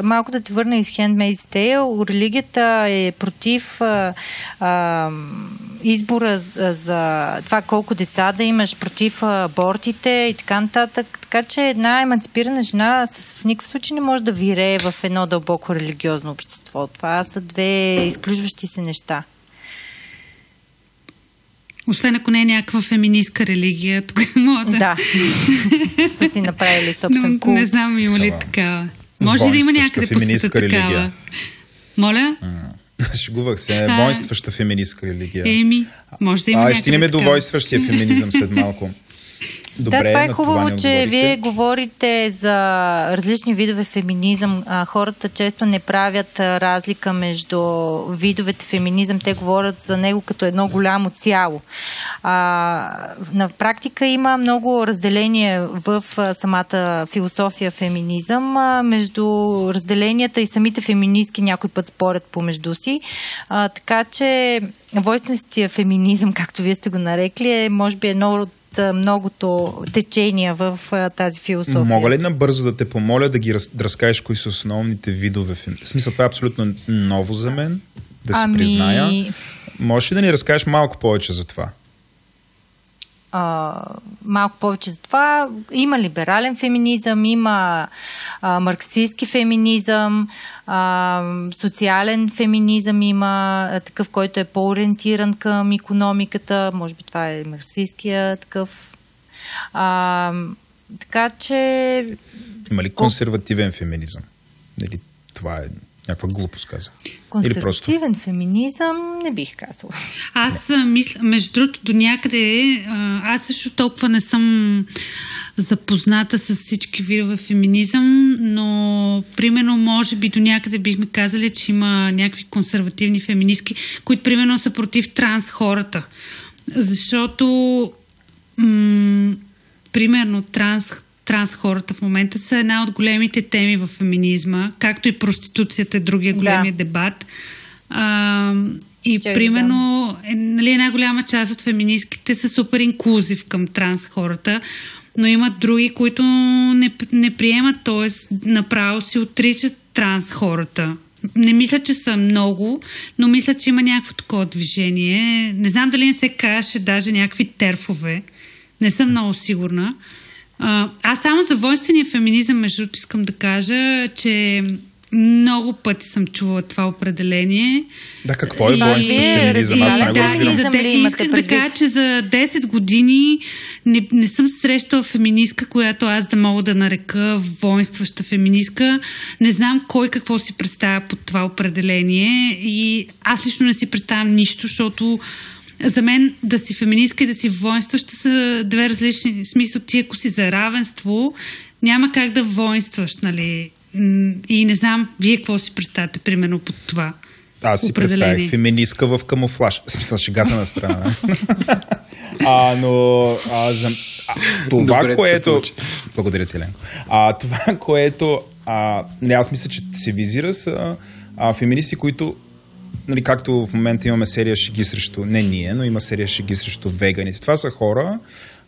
Speaker 5: малко да те върна из Handmaid's Tale, религията е против а, а, избора за, за това колко деца да имаш, против абортите и така нататък. Така че една емансипирана жена в никакъв случай не може да вирее в едно дълбоко религиозно общество. Това са две изключващи се неща.
Speaker 6: Освен ако не е някаква феминистка религия, тук е мода.
Speaker 5: Да. са си направили собствен култ.
Speaker 6: не знам има ли такава. Може ли да има някъде по света такава? Моля?
Speaker 1: Шегувах се.
Speaker 6: А.
Speaker 1: Воинстваща феминистка религия.
Speaker 6: Еми, може да има
Speaker 1: а, ще ни ме до
Speaker 6: такава.
Speaker 1: воинстващия феминизъм след малко. Добре,
Speaker 5: да, това е хубаво,
Speaker 1: не
Speaker 5: че вие говорите за различни видове феминизъм. А, хората често не правят а, разлика между видовете феминизъм. Те говорят за него като едно голямо цяло. А, на практика има много разделение в а, самата философия феминизъм. А, между разделенията и самите феминистки някой път спорят помежду си. А, така че войственствия феминизъм, както вие сте го нарекли, е може би едно от многото течения в тази философия.
Speaker 1: Мога ли набързо да те помоля да ги раз, да разкажеш кои са основните видове? В смисъл, това е абсолютно ново за мен, да си
Speaker 5: Ами-
Speaker 1: призная. Можеш ли да ни разкажеш малко повече за това?
Speaker 5: А, малко повече за това. Има либерален феминизъм, има а, марксистски феминизъм, а, социален феминизъм има, а, такъв, който е по-ориентиран към економиката. Може би това е марксистския такъв. А, така че
Speaker 1: Има ли консервативен феминизъм? Или това е някаква глупост, каза? Или просто...
Speaker 5: консервативен феминизъм не бих казала.
Speaker 6: Аз а, мисля, между другото, до някъде, а, аз също толкова не съм запозната с всички видове феминизъм, но примерно може би до някъде бихме казали, че има някакви консервативни феминистки, които примерно са против транс хората. Защото м- примерно транс транс хората в момента са една от големите теми в феминизма, както и проституцията е другия големия
Speaker 5: Да.
Speaker 6: дебат. А, и
Speaker 5: да
Speaker 6: примерно е, нали, една голяма част от феминистките са супер инклюзив към транс хората, но имат други, които не, не приемат, т.е. направо си отричат транс хората. Не мисля, че са много, но мисля, че има някакво такова движение. Не знам дали не се каже даже някакви терфове. Не съм много сигурна. А, аз само за воинствения феминизъм, между другото, искам да кажа, че много пъти съм чувала това определение.
Speaker 1: Да, какво е
Speaker 5: Вие
Speaker 1: феминизъм? Аз не го
Speaker 6: да, и
Speaker 1: разбирам.
Speaker 6: за, де, исках да кажа, че за 10 години не, не съм срещала феминистка, която аз да мога да нарека воинстваща феминистка. Не знам кой какво си представя под това определение и аз лично не си представям нищо, защото за мен да си феминистка и да си воинстваща са две различни. В смисъл, ти ако си за равенство, няма как да воинстваш, нали? И не знам, вие какво си представяте, примерно, под това.
Speaker 1: Аз си
Speaker 6: определение.
Speaker 1: представях феминистка в камуфлаж. В смисъл, шегата на страна. а, но а, за, а, това,
Speaker 2: Добре
Speaker 1: което... Благодаря ти, Ленко. А, това, което... А, не, аз мисля, че се визира са а, феминисти, които нали, както в момента имаме серия шеги срещу, не ние, но има серия шеги срещу веганите. Това са хора,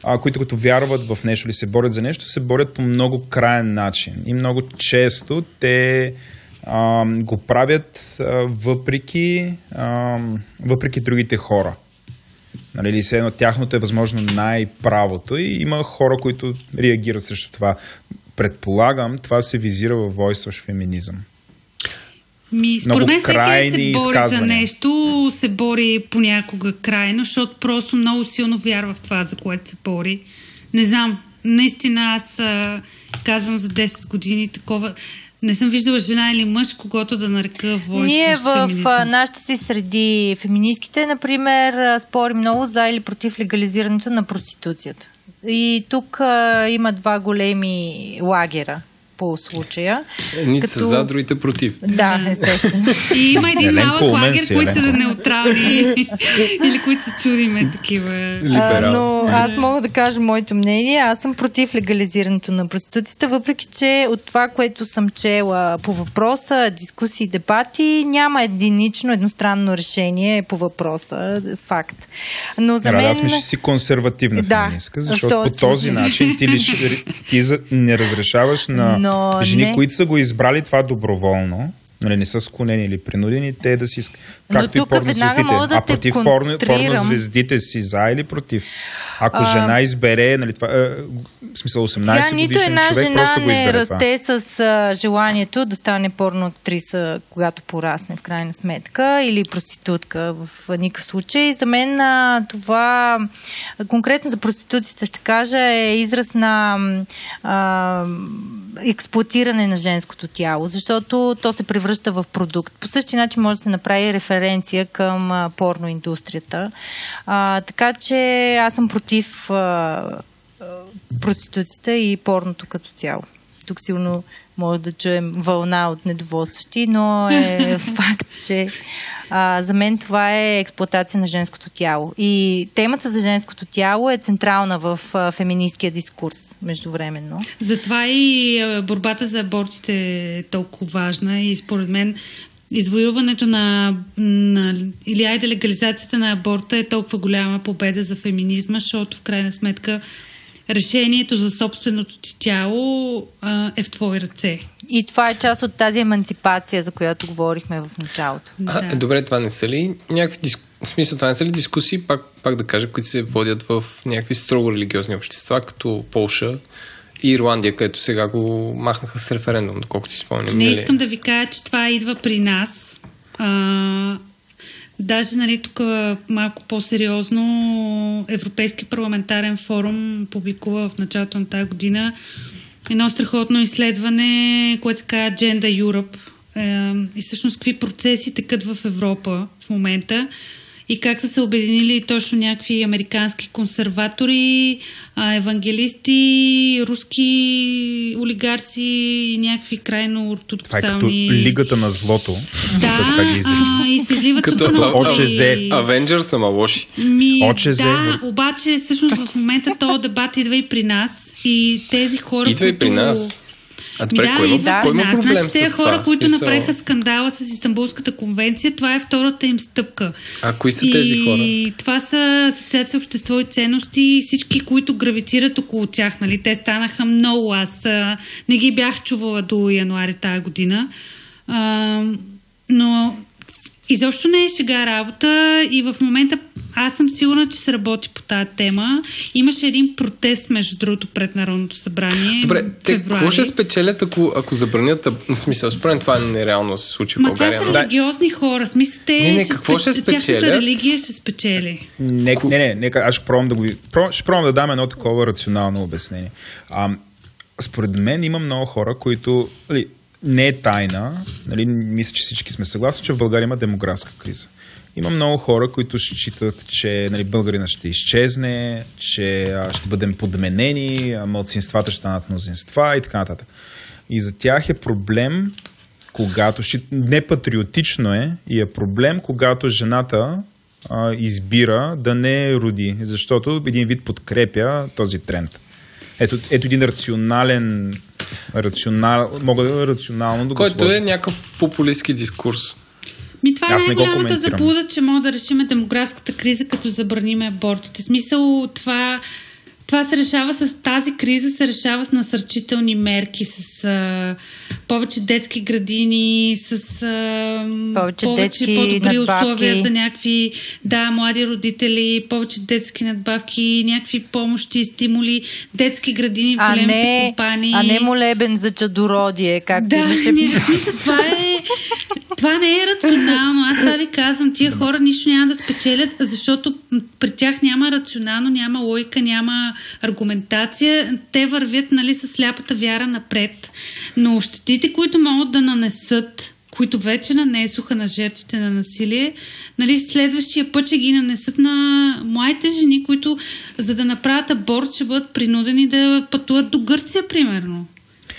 Speaker 1: а, които като вярват в нещо или се борят за нещо, се борят по много краен начин. И много често те а, го правят а, въпреки, а, въпреки другите хора. Нали, или се едно тяхното е възможно най-правото и има хора, които реагират срещу това. Предполагам, това се визира във войстващ феминизъм.
Speaker 6: Ми, според мен всеки се бори за нещо, се бори понякога крайно, защото просто много силно вярва в това, за което се бори. Не знам, наистина аз а, казвам за 10 години такова. Не съм виждала жена или мъж, когато да нарека войство
Speaker 5: Ние в феминизъм. нашите си среди феминистките, например, спорим много за или против легализирането на проституцията. И тук а, има два големи лагера по случая.
Speaker 2: Едните като... са за, другите против.
Speaker 5: Да, естествено.
Speaker 6: И има един малък лагер, които са неутрални или които се чудиме такива.
Speaker 5: А, но аз мога да кажа моето мнение. Аз съм против легализирането на проституцията, въпреки че от това, което съм чела по въпроса, дискусии, дебати, няма единично, едностранно решение по въпроса. Факт. Но за мен...
Speaker 1: Аз мисля, си консервативна да, феминистка, защото по този начин ти, ли, ти не разрешаваш на но жени, не... които са го избрали това доброволно, нали, не са склонени или принудени, те да си... Както и порнозвездите. Да а против порно, порнозвездите си за или против? Ако а, жена избере, нали, това, е, в смисъл 18 сега,
Speaker 5: нито
Speaker 1: една
Speaker 5: човек
Speaker 1: жена просто
Speaker 5: го
Speaker 1: не
Speaker 5: расте това. с а, желанието да стане порно актриса, когато порасне в крайна сметка, или проститутка в никакъв случай. За мен а, това, конкретно за проституцията ще кажа, е израз на а, експлуатиране на женското тяло, защото то се превръща в продукт. По същия начин може да се направи референция към а, порноиндустрията. А, така че аз съм против а, проституцията и порното като цяло. Тук силно може да чуем вълна от недоволстващи, но е факт, че а, за мен това е експлуатация на женското тяло. И темата за женското тяло е централна в а, феминистския дискурс междувременно.
Speaker 6: Затова и борбата за абортите е толкова важна и според мен извоюването на, на или айде легализацията на аборта е толкова голяма победа за феминизма, защото в крайна сметка решението за собственото ти тяло а, е в твои ръце.
Speaker 5: И това е част от тази емансипация, за която говорихме в началото.
Speaker 2: А, да. Добре, това не са ли някакви дискусии? В смисъл, това не са ли дискусии, пак, пак да кажа, които се водят в някакви строго религиозни общества, като Полша и Ирландия, където сега го махнаха с референдум, доколкото си спомням.
Speaker 6: Не искам да ви кажа, че това идва при нас. А, Даже, нали, тук малко по-сериозно Европейски парламентарен форум публикува в началото на тази година едно страхотно изследване, което се казва Agenda Europe. Е, и всъщност какви процеси текат в Европа в момента и как са се обединили точно някакви американски консерватори, евангелисти, руски олигарси и някакви крайно ортодоксални... Това е като
Speaker 1: лигата на злото.
Speaker 6: Да, а, и се изливат
Speaker 2: като ОЧЗ. Авенджър са лоши.
Speaker 6: Ми, ОЧЗ. Да, обаче всъщност в момента този дебат идва и при нас и тези хора,
Speaker 2: Идва и при нас. А добре, да, кой, има, да, кой има проблем значи,
Speaker 6: тези хора, това? които смисъл... направиха скандала с Истанбулската конвенция, това е втората им стъпка.
Speaker 2: А кои са и тези хора?
Speaker 6: И това са Асоциация Общество и ценности и всички, които гравитират около тях. Нали? Те станаха много. Аз а, не ги бях чувала до януари тази година. А, но изобщо не е шега работа и в момента аз съм сигурна, че се работи по тази тема. Имаше един протест, между другото, пред Народното събрание.
Speaker 2: Добре, те какво ще спечелят, ако, ако забранят, в смисъл, според това е нереално да се случи в България.
Speaker 6: това са религиозни хора, смисъл, те
Speaker 2: не, не, какво ще, ще спечелят? Тяхната
Speaker 6: религия ще спечели.
Speaker 1: Не, не, не, не, аз ще пробвам да го... Ще пробвам да дам едно такова рационално обяснение. А, според мен има много хора, които... Нали, не е тайна, нали, мисля, че всички сме съгласни, че в България има демографска криза. Има много хора, които считат, че нали, българина ще изчезне, че ще бъдем подменени, а мълцинствата ще станат мнозинства и така нататък. И за тях е проблем, когато, не патриотично е, и е проблем, когато жената а, избира да не роди, защото един вид подкрепя този тренд. Ето, ето един рационален, рационал, мога да рационално да
Speaker 2: го Който е е някакъв популистски дискурс.
Speaker 6: Ми това
Speaker 1: Аз
Speaker 6: е най-голямата заблуда, че може да решим демографската криза, като забраниме абортите. Смисъл това, това се решава с тази криза, се решава с насърчителни мерки, с а, повече детски градини, с а,
Speaker 5: Повече детски
Speaker 6: по-добри
Speaker 5: надбавки.
Speaker 6: условия за някакви да, млади родители, повече детски надбавки, някакви помощи, стимули, детски градини в
Speaker 5: А
Speaker 6: големите
Speaker 5: не,
Speaker 6: компании.
Speaker 5: а не молебен за чадородие, както
Speaker 6: Да,
Speaker 5: имаше.
Speaker 6: не, смисъл, това е, това не е рационално. Аз това ви казвам, тия хора нищо няма да спечелят, защото при тях няма рационално, няма логика, няма аргументация. Те вървят нали, с сляпата вяра напред. Но щетите, които могат да нанесат, които вече нанесоха на жертвите на насилие, нали, следващия път ще ги нанесат на младите жени, които за да направят аборт ще бъдат принудени да пътуват до Гърция, примерно.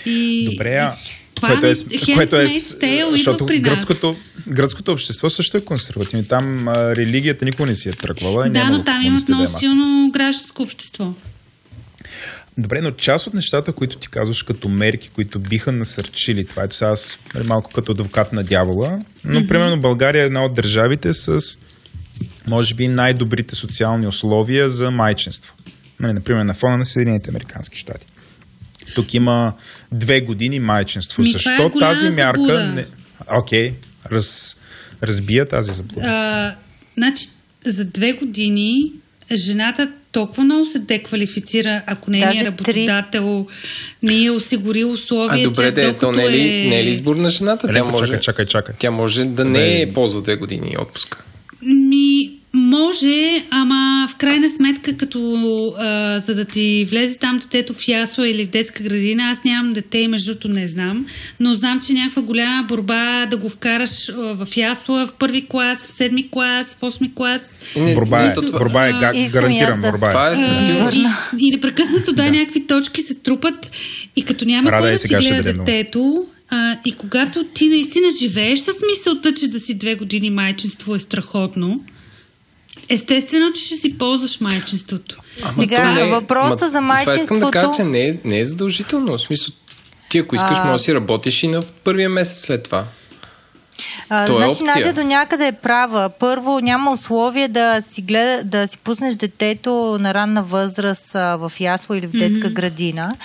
Speaker 6: И...
Speaker 1: Добре, а
Speaker 6: Това
Speaker 1: което е, което е,
Speaker 6: Tale идва
Speaker 1: защото
Speaker 6: при нас.
Speaker 1: гръцкото, гръцкото общество също е консервативно. Там а, религията никога не си е тръгвала.
Speaker 6: Да, но там имат много силно гражданско общество.
Speaker 1: Добре, но част от нещата, които ти казваш като мерки, които биха насърчили, това ето сега аз нали, малко като адвокат на дявола, но mm-hmm. примерно България е една от държавите с може би най-добрите социални условия за майчинство. Нали, например, на фона на Съединените Американски щати. Тук има две години майчинство.
Speaker 6: Ми, е
Speaker 1: Защо
Speaker 6: голяма
Speaker 1: тази мярка...
Speaker 6: заблуда.
Speaker 1: Не... Окей, раз, разбия тази заблуда.
Speaker 6: А, значи, за две години жената толкова много се деквалифицира, ако не е
Speaker 5: Даже
Speaker 6: работодател, не е осигурил
Speaker 2: А
Speaker 6: условия,
Speaker 2: добре,
Speaker 6: тя
Speaker 2: де, то
Speaker 6: докато
Speaker 2: не е, ли,
Speaker 6: е...
Speaker 2: не е ли избор на жената? Тя
Speaker 1: Леко,
Speaker 2: може,
Speaker 1: чакай, чакай, чакай.
Speaker 2: Тя може да не е ползва две години отпуска.
Speaker 6: Ми, може, ама в крайна сметка, като а, за да ти влезе там детето в ясла или в детска градина, аз нямам дете и между другото не знам, но знам, че някаква голяма борба да го вкараш а, в ясла, в първи клас, в седми клас, в осми клас.
Speaker 2: Не,
Speaker 1: Борба е,
Speaker 2: смисъл,
Speaker 1: борба е,
Speaker 6: а,
Speaker 5: и
Speaker 1: гарантирам
Speaker 5: да-
Speaker 1: борба е.
Speaker 2: Това е със сигурност.
Speaker 6: И, непрекъснато да, някакви точки се трупат и като няма
Speaker 1: Рада
Speaker 6: кой
Speaker 1: е,
Speaker 6: да ти гледа детето а, и когато ти наистина живееш с мисълта, че да си две години майчинство е страхотно, естествено, че ще си ползваш майчинството.
Speaker 5: Сега,
Speaker 2: То не е-
Speaker 5: въпроса
Speaker 2: ма,
Speaker 5: за
Speaker 2: Това искам
Speaker 5: майчинството...
Speaker 2: да кажа, че не е, не е задължително. В смисъл, ти ако искаш,
Speaker 5: А.
Speaker 2: може да си работиш и на първия месец след това.
Speaker 5: А,
Speaker 2: То е
Speaker 5: значи
Speaker 2: опция.
Speaker 5: Надя до някъде е права. Първо, няма условие да си, гледа, да си пуснеш детето на ранна възраст а, в ясла или в детска mm-hmm. градина.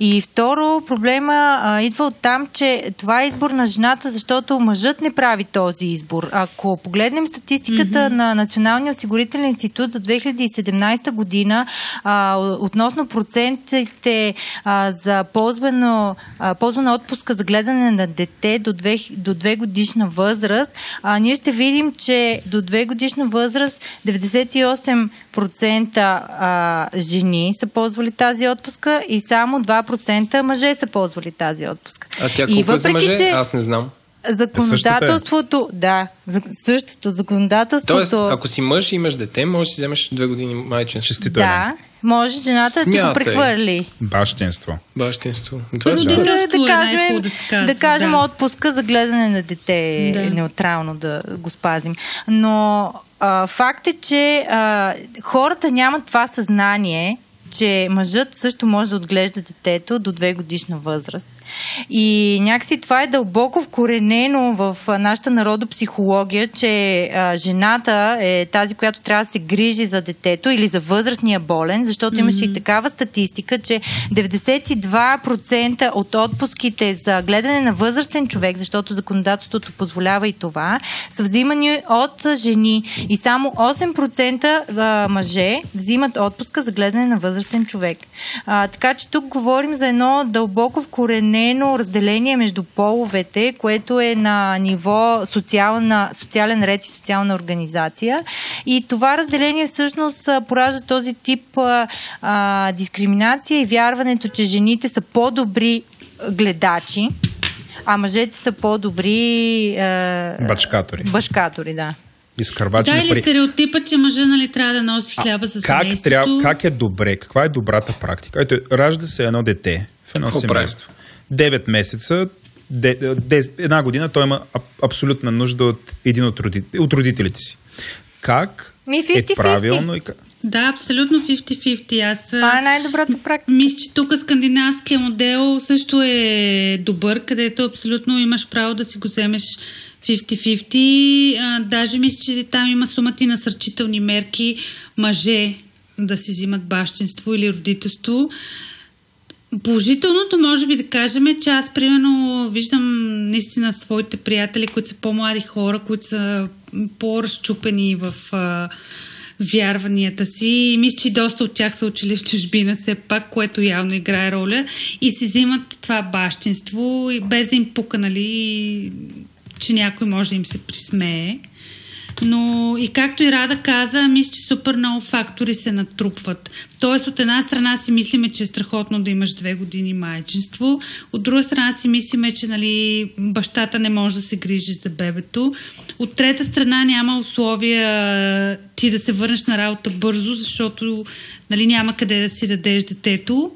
Speaker 5: И второ, проблема а, идва от там, че това е избор на жената, защото мъжът не прави този избор. Ако погледнем статистиката mm-hmm. на Националния осигурителен институт за 2017 година а, относно процентите а, за ползвано, а, отпуска за гледане на дете до 2, до 2 годишна възраст, а, ние ще видим, че до 2 годишна възраст 98% а, жени са ползвали тази отпуска и само 2% мъже са ползвали тази отпуска.
Speaker 2: А тя
Speaker 5: и
Speaker 2: колко е за
Speaker 5: въпреки,
Speaker 2: мъже?
Speaker 5: че
Speaker 2: Аз не знам.
Speaker 5: законодателството, да, за, същото законодателството.
Speaker 2: Тоест, ако си мъж и имаш дете, можеш да си вземеш две години майчинство.
Speaker 1: Честито е.
Speaker 5: да, може жената да ти го
Speaker 2: Смятай.
Speaker 5: прехвърли.
Speaker 1: Бащинство.
Speaker 2: Бащинство. Това е
Speaker 5: да,
Speaker 6: Родителство
Speaker 5: да
Speaker 6: е
Speaker 5: кажем,
Speaker 6: да се казва,
Speaker 5: да кажем
Speaker 6: да.
Speaker 5: отпуска за гледане на дете
Speaker 6: Да.
Speaker 5: е неутрално да го спазим. Но а, факт е, че а, хората нямат това съзнание, че мъжът също може да отглежда детето до две годишна възраст. И някакси това е дълбоко вкоренено в нашата народопсихология, че а, жената е тази, която трябва да се грижи за детето или за възрастния болен, защото имаше и такава статистика, че 92% от отпуските за гледане на възрастен човек, защото законодателството позволява и това, са взимани от жени и само 8% а, мъже взимат отпуска за гледане на възрастен човек. А, така че тук говорим за едно дълбоко вкоренено разделение между половете, което е на ниво социална, социален ред и социална организация. И това разделение всъщност поражда този тип а, а, дискриминация и вярването, че жените са по-добри гледачи, а мъжете са по-добри а,
Speaker 1: Бачкатори.
Speaker 5: башкатори, да.
Speaker 1: Изкърбачи
Speaker 6: Да, или
Speaker 1: пари.
Speaker 6: стереотипа, че мъжа нали, трябва да носи хляба за
Speaker 1: Как, трябва, как е добре? Каква е добрата практика? Ето, ражда се едно дете в едно
Speaker 2: Какво
Speaker 1: семейство. 9 месеца, де, де, една година той има аб, абсолютна нужда от един от, роди, от родителите си. Как
Speaker 5: Ми,
Speaker 1: е
Speaker 5: 50-50.
Speaker 1: правилно и как...
Speaker 6: Да, абсолютно 50-50. Аз,
Speaker 5: Това е най-добрата практика.
Speaker 6: Мисля, че тук скандинавския модел също е добър, където абсолютно имаш право да си го вземеш 50-50. А, даже мисля, че там има сумати насърчителни мерки мъже да си взимат бащинство или родителство. Положителното може би да кажем е, че аз примерно виждам наистина своите приятели, които са по-млади хора, които са по-разчупени в а, вярванията си. И мисля, че доста от тях са учили в чужбина все пак, което явно играе роля. И си взимат това бащинство, без да им пука, нали, че някой може да им се присмее. Но и както и Рада каза, мисля, че супер много фактори се натрупват. Тоест, от една страна си мислиме, че е страхотно да имаш две години майчинство, от друга страна си мислиме, че нали, бащата не може да се грижи за бебето, от трета страна няма условия ти да се върнеш на работа бързо, защото нали, няма къде да си дадеш детето.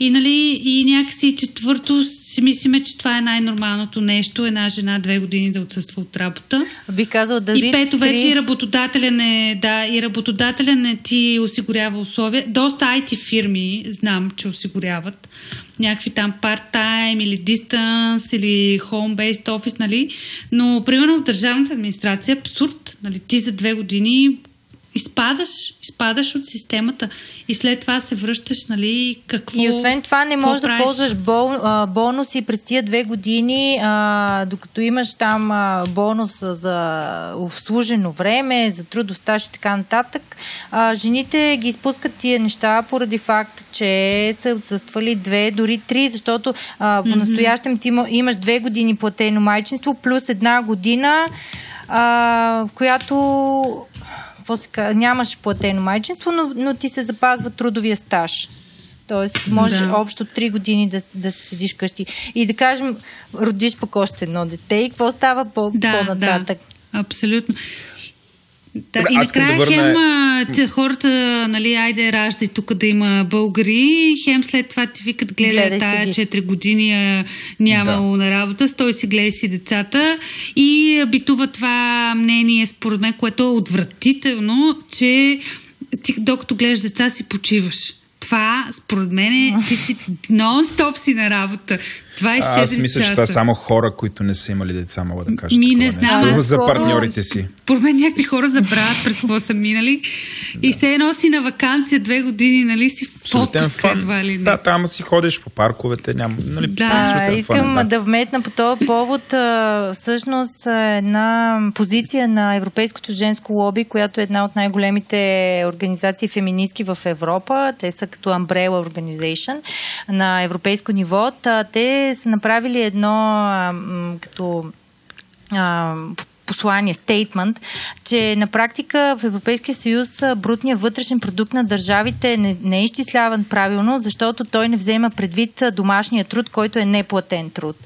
Speaker 6: И, нали, и някакси четвърто си мислиме, че това е най-нормалното нещо. Една жена две години да отсъства от работа.
Speaker 5: Би казал да
Speaker 6: И пето вече и работодателя не, да, и работодателя не ти осигурява условия. Доста IT фирми знам, че осигуряват някакви там part-time или distance или home-based office, нали? Но, примерно, в държавната администрация е абсурд. Нали? Ти за две години изпадаш, изпадаш от системата и след това се връщаш, нали, какво
Speaker 5: И освен това не можеш да ползваш бол, а, бонуси през тия две години, а, докато имаш там а, бонус за обслужено време, за трудов стаж и така нататък. А, жените ги изпускат тия неща поради факт, че са отсъствали две, дори три, защото а, по-настоящем ти имаш две години платено майчинство плюс една година, а, в която какво се казва, нямаш платено майчинство, но, но ти се запазва трудовия стаж. Тоест, можеш да. общо 3 години да, да седиш къщи. И да кажем, родиш пък още едно дете и какво става по, да, по-нататък?
Speaker 6: Да, абсолютно. Да, и накрая да върна... хем хората, нали, айде раждай тук да има българи, хем след това ти викат гледай, гледай тая 4 години нямало да. на работа, стой си гледай си децата и битува това мнение според мен, което е отвратително, че ти докато гледаш деца си почиваш това, според мен, ти си нон-стоп си на работа. 24
Speaker 1: Аз мисля,
Speaker 6: часа.
Speaker 1: че това е само хора, които не са имали деца, могат да кажат.
Speaker 6: Ми не знам.
Speaker 1: Нещо. За партньорите си.
Speaker 6: Поред мен някакви хора забравят през какво са минали. Да. И се едно си на вакансия две години, нали си в отпуск едва ли не.
Speaker 1: Да, там си ходиш по парковете. Ням, нали,
Speaker 5: да, искам фан, да. да вметна по този повод всъщност една позиция на Европейското женско лоби, която е една от най-големите организации феминистки в Европа. Те са като Umbrella Organization на европейско ниво. Те са направили едно като послание, стейтмент, че на практика в Европейския съюз брутният вътрешен продукт на държавите не, не е изчисляван правилно, защото той не взема предвид домашния труд, който е неплатен труд.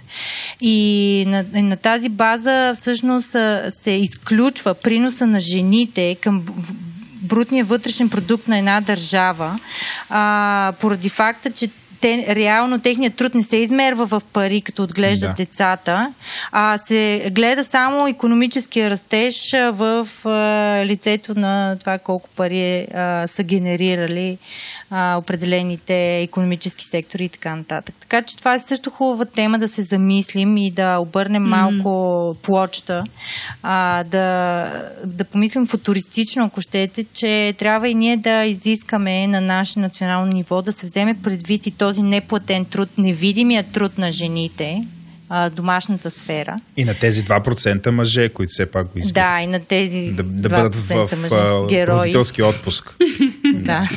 Speaker 5: И на, на тази база всъщност се изключва приноса на жените към брутния вътрешен продукт на една държава, а, поради факта, че те, реално техният труд не се измерва в пари, като отглеждат да. децата, а се гледа само економическия растеж в а, лицето на това колко пари а, са генерирали а, определените економически сектори и така нататък. Така че това е също хубава тема да се замислим и да обърнем mm-hmm. малко плочта, а, да, да помислим футуристично, ако щете, че трябва и ние да изискаме на наше национално ниво да се вземе предвид и този неплатен труд, невидимия труд на жените, домашната сфера.
Speaker 1: И на тези 2% мъже, които все пак го искат.
Speaker 5: Да, и на тези
Speaker 1: да, да бъдат в, в, в родителски отпуск.
Speaker 5: да.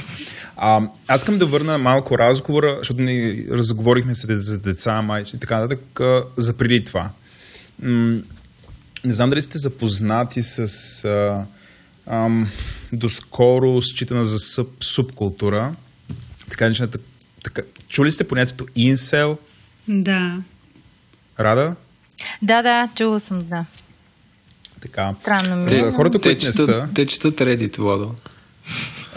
Speaker 1: А, аз искам да върна малко разговора, защото ни разговорихме се за деца, майчи и така нататък, за преди това. М- не знам дали сте запознати с а, ам, доскоро считана за съб, субкултура, така наречената така, чули сте понятието инсел?
Speaker 6: Да.
Speaker 1: Рада?
Speaker 5: Да, да, чула съм, да.
Speaker 1: Така.
Speaker 5: Странно ми.
Speaker 1: За хората, които не са...
Speaker 2: Те четат Reddit, Владо.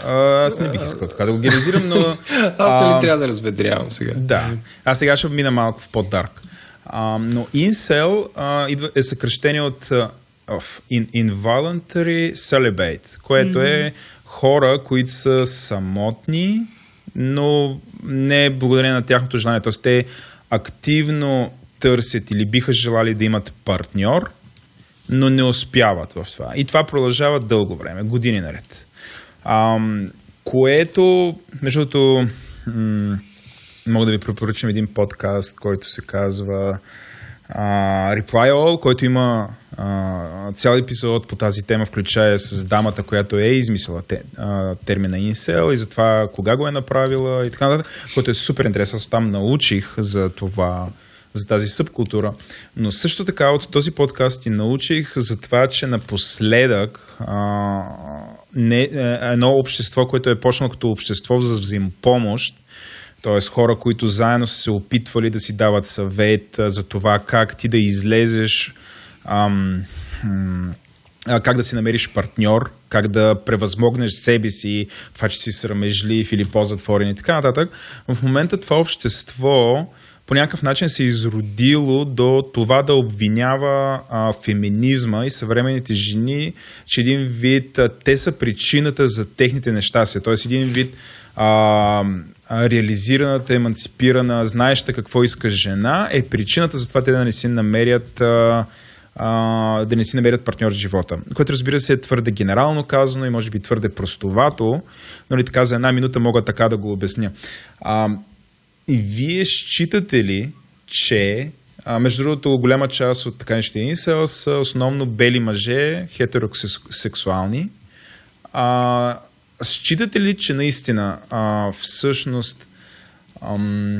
Speaker 1: А, аз не бих искал така да го генерализирам, но...
Speaker 2: аз нали трябва да разведрявам сега?
Speaker 1: Да. Аз сега ще мина малко в по-дарк. А, но incel а, е съкръщение от of in, involuntary celibate, което mm-hmm. е хора, които са самотни, но не благодарение на тяхното желание. Тоест те активно търсят или биха желали да имат партньор, но не успяват в това. И това продължава дълго време, години наред. Ам, което, между другото, мога да ви препоръчам един подкаст, който се казва Uh, Reply All, който има uh, цял епизод по тази тема, включая с дамата, която е измислила те, uh, термина Incel и за това кога го е направила и така нататък, който е супер интересен. Аз там научих за това, за тази събкултура. Но също така от този подкаст и научих за това, че напоследък а, не, е, едно общество, което е почнало като общество за взаимопомощ, т.е. хора, които заедно са се опитвали да си дават съвет за това как ти да излезеш, ам, как да си намериш партньор, как да превъзмогнеш себе си, това, че си срамежлив или по-затворен и така нататък. В момента това общество по някакъв начин се е изродило до това да обвинява а, феминизма и съвременните жени, че един вид а, те са причината за техните нещастия. Тоест един вид а, реализираната, емансипирана, знаеща какво иска жена, е причината за това те да не си намерят а, да не си намерят партньор в живота. Което разбира се е твърде генерално казано и може би твърде простовато, но ли така за една минута мога така да го обясня. И вие считате ли, че а, между другото, голяма част от така неща инсел са основно бели мъже, хетеросексуални. А, Считате ли, че наистина а, всъщност ам,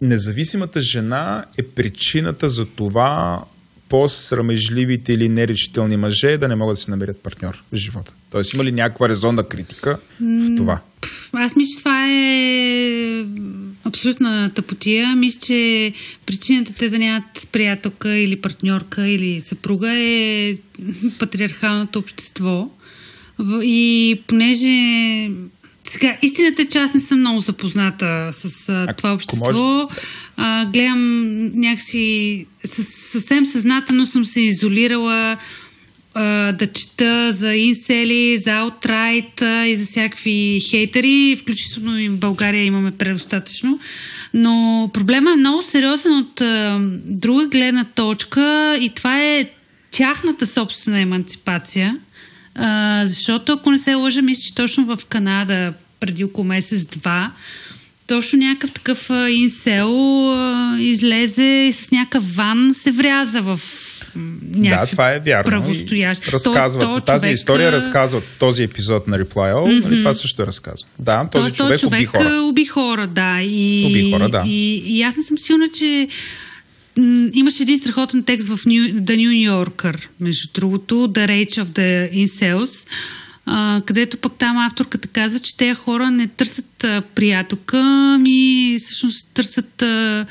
Speaker 1: независимата жена е причината за това по-срамежливите или нерешителни мъже да не могат да си намерят партньор в живота? Тоест има ли някаква резонна критика в това?
Speaker 6: Аз мисля, че това е абсолютна тъпотия. Мисля, че причината те да нямат приятелка или партньорка или съпруга е патриархалното общество и понеже сега, истината е, че аз не съм много запозната с а, това общество. А, гледам някакси съвсем съзнателно съм се изолирала да чета за инсели, за аутрайт и за всякакви хейтери, включително и в България имаме предостатъчно. Но проблема е много сериозен от друга гледна точка и това е тяхната собствена емансипация – защото ако не се лъжа, мисля, че точно в Канада преди около месец-два точно някакъв такъв инсел излезе и с някакъв ван се вряза в
Speaker 1: да, това е вярно.
Speaker 6: Правостоящ.
Speaker 1: Разказват Тоест, тази човек... история разказват в този епизод на Reply All. Mm-hmm. Това също е разказва. Да, този
Speaker 6: Тоест, човек, човек уби хора. Уби хора, да. И,
Speaker 1: уби хора, да.
Speaker 6: И, и аз не съм силна, че имаше един страхотен текст в New, The New Yorker, между другото, The Rage of the Incels, където пък там авторката казва, че тези хора не търсят а, приятелка, ами всъщност търсят а,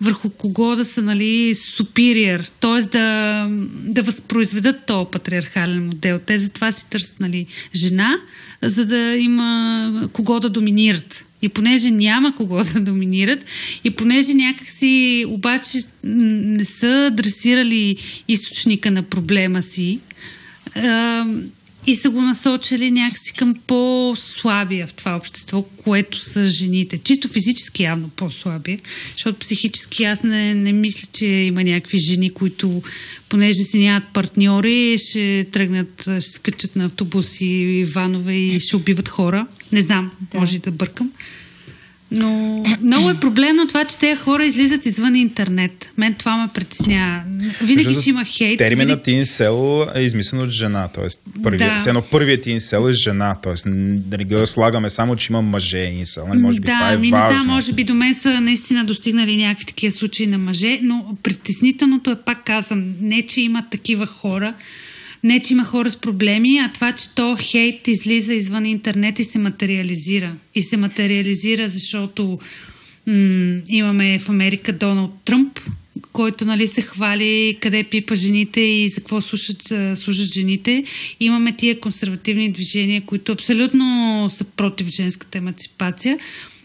Speaker 6: върху кого да са, нали, superior, т.е. Да, да възпроизведат този патриархален модел. Те затова си търсят, нали, жена, за да има кого да доминират. И понеже няма кого да доминират, и понеже някакси обаче не са адресирали източника на проблема си, и са го насочили някакси към по-слабия в това общество, което са жените. Чисто физически явно по-слаби, защото психически аз не, не мисля, че има някакви жени, които понеже си нямат партньори, ще тръгнат, ще се качат на автобуси, ванове и ще убиват хора. Не знам, да. може и да бъркам. Но много е проблемно това, че тези хора излизат извън интернет. Мен това ме притеснява. Винаги ще има хейт.
Speaker 1: Терминът
Speaker 6: винаги...
Speaker 1: инсел е измислен от жена. Тоест, първият, да. едно първият инсел е жена. Тоест, да не го слагаме само, че има мъже инсел. Нали? Може би
Speaker 6: да,
Speaker 1: това е
Speaker 6: ми
Speaker 1: важно.
Speaker 6: не знам, може би до мен са наистина достигнали някакви такива случаи на мъже, но притеснителното е, пак казвам, не, че има такива хора, не, че има хора с проблеми, а това, че то хейт излиза извън интернет и се материализира. И се материализира, защото м- имаме в Америка Доналд Тръмп, който нали, се хвали къде пипа жените и за какво слушат, служат жените. Имаме тия консервативни движения, които абсолютно са против женската емансипация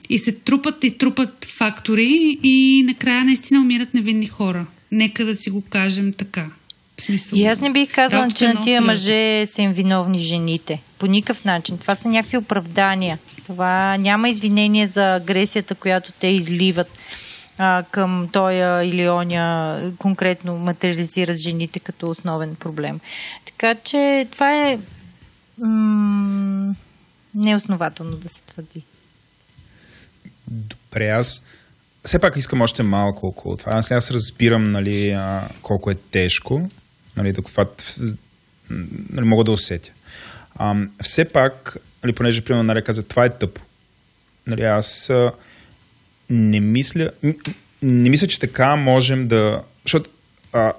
Speaker 6: и се трупат и трупат фактори и накрая наистина умират невинни хора. Нека да си го кажем така.
Speaker 5: Смисъл, и аз не бих казала, че на тия мъже са им виновни жените. По никакъв начин. Това са някакви оправдания. Това няма извинение за агресията, която те изливат а, към тоя или оня конкретно материализират жените като основен проблем. Така че това е м- неоснователно да се твърди.
Speaker 1: Добре, аз все пак искам още малко около това. Аз, аз разбирам нали, а, колко е тежко, нали, да хват, нали, мога да усетя. А, все пак, нали, понеже примерно нали, каза, това е тъпо. Нали, аз а, не мисля, не мисля, че така можем да... Защото а,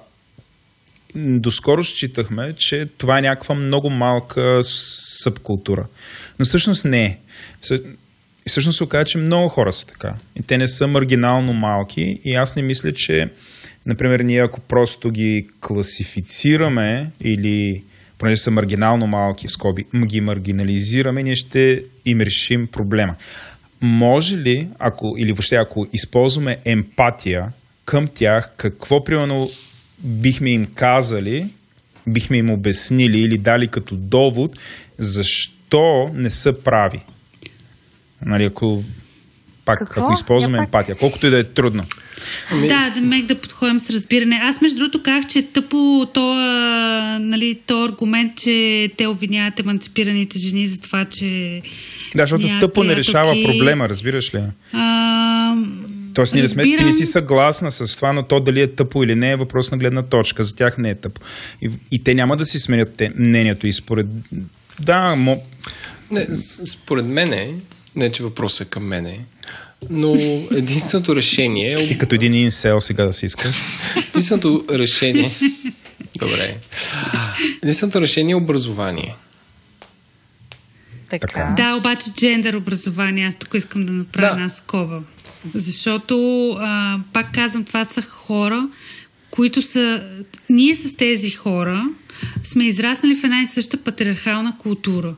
Speaker 1: доскоро считахме, че това е някаква много малка субкултура. Но всъщност не е. Всъщност се оказа, че много хора са така. И те не са маргинално малки. И аз не мисля, че, например, ние ако просто ги класифицираме или понеже са маргинално малки, в скоби, ги маргинализираме, ние ще им решим проблема. Може ли, ако, или въобще ако използваме емпатия към тях, какво примерно бихме им казали, бихме им обяснили или дали като довод, защо не са прави? Нали, ако пак, Какво? ако използваме емпатия, колкото и да е трудно.
Speaker 6: Ами, да, да мек да подходим с разбиране. Аз между другото казах, че е тъпо то, нали, то аргумент, че те обвиняват еманципираните жени за това, че
Speaker 1: Да, защото тъпо не решава проблема, разбираш ли? А, Тоест, ние разбирам... сме, ти не си съгласна с това, но то дали е тъпо или не е въпрос на гледна точка. За тях не е тъпо. И, и те няма да си сменят те, мнението и според... Да, мо...
Speaker 2: Не, според мен е, не, че въпросът е към мене. Но единственото решение...
Speaker 1: Е Ти като един инсел сега да си искаш.
Speaker 2: Единственото решение... Добре. Единственото решение е образование.
Speaker 6: Така. Да, обаче джендър образование. Аз тук искам да направя да. една скоба. Защото, а, пак казвам, това са хора, които са... Ние с тези хора сме израснали в една и съща патриархална култура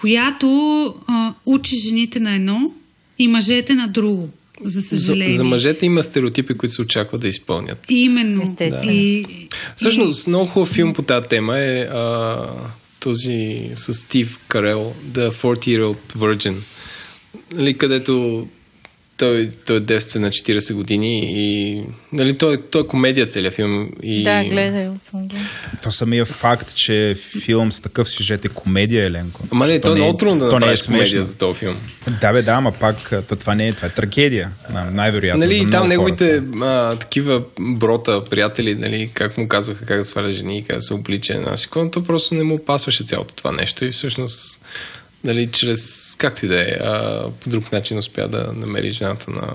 Speaker 6: която а, учи жените на едно и мъжете на друго. За съжаление.
Speaker 2: За, за мъжете има стереотипи, които се очаква да изпълнят.
Speaker 6: Именно. Естествено. И,
Speaker 2: Всъщност, много хубав филм по тази тема е а, този с Стив Карел, The 40-Year-Old Virgin, нали, където той, той е детствен на 40 години и нали, той, той е комедия целият филм. И...
Speaker 5: Да, гледай съм го.
Speaker 1: То самия факт, че филм с такъв сюжет е комедия, Еленко.
Speaker 2: Ама не, то, то е много трудно да направиш е комедия за този филм.
Speaker 1: Да, бе, да, ама пак то, това не е, това е трагедия. Най-вероятно.
Speaker 2: Нали, за там неговите а, такива брота, приятели, нали, как му казваха как да сваля жени, как да се облича, нали, то просто не му пасваше цялото това нещо и всъщност нали, чрез, както и да е, по друг начин успя да намери жената на,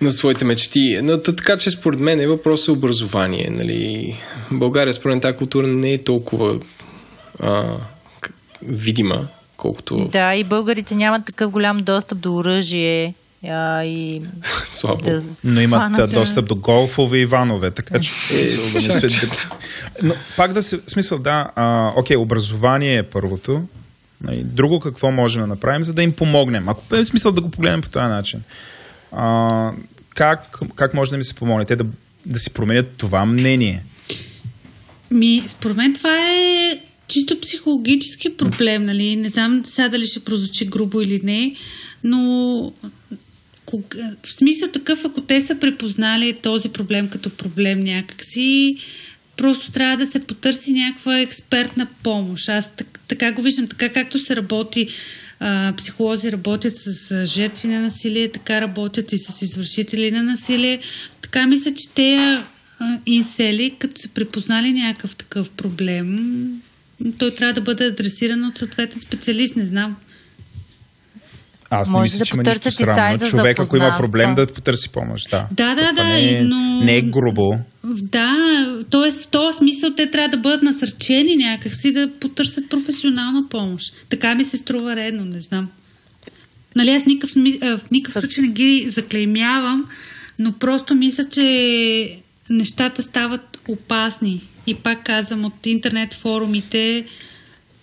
Speaker 2: на своите мечти. Но така че според мен е въпрос е образование. Нали. България според тази култура не е толкова а, видима, колкото...
Speaker 5: Да, и българите нямат такъв голям достъп до оръжие. А, и
Speaker 2: Слабо. Да
Speaker 1: Но имат фаната... достъп до голфове и ванове, така че... Е, Но пак да се... Смисъл, да, а, окей, образование е първото, Нали, друго какво можем да направим, за да им помогнем. Ако е смисъл да го погледнем по този начин. А, как, как може да ми се помогне? Те да, да си променят това мнение?
Speaker 6: Ми, според мен това е чисто психологически проблем, нали? Не знам сега дали ще прозвучи грубо или не, но в смисъл такъв, ако те са препознали този проблем като проблем някакси, просто трябва да се потърси някаква експертна помощ. Аз така го виждам, така както се работи а, психолози работят с жертви на насилие, така работят и с извършители на насилие. Така мисля, че те инсели, като са препознали някакъв такъв проблем, той трябва да бъде адресиран от съответен специалист, не знам.
Speaker 1: Аз не мисля, да че има нищо срамно. Човек, ако има проблем, да потърси помощ. Да,
Speaker 6: да, да. да
Speaker 1: не, е, но... не е грубо.
Speaker 6: Да, т.е. в този смисъл те трябва да бъдат насърчени някакси да потърсят професионална помощ. Така ми се струва редно, не знам. Нали, аз никакъв, в никакъв случай не ги заклеймявам, но просто мисля, че нещата стават опасни. И пак казвам, от интернет форумите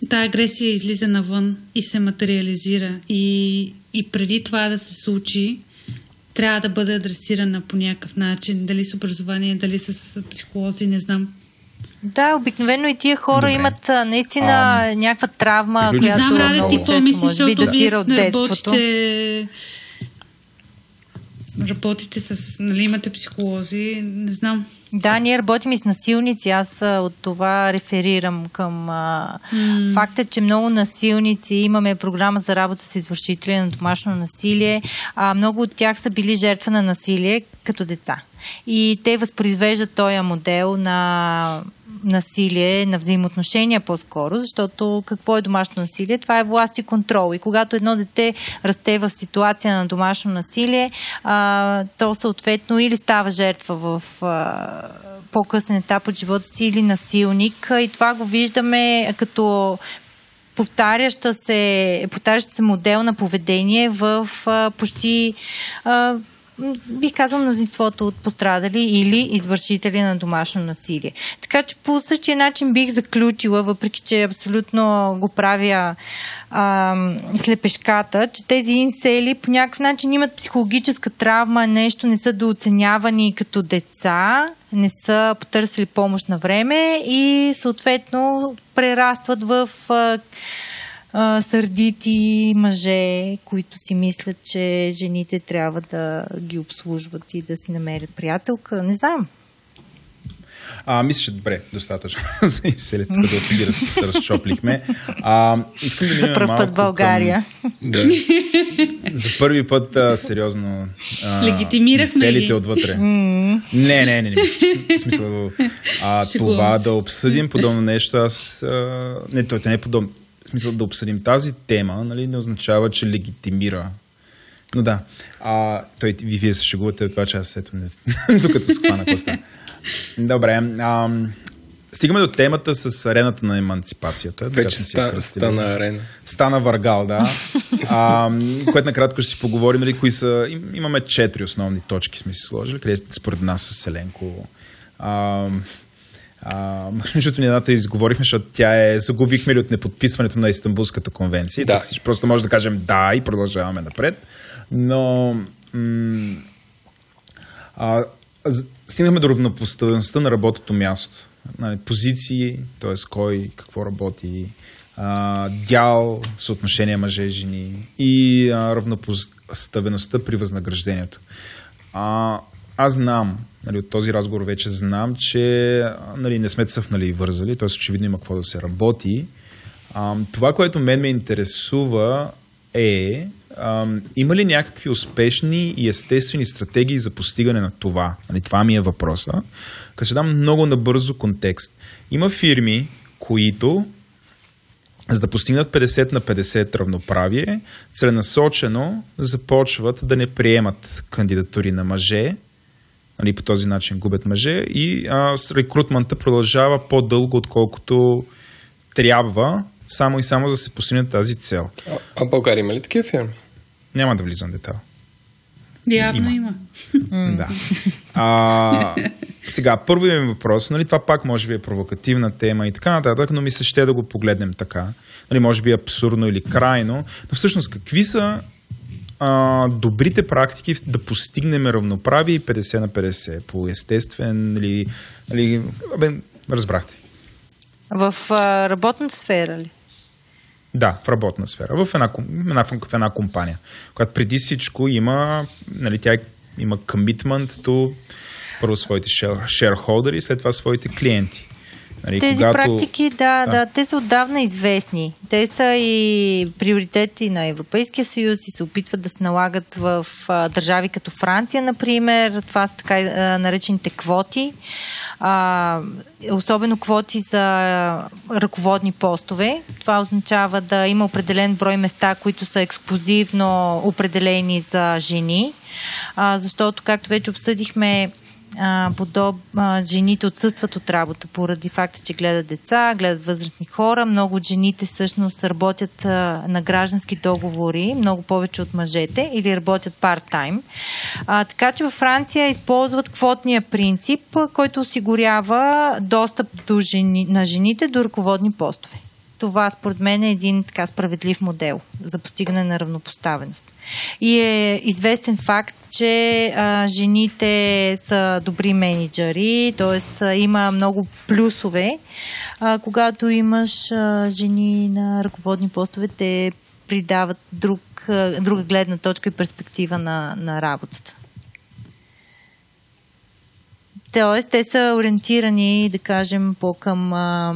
Speaker 6: тази агресия излиза навън и се материализира. И, и преди това да се случи, трябва да бъде адресирана по някакъв начин. Дали с образование, дали с психолози, не знам.
Speaker 5: Да, обикновено и тия хора
Speaker 1: Добре.
Speaker 5: имат наистина
Speaker 1: А,
Speaker 5: някаква травма,
Speaker 1: приключи.
Speaker 5: която
Speaker 6: Знам, Раде,
Speaker 5: много
Speaker 6: ти
Speaker 5: често
Speaker 6: мислиш,
Speaker 5: може би датира от
Speaker 6: не
Speaker 5: детството.
Speaker 6: работите, работите с, нали, имате психолози, не знам.
Speaker 5: Да, ние работим и с насилници. Аз от това реферирам към а, факта, че много насилници имаме програма за работа с извършители на домашно насилие. А, много от тях са били жертва на насилие като деца. И те възпроизвеждат този модел на насилие, на взаимоотношения по-скоро, защото какво е домашно насилие? Това е власт и контрол. И когато едно дете расте в ситуация на домашно насилие, а, то съответно или става жертва в а, по-късен етап от живота си или насилник. И това го виждаме като повтаряща се, повтарящ се модел на поведение в а, почти а, бих казал мнозинството от пострадали или извършители на домашно насилие. Така че по същия начин бих заключила, въпреки че абсолютно го правя а, слепешката, че тези инсели по някакъв начин имат психологическа травма, нещо не са дооценявани като деца, не са потърсили помощ на време и съответно прерастват в а, а, сърдити мъже, които си мислят, че жените трябва да ги обслужват и да си намерят приятелка. Не знам.
Speaker 1: А, мисля, че добре, достатъчно за изселят, тук доста ги раз, разчоплихме. А, искам да
Speaker 5: За първ
Speaker 1: малко
Speaker 5: път в България.
Speaker 2: Да.
Speaker 1: Към, за първи път, а, сериозно, а,
Speaker 6: Легитимирахме
Speaker 1: изселите
Speaker 6: ги.
Speaker 1: отвътре. Не, не, не, не, мисля, смисъл а, това да обсъдим подобно нещо, аз... А, не, то не е подобно. Смисъл да обсъдим тази тема, нали, не означава, че легитимира но да, а, той, ви, вие се шегувате от това, че аз ето не, докато схвана коста. Добре, а, стигаме до темата с арената на емансипацията. така
Speaker 2: Вече
Speaker 1: си
Speaker 2: ста, стана арена.
Speaker 1: Стана Варгал, да. А, което накратко ще си поговорим, нали, кои са... им- Имаме четири основни точки сме си сложили, където според нас с Селенко. А, а, между ние едната изговорихме, защото тя е... Загубихме ли от неподписването на Истанбулската конвенция.
Speaker 2: Да.
Speaker 1: Си, просто може да кажем да и продължаваме напред. Но... М- а, стигнахме до равнопоставеността на работното място. Нали, позиции, т.е. кой какво работи, а, дял, съотношение мъже-жени и а, равнопоставеността при възнаграждението. А, аз знам, нали, от този разговор вече знам, че а, нали, не сме цъфнали и вързали, т.е. очевидно има какво да се работи. А, това, което мен ме интересува е ам, има ли някакви успешни и естествени стратегии за постигане на това? Нали, това ми е въпроса. Като ще дам много набързо контекст. Има фирми, които за да постигнат 50 на 50 равноправие, целенасочено започват да не приемат кандидатури на мъже, нали, по този начин губят мъже и а, с рекрутмента продължава по-дълго, отколкото трябва, само и само за да се постигне тази цел.
Speaker 2: А, а България има ли такива фирми?
Speaker 1: Няма да влизам в детал.
Speaker 6: Явно
Speaker 1: Има.
Speaker 6: има.
Speaker 1: Да. А, сега, първият ми въпрос, нали, това пак може би е провокативна тема и така нататък, но ми се ще да го погледнем така. Нали, може би абсурдно или крайно, но всъщност какви са а, добрите практики да постигнем равноправие и 50 на 50 по естествен или, или абе, разбрахте.
Speaker 5: В а, работната сфера ли?
Speaker 1: Да, в работна сфера, в една, една, в една компания, която преди всичко има, нали, тя има commitment to първо своите share- shareholder и след това своите клиенти. Нали,
Speaker 5: Тези
Speaker 1: когато-
Speaker 5: практики, да,
Speaker 1: Да.
Speaker 5: да, те са отдавна известни. Те са и приоритети на Европейския съюз и се опитват да се налагат в а, държави като Франция, например. Това са така а, наречените квоти. А, особено квоти за ръководни постове. Това означава да има определен брой места, които са ексклюзивно определени за жени. А, защото, както вече обсъдихме, а, подоб, а, жените отсъстват от работа поради факта, че гледат деца, гледат възрастни хора. Много от жените всъщност работят а, на граждански договори, много повече от мъжете, или работят парт-тайм. А, така че във Франция използват квотния принцип, а, който осигурява достъп до жени, на жените до ръководни постове. това според мен е един така справедлив модел за постигане на равнопоставеност. И е известен факт, че а, жените са добри менеджери, т.е. има много плюсове. А, когато имаш а, жени на ръководни постове, те придават друг, а, друга гледна точка и перспектива на, на работата. Тоест, те са ориентирани, да кажем, по-към а,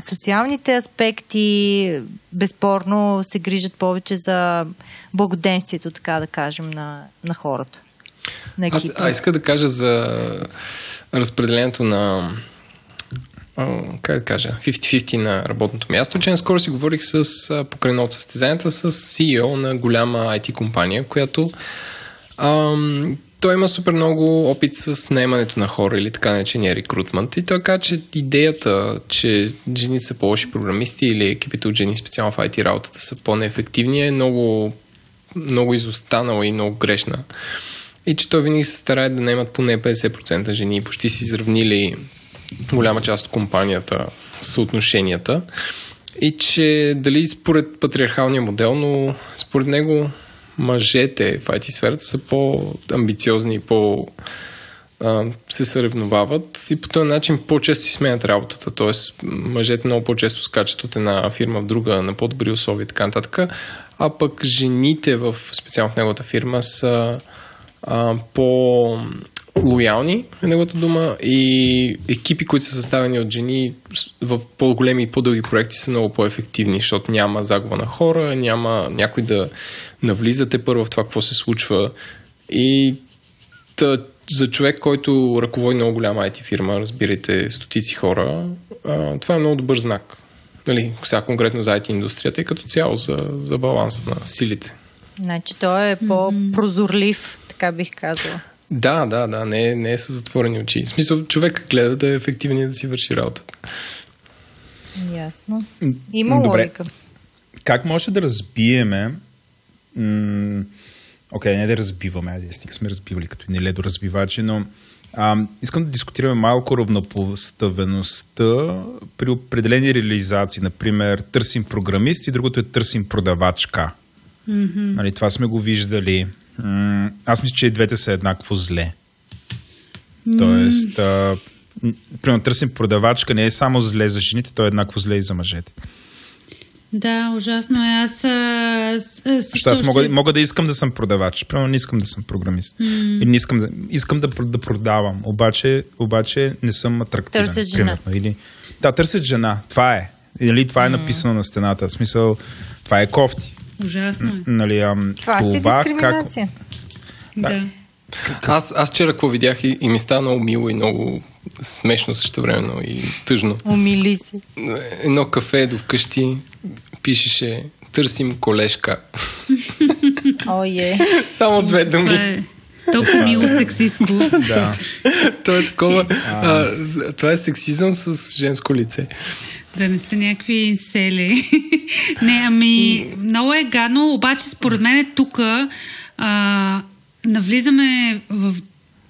Speaker 5: социалните аспекти. Безспорно се грижат повече за благоденствието, така да кажем, на, на хората.
Speaker 2: На аз, аз иска да кажа за разпределението на как да кажа, 50-50 на работното място, че наскоро си говорих с покрай от състезанията с CEO на голяма IT компания, която ам, той има супер много опит с наемането на хора или така наречения рекрутмент. И той каза, че идеята, че жените са по-лоши програмисти или екипите от жени специално в IT работата са по-неефективни е много, много изостанала и много грешна. И че той винаги се старае да наемат поне 50% жени почти си изравнили голяма част от компанията съотношенията. И че дали според патриархалния модел, но според него мъжете в IT сферата са по-амбициозни и по- се съревновават и по този начин по-често си сменят работата. Тоест, мъжете много по-често скачат от една фирма в друга на по-добри условия и така нататък. А пък жените в специално в неговата фирма са а, по лоялни е неговата дума и екипи, които са съставени от жени в по-големи и по-дълги проекти са много по-ефективни, защото няма загуба на хора, няма някой да навлизате първо в това какво се случва и тъ, за човек, който ръководи много голяма IT фирма, разбирайте стотици хора, а, това е много добър знак. Нали, сега конкретно за IT индустрията и като цяло за, за баланса на силите.
Speaker 5: Значи той е по-прозорлив, така бих казала.
Speaker 2: Да, да, да, не, не е с затворени очи. В смисъл, човек гледа да е ефективен и да си върши работата.
Speaker 5: Ясно. Има Добре. логика.
Speaker 1: Как може да разбиеме м- Окей, okay, не да разбиваме, айде, стига сме разбивали като не ледо разбивачи, но а, искам да дискутираме малко равнопоставеността при определени реализации. Например, търсим програмист и другото е търсим продавачка. Mm-hmm. Нали, това сме го виждали аз мисля, че и двете са еднакво зле. Тоест, а, примерно търсим продавачка, не е само зле за жените, то е еднакво зле и за мъжете.
Speaker 6: Да, ужасно е. Аз. А,
Speaker 1: също аз мога, ще... мога да искам да съм продавач. Примерно не искам да съм програмист. Mm. Или не искам да, искам да, да продавам. Обаче, обаче не съм атрактивен.
Speaker 5: Търсят жена.
Speaker 1: Или, да, търсят жена. Това е. Или това е написано mm. на стената. В смисъл, това е кофти.
Speaker 6: Ужасно е.
Speaker 1: Нали, ам,
Speaker 5: това, това си дискриминация.
Speaker 6: Как... Да.
Speaker 2: Аз, аз вчера какво видях и, и ми стана много мило и много смешно също времено и тъжно.
Speaker 5: Умили се.
Speaker 2: Едно кафе до вкъщи пишеше търсим колежка.
Speaker 5: О, е.
Speaker 2: Само две думи.
Speaker 6: Толкова мило сексистко.
Speaker 1: да.
Speaker 2: Това е такова. А, това е сексизъм с женско лице.
Speaker 6: Да не са някакви сели. не, ами, много е гадно, обаче според мен е тук навлизаме в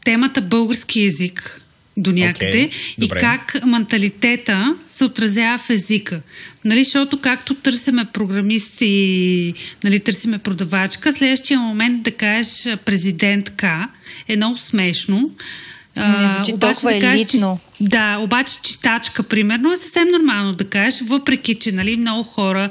Speaker 6: темата български язик до някъде okay, и как менталитета се отразява в езика. Нали, защото както търсиме програмисти, нали, търсиме продавачка, следващия момент да кажеш президентка е много смешно.
Speaker 5: Не звучи обаче, толкова да кажеш, елитно.
Speaker 6: Че, да, обаче чистачка, примерно, е съвсем нормално да кажеш, въпреки, че нали, много хора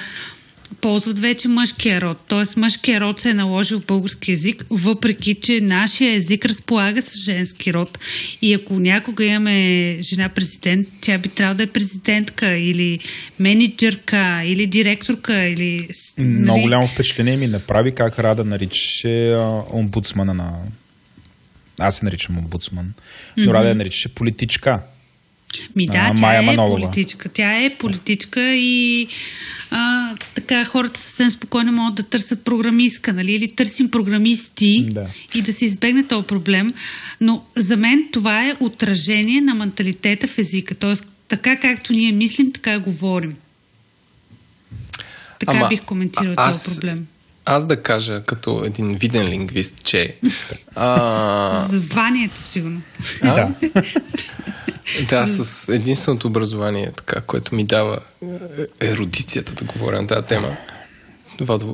Speaker 6: ползват вече мъжкия род. Т.е. мъжкия род се е наложил в български язик, въпреки че нашия език разполага с женски род. И ако някога имаме жена президент, тя би трябвало да е президентка или менеджерка или директорка или...
Speaker 1: Много нали? голямо впечатление ми направи как Рада наричаше омбудсмана на... Аз се наричам омбудсман, но mm-hmm. Рада я наричаше политичка.
Speaker 6: Ми да, а, тя Майя е Манолова. политичка. Тя е политичка и а, така хората съвсем спокойно могат да търсят програмистка, нали? Или търсим програмисти да. и да се избегне този проблем. Но за мен това е отражение на менталитета в езика. Тоест, така както ние мислим, така говорим. Така Ама, бих коментирал аз, този проблем.
Speaker 2: Аз да кажа като един виден лингвист, че...
Speaker 6: а... За званието, сигурно.
Speaker 2: А? Да. Да, с единственото образование, така, което ми дава е, ерудицията да говоря на тази тема.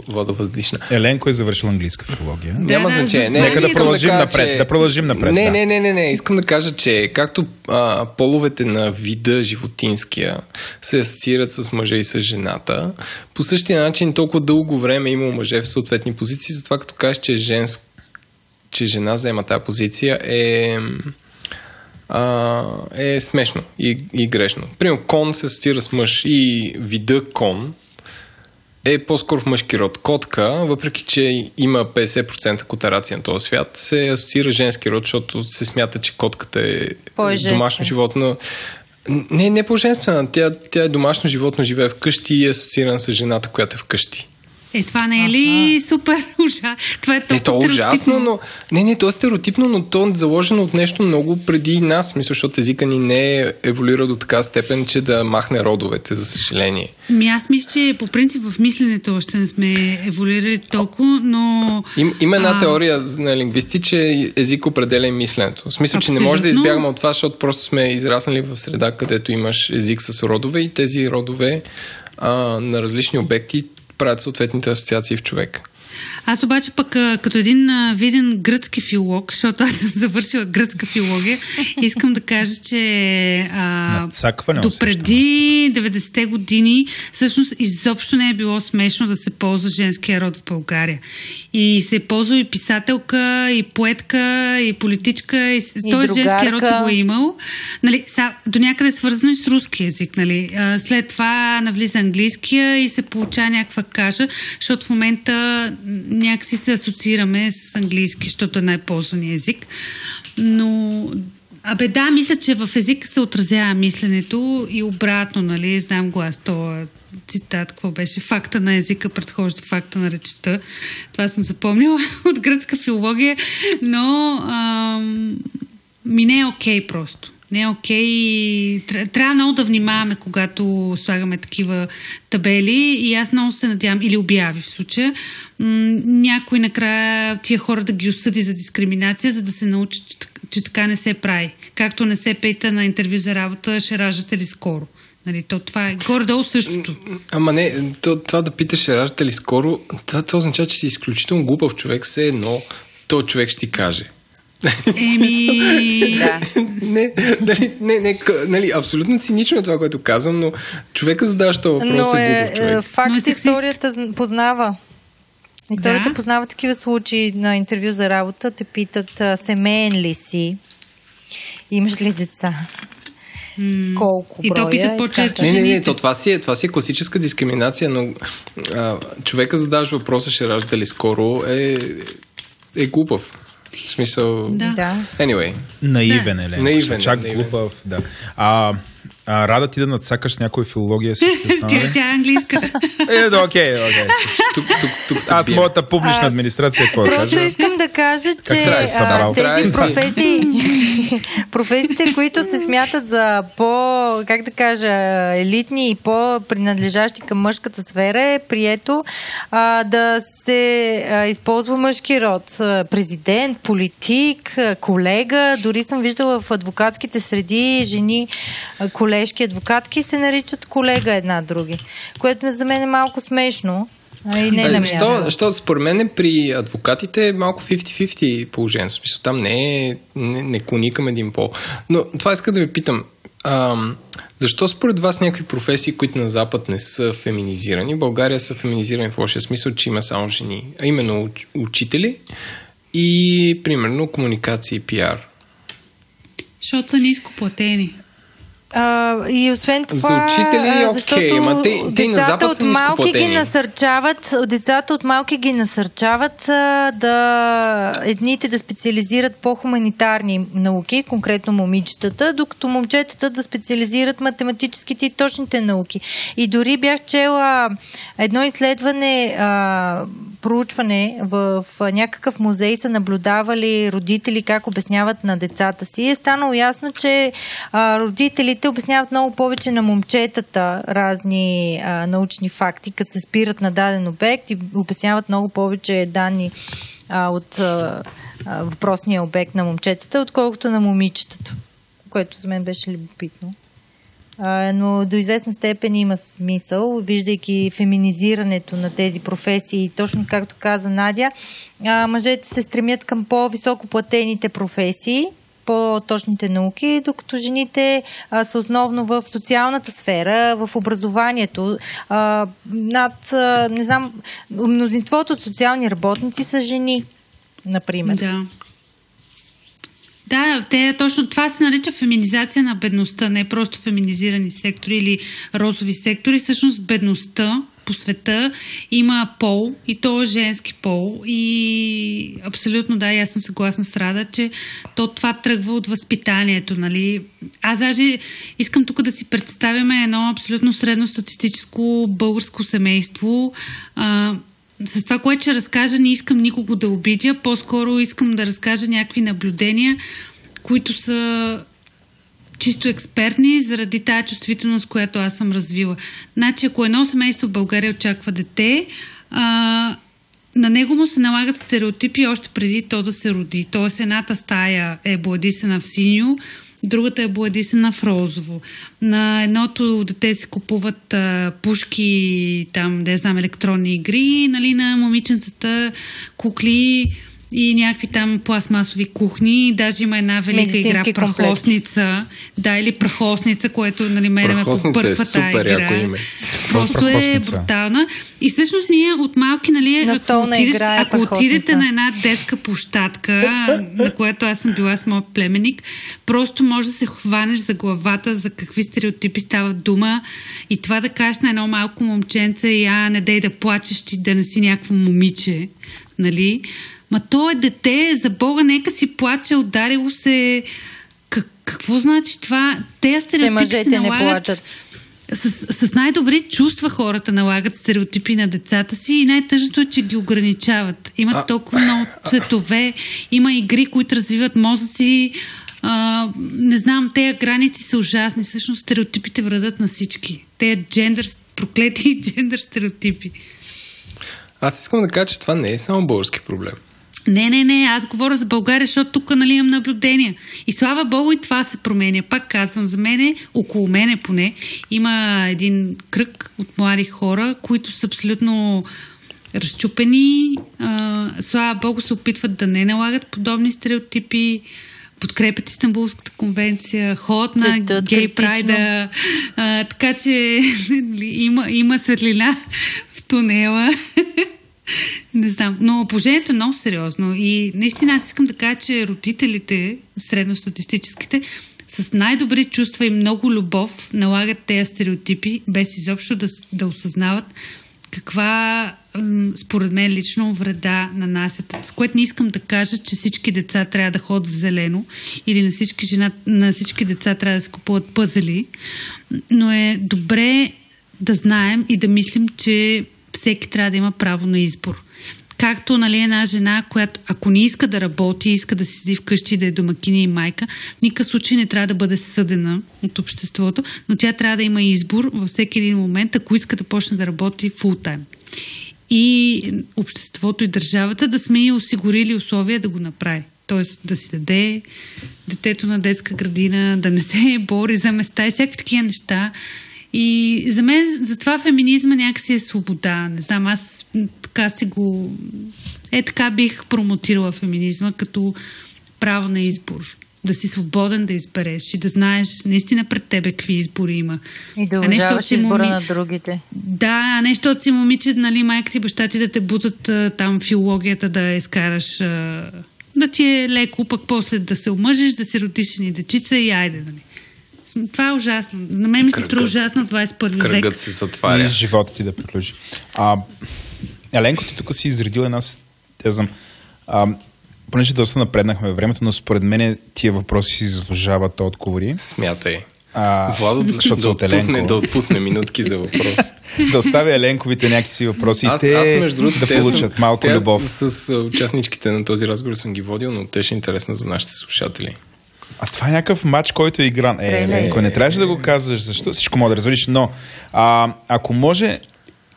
Speaker 2: Водовъздишна.
Speaker 1: Еленко е завършил английска филология.
Speaker 2: Да, Няма значение. Не,
Speaker 1: Нека да продължим да напред. Че... Да продължим напред.
Speaker 2: Не,
Speaker 1: да.
Speaker 2: не, не, не, не. Искам да кажа, че както а, половете на вида животинския се асоциират с мъжа и с жената, по същия начин толкова дълго време има мъже в съответни позиции, затова като кажеш, че, женск, че жена заема тази позиция е а, е смешно и, и грешно. Примерно, кон се асоциира с мъж и вида кон е по-скоро в мъжки род. Котка, въпреки че има 50% котарация на този свят, се асоциира женски род, защото се смята, че котката е домашно животно. Не, не по-женствена. Тя, тя е домашно животно, живее вкъщи и е асоциирана с жената, която е вкъщи.
Speaker 6: Е, това не е ли супер ужасно? Това е толкова
Speaker 2: е, то е ужасно, но... Не, не, то е стереотипно, но то е заложено от нещо много преди нас. Мисля, защото езика ни не е еволюира до така степен, че да махне родовете, за съжаление.
Speaker 6: Ми аз мисля, че по принцип в мисленето още не сме еволюирали толкова, но...
Speaker 2: Им, има една а... теория на лингвисти, че език определя и мисленето. В смисъл, Абсолютно. че не може да избягаме от това, защото просто сме израснали в среда, където имаш език с родове и тези родове а, на различни обекти правят съответните асоциации в човек.
Speaker 6: Аз обаче пък като един виден гръцки филолог, защото аз съм завършила гръцка филология, искам да кажа, че а, допреди 90-те години всъщност изобщо не е било смешно да се ползва женския род в България. И се е ползва и писателка, и поетка, и политичка, и, и той женския род го е имал. Нали, са, до някъде е свързано и с руски язик. Нали. След това навлиза английския и се получава някаква каша, защото в момента някакси се асоциираме с английски, защото е най-ползвания език. Но Абе да, мисля, че в езика се отразява мисленето и обратно, нали, знам го аз, то цитат, какво беше, факта на езика предхожда факта на речета. Това съм запомнила от гръцка филология, но ам, ми не е окей okay просто не е окей. Трябва много да внимаваме, когато слагаме такива табели и аз много се надявам, или обяви в случая, някой накрая тия хора да ги осъди за дискриминация, за да се научи, че така не се прави. Както не се пейта на интервю за работа, ще раждате ли скоро. Нали, то това е горе-долу същото.
Speaker 2: Ама не, то, това да питаш, ще раждате ли скоро, това, това означава, че си изключително глупав човек, все едно, то човек ще ти каже.
Speaker 6: Еми... да.
Speaker 2: не, нали, не, не, нали, абсолютно цинично е това, което казвам, но човека задава този въпрос
Speaker 5: но
Speaker 2: е, е човек.
Speaker 5: Факт, но е историята познава. Историята да? познава такива случаи на интервю за работа. Те питат, семейен ли си? Имаш ли деца? колко
Speaker 6: и
Speaker 5: броя.
Speaker 6: то питат по-често
Speaker 2: Не, не, не, то това си е, това си е класическа дискриминация, но а, човека задаваш въпроса, ще ражда ли скоро, е, е глупав. В смисъл...
Speaker 6: Да.
Speaker 2: Anyway.
Speaker 1: Наивен е,
Speaker 2: Наивен,
Speaker 1: Чак наивен. глупав, да. А, а, рада ти да надцакаш някой филология си
Speaker 6: Тя, тя е английска.
Speaker 1: е, да, окей, окей.
Speaker 2: Тук, тук, тук
Speaker 1: Аз моята публична а, администрация, какво
Speaker 5: Просто
Speaker 1: кажа?
Speaker 5: искам да кажа, че а, тези професии, професиите, които се смятат за по, как да кажа, елитни и по-принадлежащи към мъжката сфера, е прието а, да се а, използва мъжки род. Президент, политик, колега, дори съм виждала в адвокатските среди жени, колежки, адвокатки се наричат колега една други, което за мен е малко смешно. А и не е на
Speaker 2: що, що, според мен при адвокатите е малко 50-50 положение. В смисъл, там не е, не, не клони към един пол. Но това иска да ви питам. Ам, защо според вас някакви професии, които на Запад не са феминизирани, в България са феминизирани в лошия смисъл, че има само жени, а именно учители и примерно комуникации и пиар?
Speaker 6: Защото са ниско платени.
Speaker 5: А, и освен това,
Speaker 2: за учители, okay, защото ма те, те децата от малки
Speaker 5: ги насърчават, децата от малки ги насърчават а, да едните да специализират по хуманитарни науки, конкретно момичетата, докато момчетата да специализират математическите и точните науки. И дори бях чела едно изследване, а, проучване в, някакъв музей са наблюдавали родители как обясняват на децата си. Е станало ясно, че а, родителите обясняват много повече на момчетата разни а, научни факти, като се спират на даден обект и обясняват много повече данни а, от а, въпросния обект на момчетата, отколкото на момичетата. което за мен беше любопитно. Но до известна степен има смисъл, виждайки феминизирането на тези професии. Точно както каза Надя, мъжете се стремят към по-високо платените професии, по-точните науки, докато жените а, са основно в социалната сфера, в образованието. А, над, а, не знам, мнозинството от социални работници са жени, например.
Speaker 6: Да. Да, те, точно това се нарича феминизация на бедността, не просто феминизирани сектори или розови сектори. Всъщност бедността по света има пол и то е женски пол и абсолютно да, аз съм съгласна с Рада, че то това тръгва от възпитанието, нали. Аз даже искам тук да си представяме едно абсолютно средностатистическо българско семейство, а, с това, което ще разкажа, не искам никого да обидя, по-скоро искам да разкажа някакви наблюдения, които са чисто експертни заради тази чувствителност, която аз съм развила. Значи, ако едно семейство в България очаква дете, а, на него му се налагат стереотипи още преди то да се роди. Тоест, едната стая е бладисана в синьо, другата е бладисана в розово. На едното дете се купуват а, пушки, там, да знам, електронни игри, нали, на момиченцата кукли и някакви там пластмасови кухни. Даже има една велика игра Прахосница. Да, или Прахосница, което нали, мене ме
Speaker 2: побърква е супер, игра. Име.
Speaker 6: Просто е брутална. И всъщност ние от малки, нали, ако, отидеш, е ако отидете на една детска площадка, на която аз съм била с моят племенник, просто може да се хванеш за главата за какви стереотипи става дума и това да кажеш на едно малко момченце, я не дей да плачеш ти да не си някакво момиче, нали? Ма то е дете, за Бога, нека си плаче, ударило се. Как, какво значи това? Те стереотипи се налагат... не плачат. С, с най-добри чувства хората налагат стереотипи на децата си и най-тъжното е, че ги ограничават. Имат а, толкова много цветове, има игри, които развиват мозъци. А, не знам, тези граници са ужасни. Всъщност стереотипите вредят на всички. Те джендър, проклети джендър стереотипи.
Speaker 2: Аз искам да кажа, че това не е само български проблем.
Speaker 6: Не, не, не, аз говоря за България, защото тук нали, имам наблюдения. И слава Богу и това се променя. Пак казвам, за мене, около мене поне, има един кръг от млади хора, които са абсолютно разчупени. А, слава Богу се опитват да не налагат подобни стереотипи подкрепят Истанбулската конвенция, ходят на гей прайда, а, така че нали, има, има светлина в тунела. Не знам, но положението е много сериозно и наистина аз искам да кажа, че родителите, средностатистическите, с най-добри чувства и много любов налагат тези стереотипи, без изобщо да, да осъзнават каква, според мен лично, вреда нанасят. С което не искам да кажа, че всички деца трябва да ходят в зелено или на всички, жена, на всички деца трябва да се купуват пъзели, но е добре да знаем и да мислим, че всеки трябва да има право на избор. Както нали, една жена, която ако не иска да работи, иска да седи вкъщи, да е домакиня и майка, в никакъв случай не трябва да бъде съдена от обществото, но тя трябва да има избор във всеки един момент, ако иска да почне да работи фултайм. И обществото и държавата да сме и осигурили условия да го направи. Тоест да си даде детето на детска градина, да не се бори за места и всякакви такива неща. И за мен, затова феминизма някакси е свобода. Не знам, аз така си го... Е, така бих промотирала феминизма като право на избор. Да си свободен да избереш и да знаеш наистина пред тебе какви избори има.
Speaker 5: И да уважаваш избора моми... на другите.
Speaker 6: Да, а не защото си момиче, нали, майка ти, баща ти да те бутат там филологията да изкараш да ти е леко, пък после да се омъжиш, да си родиш ни дечица и айде, нали. Това е ужасно. На мен ми се струва ужасно в 21 век.
Speaker 2: Кръгът се затваря.
Speaker 1: И живота ти да приключи. А, Еленко, ти тук си изредил една теза. А, понеже доста напреднахме времето, но според мен тия въпроси си заслужават отговори.
Speaker 2: Смятай.
Speaker 1: А,
Speaker 2: Владо да, да, отпусне, да отпусне минутки за въпрос.
Speaker 1: да оставя Еленковите някакви въпроси
Speaker 2: аз,
Speaker 1: те
Speaker 2: аз, между другото,
Speaker 1: да получат съм, малко
Speaker 2: те,
Speaker 1: любов.
Speaker 2: С участничките на този разговор съм ги водил, но те ще е интересно за нашите слушатели.
Speaker 1: А това е някакъв матч, който е игран. Е, Еленко, не трябваше да го казваш, защо всичко мога да развалиш, но а, ако може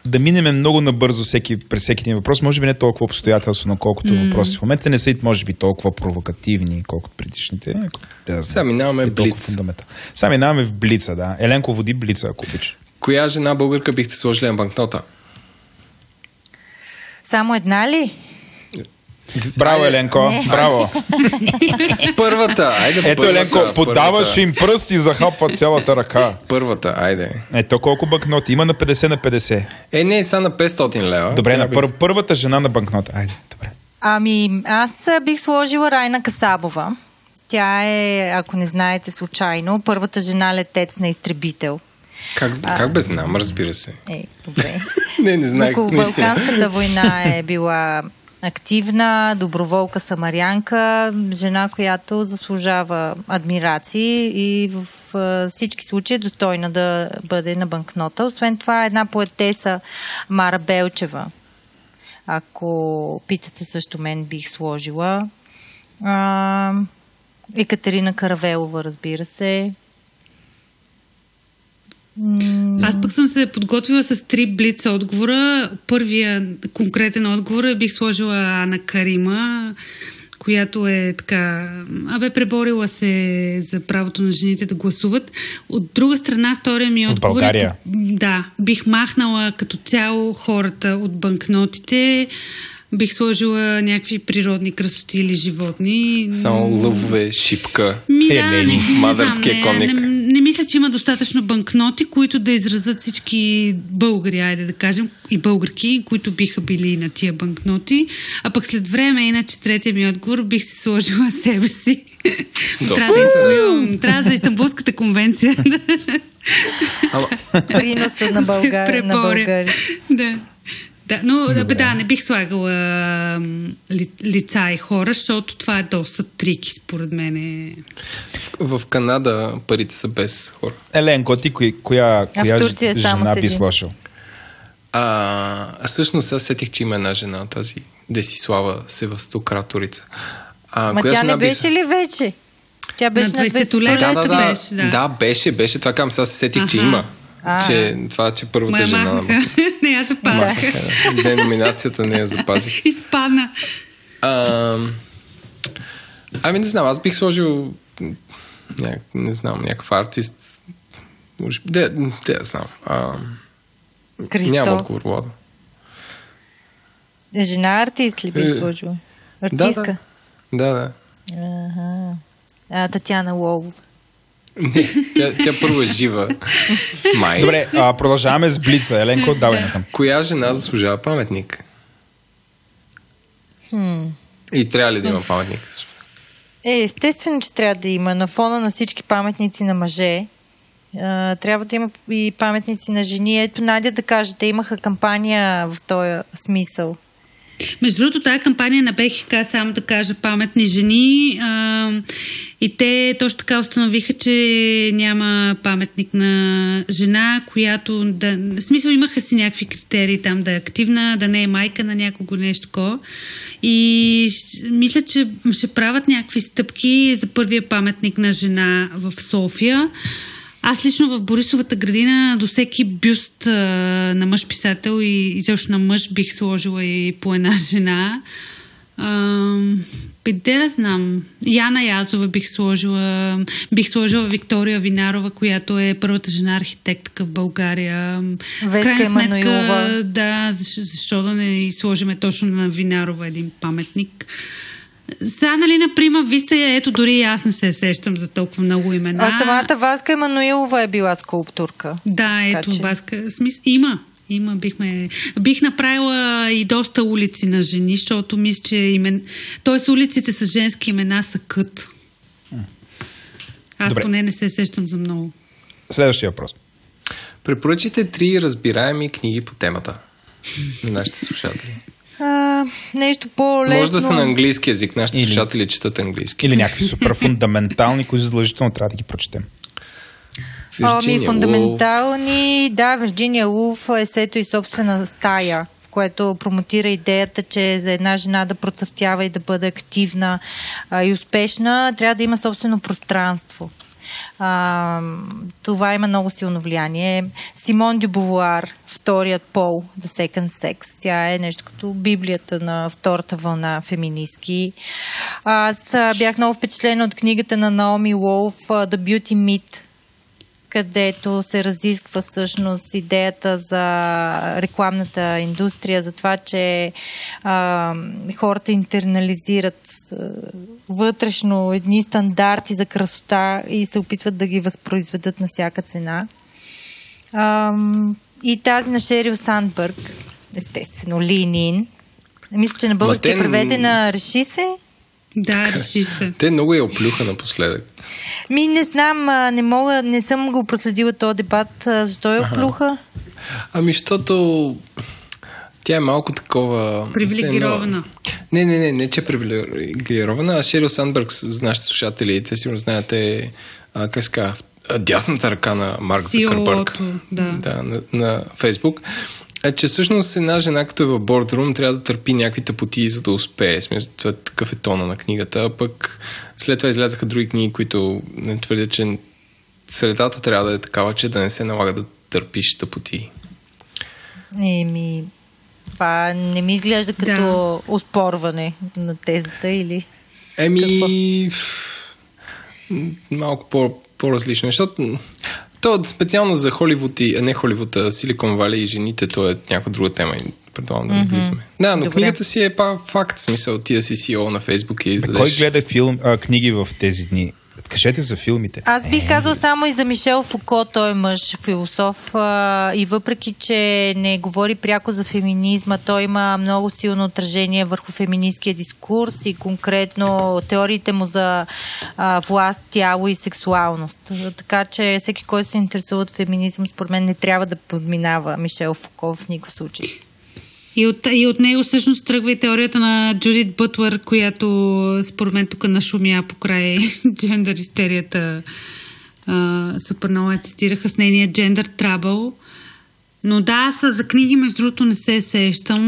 Speaker 1: да минеме много набързо всеки, през всеки един въпрос. Може би не толкова обстоятелствено, колкото mm. въпроси. В момента не са, може би, толкова провокативни, колкото предишните.
Speaker 2: Да, Сега минаваме в Блиц.
Speaker 1: Сега минаваме в Блица, да. Еленко води Блица, ако обича.
Speaker 2: Коя жена българка бихте сложили на банкнота?
Speaker 5: Само една ли?
Speaker 1: Браво, Еленко, не. браво.
Speaker 2: Първата, айде
Speaker 1: Ето,
Speaker 2: първата,
Speaker 1: Еленко, подаваш първата. им пръст и захапва цялата ръка.
Speaker 2: Първата, айде.
Speaker 1: Ето колко банкноти? Има на 50 на 50.
Speaker 2: Е, не, са на 500 лева.
Speaker 1: Добре, на пър, първата жена на банкнота. Айде, добре.
Speaker 5: Ами, аз бих сложила Райна Касабова. Тя е, ако не знаете случайно, първата жена летец на изтребител.
Speaker 2: Как, а, как бе знам, разбира се.
Speaker 5: Е, добре.
Speaker 2: не, не знаех.
Speaker 5: Балканската война е била активна, доброволка самарянка, жена, която заслужава адмирации и в всички случаи е достойна да бъде на банкнота. Освен това, една поетеса Мара Белчева. Ако питате също мен, бих сложила. А, Екатерина Каравелова, разбира се.
Speaker 6: Аз пък съм се подготвила с три блиц отговора. Първия конкретен отговор е бих сложила Ана Карима, която е така, абе преборила се за правото на жените да гласуват. От друга страна, втория ми отговор
Speaker 1: от България.
Speaker 6: е, да, бих махнала като цяло хората от банкнотите, бих сложила някакви природни красоти или животни.
Speaker 2: Само лъвове, шипка,
Speaker 6: Ми, да, не,
Speaker 2: мадърския
Speaker 6: не,
Speaker 2: конник.
Speaker 6: Не, не мисля, че има достатъчно банкноти, които да изразят всички българи, айде да кажем, и българки, които биха били на тия банкноти. А пък след време, иначе третия ми отговор, бих си сложила себе си. трябва, да трябва за Истанбулската конвенция.
Speaker 5: България. На България.
Speaker 6: Да. Да, но Добре. да, не бих слагала ли, лица и хора, защото това е доста трики, според мен.
Speaker 2: В, в Канада парите са без хора.
Speaker 1: Еленко, ти коя, коя, коя Турция жена би сложил?
Speaker 2: А, а всъщност аз сетих, че има една жена, тази Десислава Севастократорица.
Speaker 5: А, Ма тя не беше ли вече? Тя беше на
Speaker 6: 20-летата
Speaker 2: да, да, да,
Speaker 6: беше, да.
Speaker 2: Да, беше, беше. Това към сега се сетих, Аха. че има. А, че това, че първата жена...
Speaker 6: Мамка. не я запазих.
Speaker 2: Деноминацията не я запазих.
Speaker 6: Изпадна.
Speaker 2: А, ами не знам, аз бих сложил няк, не знам, някакъв артист. Може би, де, де, знам. А,
Speaker 5: Кристо.
Speaker 2: Няма отговор, Владо.
Speaker 5: Жена артист ли би
Speaker 2: Е,
Speaker 5: сложила? Артистка?
Speaker 2: Да, да. да.
Speaker 5: Ага. А, Татьяна Ловова.
Speaker 2: Не, тя, тя първо е жива. Май.
Speaker 1: Добре, а, продължаваме с Блица. Еленко, давай накъм.
Speaker 2: Коя жена заслужава паметник?
Speaker 5: Хм.
Speaker 2: И трябва ли да има паметник?
Speaker 5: Е, естествено, че трябва да има. На фона на всички паметници на мъже, а, трябва да има и паметници на жени. Ето, Надя да каже, те имаха кампания в този смисъл.
Speaker 6: Между другото, тази кампания на БХК, само да кажа, паметни жени, а, и те точно така установиха, че няма паметник на жена, която да... В смисъл имаха си някакви критерии там да е активна, да не е майка на някого, нещо такова. И мисля, че ще правят някакви стъпки за първия паметник на жена в София. Аз лично в Борисовата градина до всеки бюст а, на мъж писател и изобщо на мъж бих сложила и по една жена. Де да знам. Яна Язова бих сложила. Бих сложила Виктория Винарова, която е първата жена архитектка в България.
Speaker 5: Веска
Speaker 6: в крайна сметка,
Speaker 5: Емануилова.
Speaker 6: да, защо, защо да не сложиме точно на Винарова един паметник. Сега, нали, например, вижте, ето дори и аз не се сещам за толкова много имена.
Speaker 5: А самата Васка Емануилова е била скулптурка.
Speaker 6: Да, ето,
Speaker 5: че-
Speaker 6: Васка. Смис... Има. Има, бихме... Бих направила и доста улици на жени, защото мисля, че имен... Тоест улиците с женски имена са кът. Аз
Speaker 1: Добре.
Speaker 6: поне не се сещам за много.
Speaker 1: Следващия въпрос.
Speaker 2: Препоръчите три разбираеми книги по темата на нашите слушатели.
Speaker 5: А, нещо по-лесно.
Speaker 2: Може да са на английски язик. Нашите
Speaker 1: Или-
Speaker 2: слушатели четат английски.
Speaker 1: Или някакви супер фундаментални, които задължително трябва да ги прочетем.
Speaker 5: Ами, фундаментални, да, Вирджиния Луф, есето и собствена стая, в което промотира идеята, че за една жена да процъфтява и да бъде активна а, и успешна, трябва да има собствено пространство. А, това има много силно влияние. Симон Дюбовуар, вторият пол, The Second Sex, тя е нещо като библията на втората вълна феминистки. Аз бях много впечатлена от книгата на Наоми Уолф The Beauty Myth, където се разисква всъщност идеята за рекламната индустрия, за това, че а, хората интернализират а, вътрешно едни стандарти за красота и се опитват да ги възпроизведат на всяка цена. А, и тази на Шерил Сандбърг, естествено, Линин. Мисля, че на български е преведена Реши се.
Speaker 6: Да, реши се.
Speaker 2: Те много я оплюха напоследък.
Speaker 5: Ми не знам, не мога, не съм го проследила този дебат. Защо я оплюха?
Speaker 2: Ами, защото тя е малко такова...
Speaker 6: Привилегирована.
Speaker 2: Не, не, не, не, че е привилегирована, а Шерил Сандбърг, нашите слушатели, те сигурно знаете, а, как ска, дясната ръка на Марк Закърбърг.
Speaker 6: Да.
Speaker 2: да на, на Фейсбук е, че всъщност една жена, като е в бордрум, трябва да търпи някакви тъпоти, за да успее. Смисъл, това е такъв е тона на книгата. А пък след това излязаха други книги, които не твърдят, че средата трябва да е такава, че да не се налага да търпиш тъпоти.
Speaker 5: Еми, това не ми изглежда като да. успорване на тезата или...
Speaker 2: Еми, малко по, по-различно, защото то специално за Холивуд и не Холивуд, а Силикон Вали и жените, то е някаква друга тема и предполагам да не влизаме. Да, но Добре. книгата си е па факт, смисъл ти да си CEO на Фейсбук и издадеш.
Speaker 1: Кой гледа филм, а, книги в тези дни? Кажете за филмите.
Speaker 5: Аз бих казал само и за Мишел Фуко, той е мъж, философ а, и въпреки, че не говори пряко за феминизма, той има много силно отражение върху феминистския дискурс и конкретно теориите му за а, власт, тяло и сексуалност. Така че всеки, който се интересува от феминизъм, според мен не трябва да подминава Мишел Фуко в никакъв случай.
Speaker 6: И от, и от него всъщност тръгва и теорията на Джудит Бътлър, която според мен тук нашумя покрай джендър истерията. А, супер я цитираха с нейния джендър трабъл. Но да, аз за книги, между другото, не се сещам.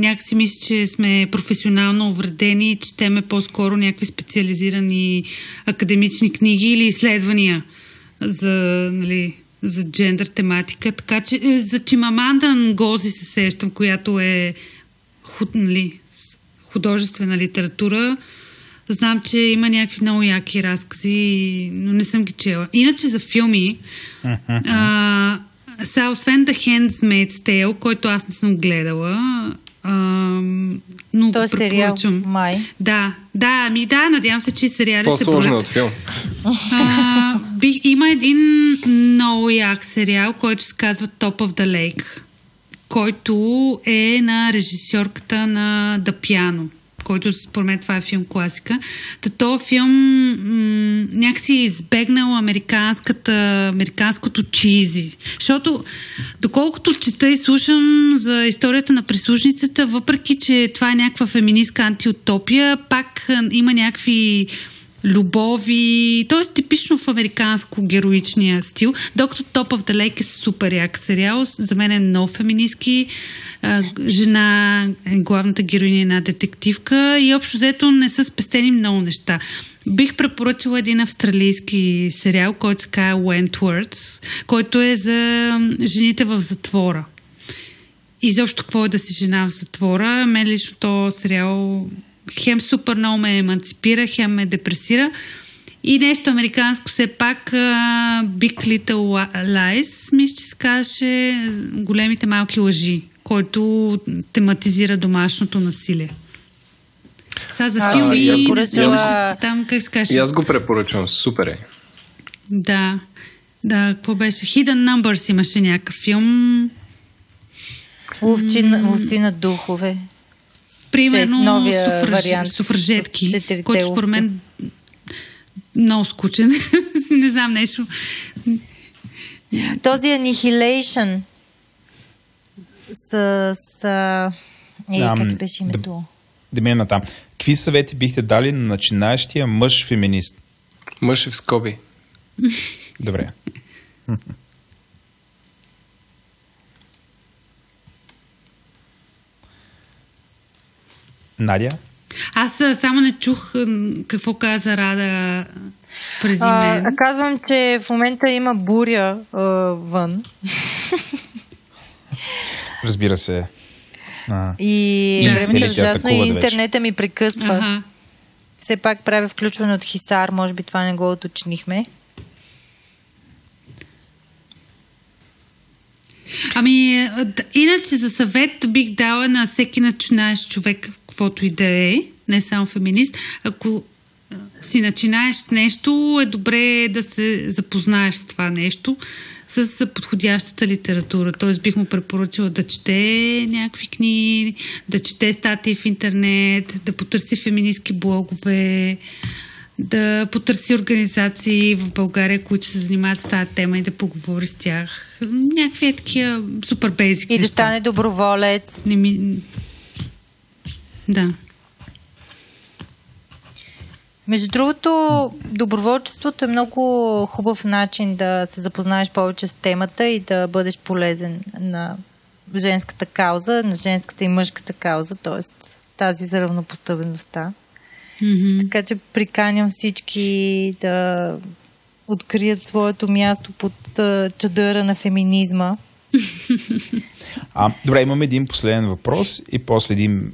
Speaker 6: Някакси мисля, че сме професионално увредени и четеме по-скоро някакви специализирани академични книги или изследвания за нали, за джендър тематика. Така че е, за Чимаманда Нгози се сещам, която е худ, нали, художествена литература. Знам, че има някакви много яки разкази, но не съм ги чела. Иначе за филми, а, са, освен The Handmaid's Tale, който аз не съм гледала, а, но
Speaker 5: Той е сериал, май.
Speaker 6: Да, да, ми да, надявам се, че сериали
Speaker 2: се По-сложно от филм.
Speaker 6: А, би, има един много як сериал, който се казва Top of the Lake, който е на режисьорката на Piano който според мен това е филм класика. Та то филм м- някакси е избегнал американската, американското чизи. Защото, доколкото чета и слушам за историята на прислужницата, въпреки, че това е някаква феминистка антиутопия, пак има някакви любови, т.е. типично в американско героичния стил, of the Lake е супер як сериал, за мен е много феминистки, жена е главната героиня е една детективка и общо взето не са спестени много неща. Бих препоръчала един австралийски сериал, който се казва Wentworth, който е за жените в затвора. Изобщо какво е да си жена в затвора. Мен лично то сериал хем супер много ме еманципира, хем ме депресира. И нещо американско, все пак uh, Big Little Lies, мисля, че се каже големите малки лъжи, който тематизира домашното насилие. Сега за филми...
Speaker 2: А, поръчала...
Speaker 6: Там, как се каже...
Speaker 2: И аз го препоръчвам. Супер е.
Speaker 6: Да. Да, какво беше? Hidden Numbers имаше някакъв филм.
Speaker 5: Ловци, ловци на духове
Speaker 6: примерно новия суфраж, вариант суфражетки, който според мен много скучен. не знам нещо.
Speaker 5: Този Annihilation с... с е, да, как беше името? Да,
Speaker 1: да минем там. Какви съвети бихте дали на начинаещия мъж феминист?
Speaker 2: Мъж е в скоби.
Speaker 1: Добре. Надя?
Speaker 6: Аз само не чух какво каза Рада преди мен.
Speaker 5: А, казвам, че в момента има буря а, вън.
Speaker 1: Разбира се. А,
Speaker 5: И
Speaker 1: Да.
Speaker 5: времето е ужасно и интернета ми прекъсва.
Speaker 6: Ага.
Speaker 5: Все пак правя включване от Хисар, може би това не го уточнихме.
Speaker 6: Ами, иначе за съвет бих дала на всеки начинаещ човек, каквото и да е, не само феминист. Ако си начинаеш нещо, е добре да се запознаеш с това нещо с подходящата литература. Тоест бих му препоръчала да чете някакви книги, да чете статии в интернет, да потърси феминистки блогове, да потърси организации в България, които се занимават с тази тема и да поговори с тях. Някакви е такива супер бейзик
Speaker 5: И да
Speaker 6: неща.
Speaker 5: стане доброволец.
Speaker 6: Не ми... Да.
Speaker 5: Между другото, доброволчеството е много хубав начин да се запознаеш повече с темата и да бъдеш полезен на женската кауза, на женската и мъжката кауза, т.е. тази за равнопоставеността.
Speaker 6: Мгм.
Speaker 5: Така че приканям всички да открият своето място под чадъра на феминизма.
Speaker 1: а, добре, имаме един последен въпрос и после един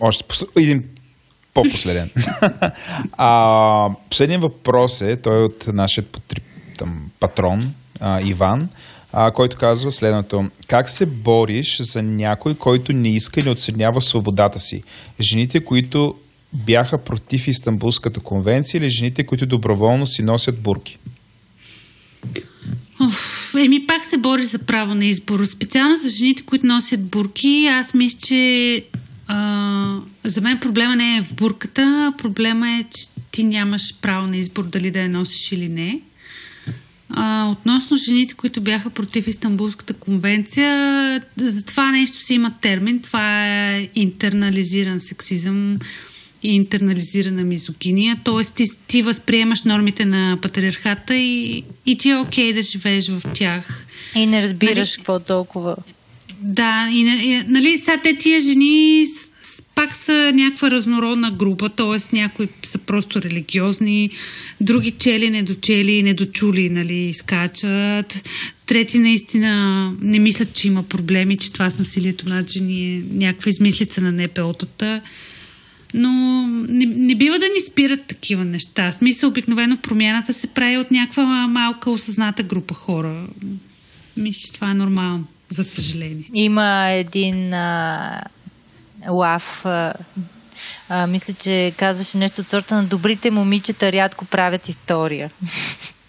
Speaker 1: още посл... един по-последен. а, последният въпрос е, той е от нашия там, патрон а, Иван, а, който казва следното. Как се бориш за някой, който не иска или оценява свободата си? Жените, които бяха против Истанбулската конвенция или жените, които доброволно си носят бурки?
Speaker 6: Еми пак се бориш за право на избор. Специално за жените, които носят бурки, аз мисля, че а, за мен проблема не е в бурката, проблема е, че ти нямаш право на избор дали да я носиш или не. А, относно жените, които бяха против Истанбулската конвенция, за това нещо си има термин. Това е интернализиран сексизъм и интернализирана мизогиния. Тоест ти, ти възприемаш нормите на патриархата и, и ти е окей да живееш в тях.
Speaker 5: И не разбираш
Speaker 6: Нали-
Speaker 5: какво толкова.
Speaker 6: Да, и, и нали, сега те тия жени пак са някаква разнородна група, т.е. някои са просто религиозни, други чели, недочели, недочули, нали, изкачат, трети наистина не мислят, че има проблеми, че това с насилието над жени е някаква измислица на НПО-тата. Но не, не бива да ни спират такива неща. В Смисъл, обикновено промяната се прави от някаква малка осъзната група хора. Мисля, че това е нормално, за съжаление.
Speaker 5: Има един а, лав, а, а, мисля, че казваше нещо от сорта на добрите момичета рядко правят история.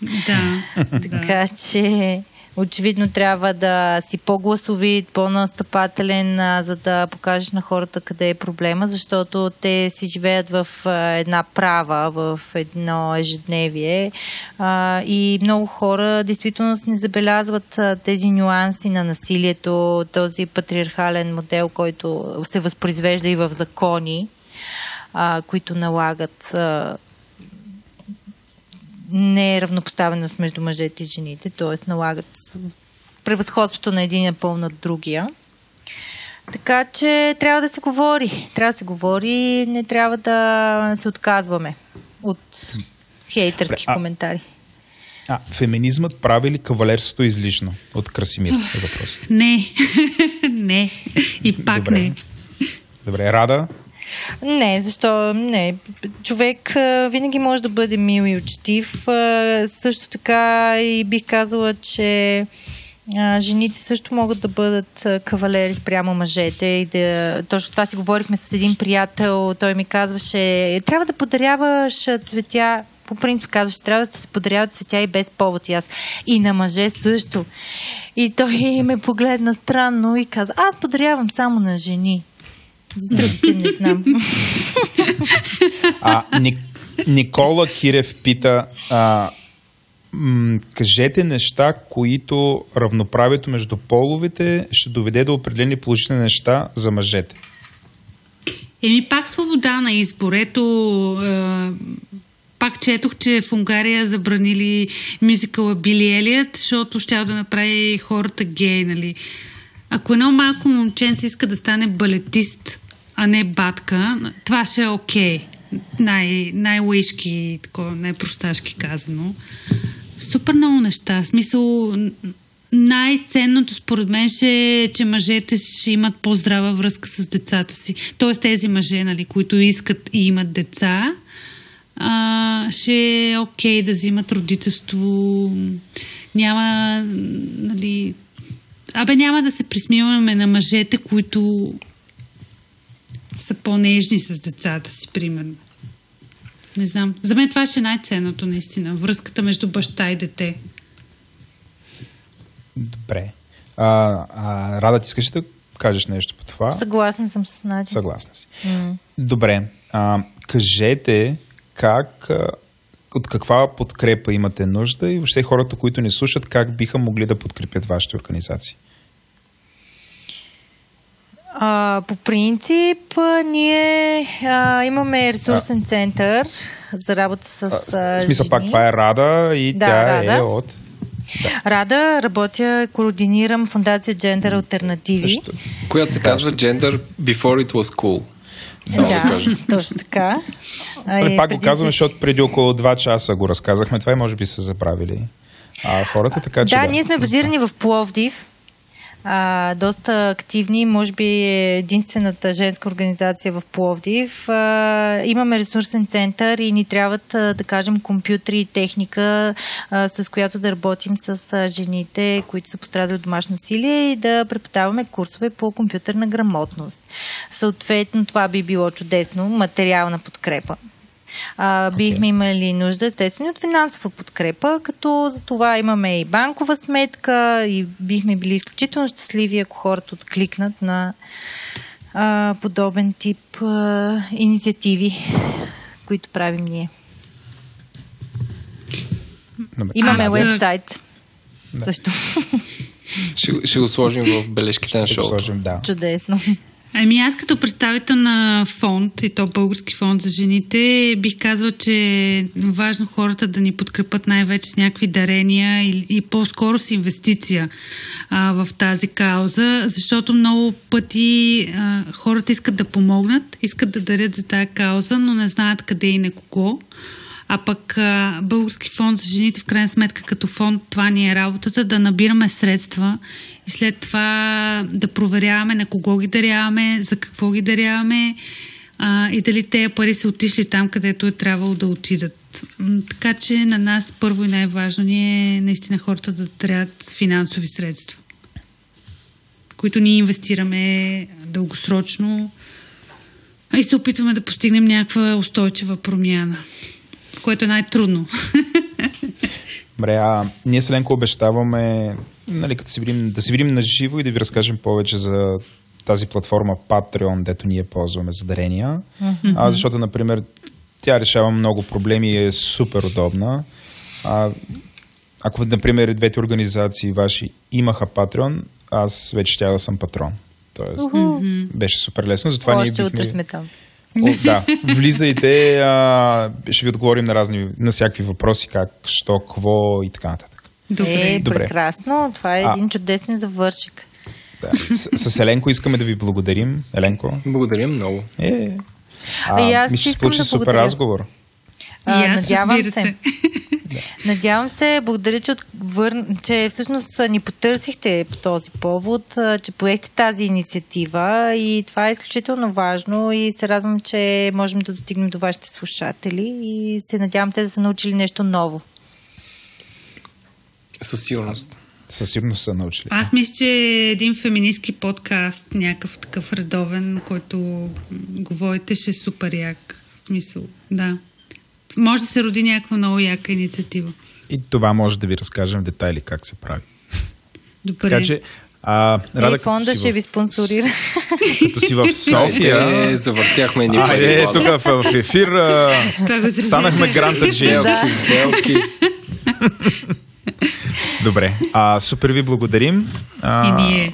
Speaker 6: Да, да.
Speaker 5: Така че очевидно трябва да си по-гласовит, по-настъпателен, за да покажеш на хората къде е проблема, защото те си живеят в една права, в едно ежедневие. И много хора действително не забелязват тези нюанси на насилието, този патриархален модел, който се възпроизвежда и в закони, които налагат не е равнопоставеност между мъжете и жените, т.е. налагат превъзходството на един пол над другия. Така че трябва да се говори. Трябва да се говори, не трябва да се отказваме от хейтърски
Speaker 1: а-
Speaker 5: коментари.
Speaker 1: А, феминизмът прави ли кавалерството излишно? От Красимир е въпрос.
Speaker 6: Не, не. И пак
Speaker 1: Добре.
Speaker 6: не.
Speaker 1: Добре, Рада,
Speaker 5: Не, защо не? Човек а, винаги може да бъде мил и учтив. А, също така и бих казала, че а, жените също могат да бъдат а, кавалери спрямо мъжете. И да, точно това си говорихме с един приятел. Той ми казваше, трябва да подаряваш цветя. По принцип казваше, трябва да се подаряват цветя и без повод. И аз. И на мъже също. И той ме погледна странно и каза, аз подарявам само на жени. За другите не знам.
Speaker 1: А, Ник, Никола Кирев пита, а, м, кажете неща, които равноправието между половете ще доведе до определени положителни неща за мъжете.
Speaker 6: Еми пак свобода на избор. Ето, е, пак четох, че в Унгария забранили мюзикъла Били Елият, защото ще да направи хората гей, нали. Ако едно малко момченце иска да стане балетист, а не батка, това ще е окей. Okay. Най- най-лишки, най-просташки казано. Супер много неща. Смисъл, най-ценното според мен ще е, че мъжете ще имат по-здрава връзка с децата си. Тоест тези мъже, нали, които искат и имат деца, а, ще е окей да взимат родителство. Няма, нали... Абе, няма да се присмиваме на мъжете, които са по-нежни с децата си, примерно. Не знам. За мен това ще е най-ценното, наистина. Връзката между баща и дете.
Speaker 1: Добре. А, а, Рада, ти искаш да кажеш нещо по това?
Speaker 5: Съгласна съм с Надя.
Speaker 1: Съгласна си. Mm. Добре. А, кажете как, от каква подкрепа имате нужда и въобще хората, които не слушат, как биха могли да подкрепят вашите организации?
Speaker 5: А, по принцип, ние а, имаме ресурсен а, център за работа с. А,
Speaker 1: в смисъл, жени. пак това е Рада и да, тя
Speaker 5: Рада.
Speaker 1: е от.
Speaker 5: Да. Рада, работя, координирам фундация Gender Альтернативи.
Speaker 2: Която се казва Gender Before It Was Cool.
Speaker 5: Само да, да точно така.
Speaker 1: А, пак го казвам, защото преди около 2 часа го разказахме това и може би са забравили а, хората, така че...
Speaker 5: Да, да. ние сме базирани в Пловдив, а, доста активни, може би е единствената женска организация в Пловдив. А, имаме ресурсен център и ни трябват, а, да кажем, компютри и техника, а, с която да работим с а, жените, които са пострадали от домашно насилие и да преподаваме курсове по компютърна грамотност. Съответно, това би било чудесно, материална подкрепа а, бихме okay. имали нужда, естествено, от финансова подкрепа, като за това имаме и банкова сметка и бихме били изключително щастливи, ако хората откликнат на а, подобен тип а, инициативи, които правим ние. Добре. Имаме вебсайт. Да. Също.
Speaker 2: Ще, ще го сложим в бележките на шоуто.
Speaker 1: Да.
Speaker 5: Чудесно.
Speaker 6: Ами аз като представител на фонд, и то български фонд за жените, бих казала, че е важно хората да ни подкрепят най-вече с някакви дарения и, и по-скоро с инвестиция а, в тази кауза, защото много пъти а, хората искат да помогнат, искат да дарят за тази кауза, но не знаят къде и на кого. А пък Български фонд за жените, в крайна сметка, като фонд, това ни е работата, да набираме средства и след това да проверяваме на кого ги даряваме, за какво ги даряваме а, и дали тези пари са отишли там, където е трябвало да отидат. Така че на нас първо и най-важно ни е наистина хората да трябват финансови средства, които ние инвестираме дългосрочно и се опитваме да постигнем някаква устойчива промяна което е най-трудно.
Speaker 1: Добре, а ние с Ленко обещаваме нали, като си видим, да се видим на живо и да ви разкажем повече за тази платформа Patreon, дето ние ползваме за дарения. Mm-hmm. А, защото, например, тя решава много проблеми и е супер удобна. А, ако, например, двете организации ваши имаха Patreon, аз вече ще да съм патрон. Тоест, mm-hmm. беше супер лесно. Затова
Speaker 5: Още
Speaker 1: ние бихме...
Speaker 5: утре сме там.
Speaker 1: О, да, влизайте, а, ще ви отговорим на разни, на всякакви въпроси, как, що, какво и така нататък.
Speaker 5: Добре, е, Добре. прекрасно. Това е а, един чудесен завършик.
Speaker 1: Да. С, с Еленко искаме да ви благодарим. Еленко.
Speaker 2: Благодарим много.
Speaker 1: Е, а, и аз ми ще случи да супер разговор.
Speaker 5: А, и аз, надявам се. се. Надявам се, благодаря, че, отвър... че всъщност ни потърсихте по този повод, че поехте тази инициатива и това е изключително важно и се радвам, че можем да достигнем до вашите слушатели и се надявам те да са научили нещо ново.
Speaker 2: Със сигурност.
Speaker 1: Със сигурност са научили.
Speaker 6: Аз мисля, че един феминистки подкаст, някакъв такъв редовен, който говорите, ще е супер як. В смисъл, да може да се роди някаква много яка инициатива.
Speaker 1: И това може да ви разкажем в детайли как се прави.
Speaker 6: Добре.
Speaker 1: Така че, а,
Speaker 5: Рада, Ей, фонда ще в... ви спонсорира.
Speaker 1: Като си в София...
Speaker 2: Айде, завъртяхме ни
Speaker 1: Айде, тук в, в ефир станахме гранта
Speaker 2: Сделки, сделки.
Speaker 1: Добре. А, супер ви благодарим.
Speaker 6: А, и ние.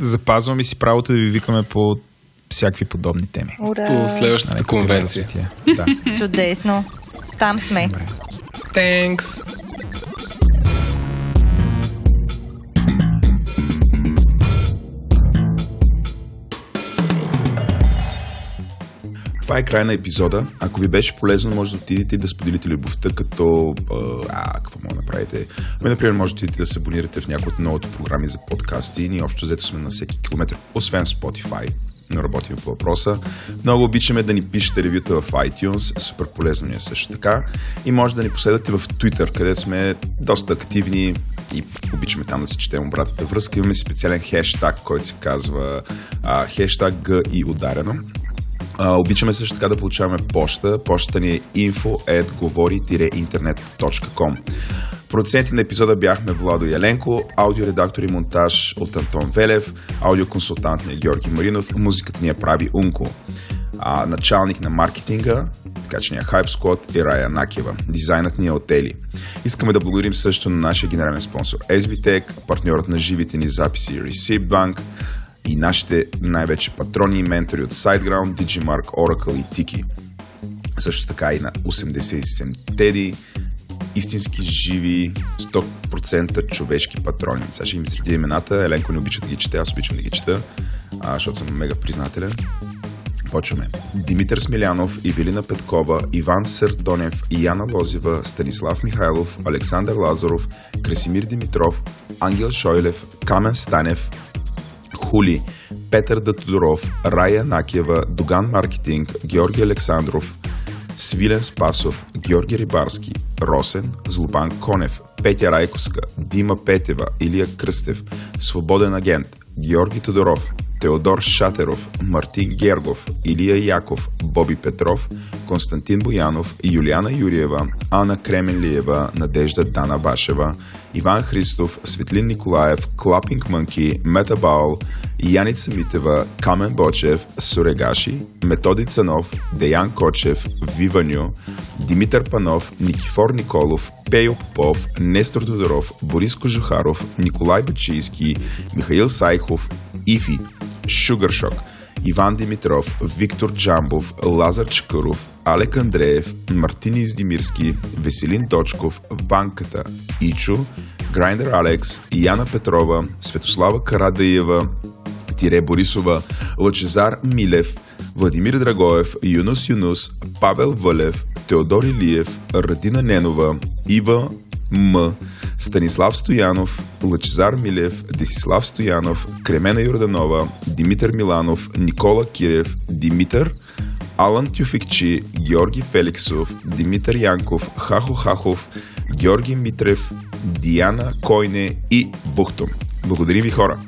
Speaker 1: Запазваме си правото да ви викаме по всякакви подобни теми.
Speaker 2: Ура! По следващата нали, конвенция.
Speaker 5: Да. Чудесно. Там сме. Добре.
Speaker 2: Thanks.
Speaker 7: Това е край на епизода. Ако ви беше полезно, може да отидете и да споделите любовта, като... А, какво мога да направите? Ами, например, може да отидете да се абонирате в някои от новото програми за подкасти. Ние общо взето сме на всеки километр, освен в Spotify работим по въпроса. Много обичаме да ни пишете ревюта в iTunes, супер полезно ни е също така. И може да ни последвате в Twitter, където сме доста активни и обичаме там да се четем обратната връзка. Имаме специален хештаг, който се казва а, хештаг Г и ударено. А, обичаме също така да получаваме почта. Почта ни е info.govori-internet.com Продуценти на епизода бяхме Владо Яленко, аудиоредактор и монтаж от Антон Велев, аудиоконсултант е Георги Маринов, музиката ни я прави Унко. А, началник на маркетинга, така че ни е Hype Squad и Рая Накева. Дизайнът ни е от Ели. Искаме да благодарим също на нашия генерален спонсор SBTech, партньорът на живите ни записи Receipt Bank, и нашите най-вече патрони и ментори от SiteGround, Digimark, Oracle и Tiki. Също така и на 87 Теди, истински живи 100% човешки патрони. Сега ще им изреди имената. Еленко не обича да ги чете, аз обичам да ги чета, а, защото съм мега признателен. Почваме. Димитър Смилянов, Ивелина Петкова, Иван Съртонев, Яна Лозева, Станислав Михайлов, Александър Лазаров, Красимир Димитров, Ангел Шойлев, Камен Станев, Хули, Петър Датодоров, Рая Накева, Доган Маркетинг, Георги Александров, Свилен Спасов, Георги Рибарски, Росен, Злобан Конев, Петя Райковска, Дима Петева, Илия Кръстев, Свободен агент, Георги Тодоров, Теодор Шатеров, Мартин Гергов, Илия Яков, Боби Петров, Константин Боянов, Юлиана Юриева, Ана Кременлиева, Надежда Дана Башева, Иван Христов, Светлин Николаев, Клапинг Мънки, Мета Баул, Яница Митева, Камен Бочев, Сурегаши, Методи Цанов, Деян Кочев, Виваню, Димитър Панов, Никифор Николов, Пейо Попов, Нестор Тодоров, Борис Кожухаров, Николай Бачийски, Михаил Сайхов, Ифи, Шугаршок, Иван Димитров, Виктор Джамбов, Лазар Чакъров, Алек Андреев, Мартин Издимирски, Веселин Дочков, Банката, Ичо, Грайндер Алекс, Яна Петрова, Светослава Карадаева, Тире Борисова, Лъчезар Милев, Владимир Драгоев, Юнус Юнус, Павел Вълев, Теодор Илиев, Радина Ненова, Ива М, Станислав Стоянов, Лъчезар Милев, Десислав Стоянов, Кремена Йорданова, Димитър Миланов, Никола Кирев, Димитър, Алан Тюфикчи, Георги Феликсов, Димитър Янков, Хахо Хахов, Георги Митрев, Диана Койне и Бухтом. Благодарим ви хора!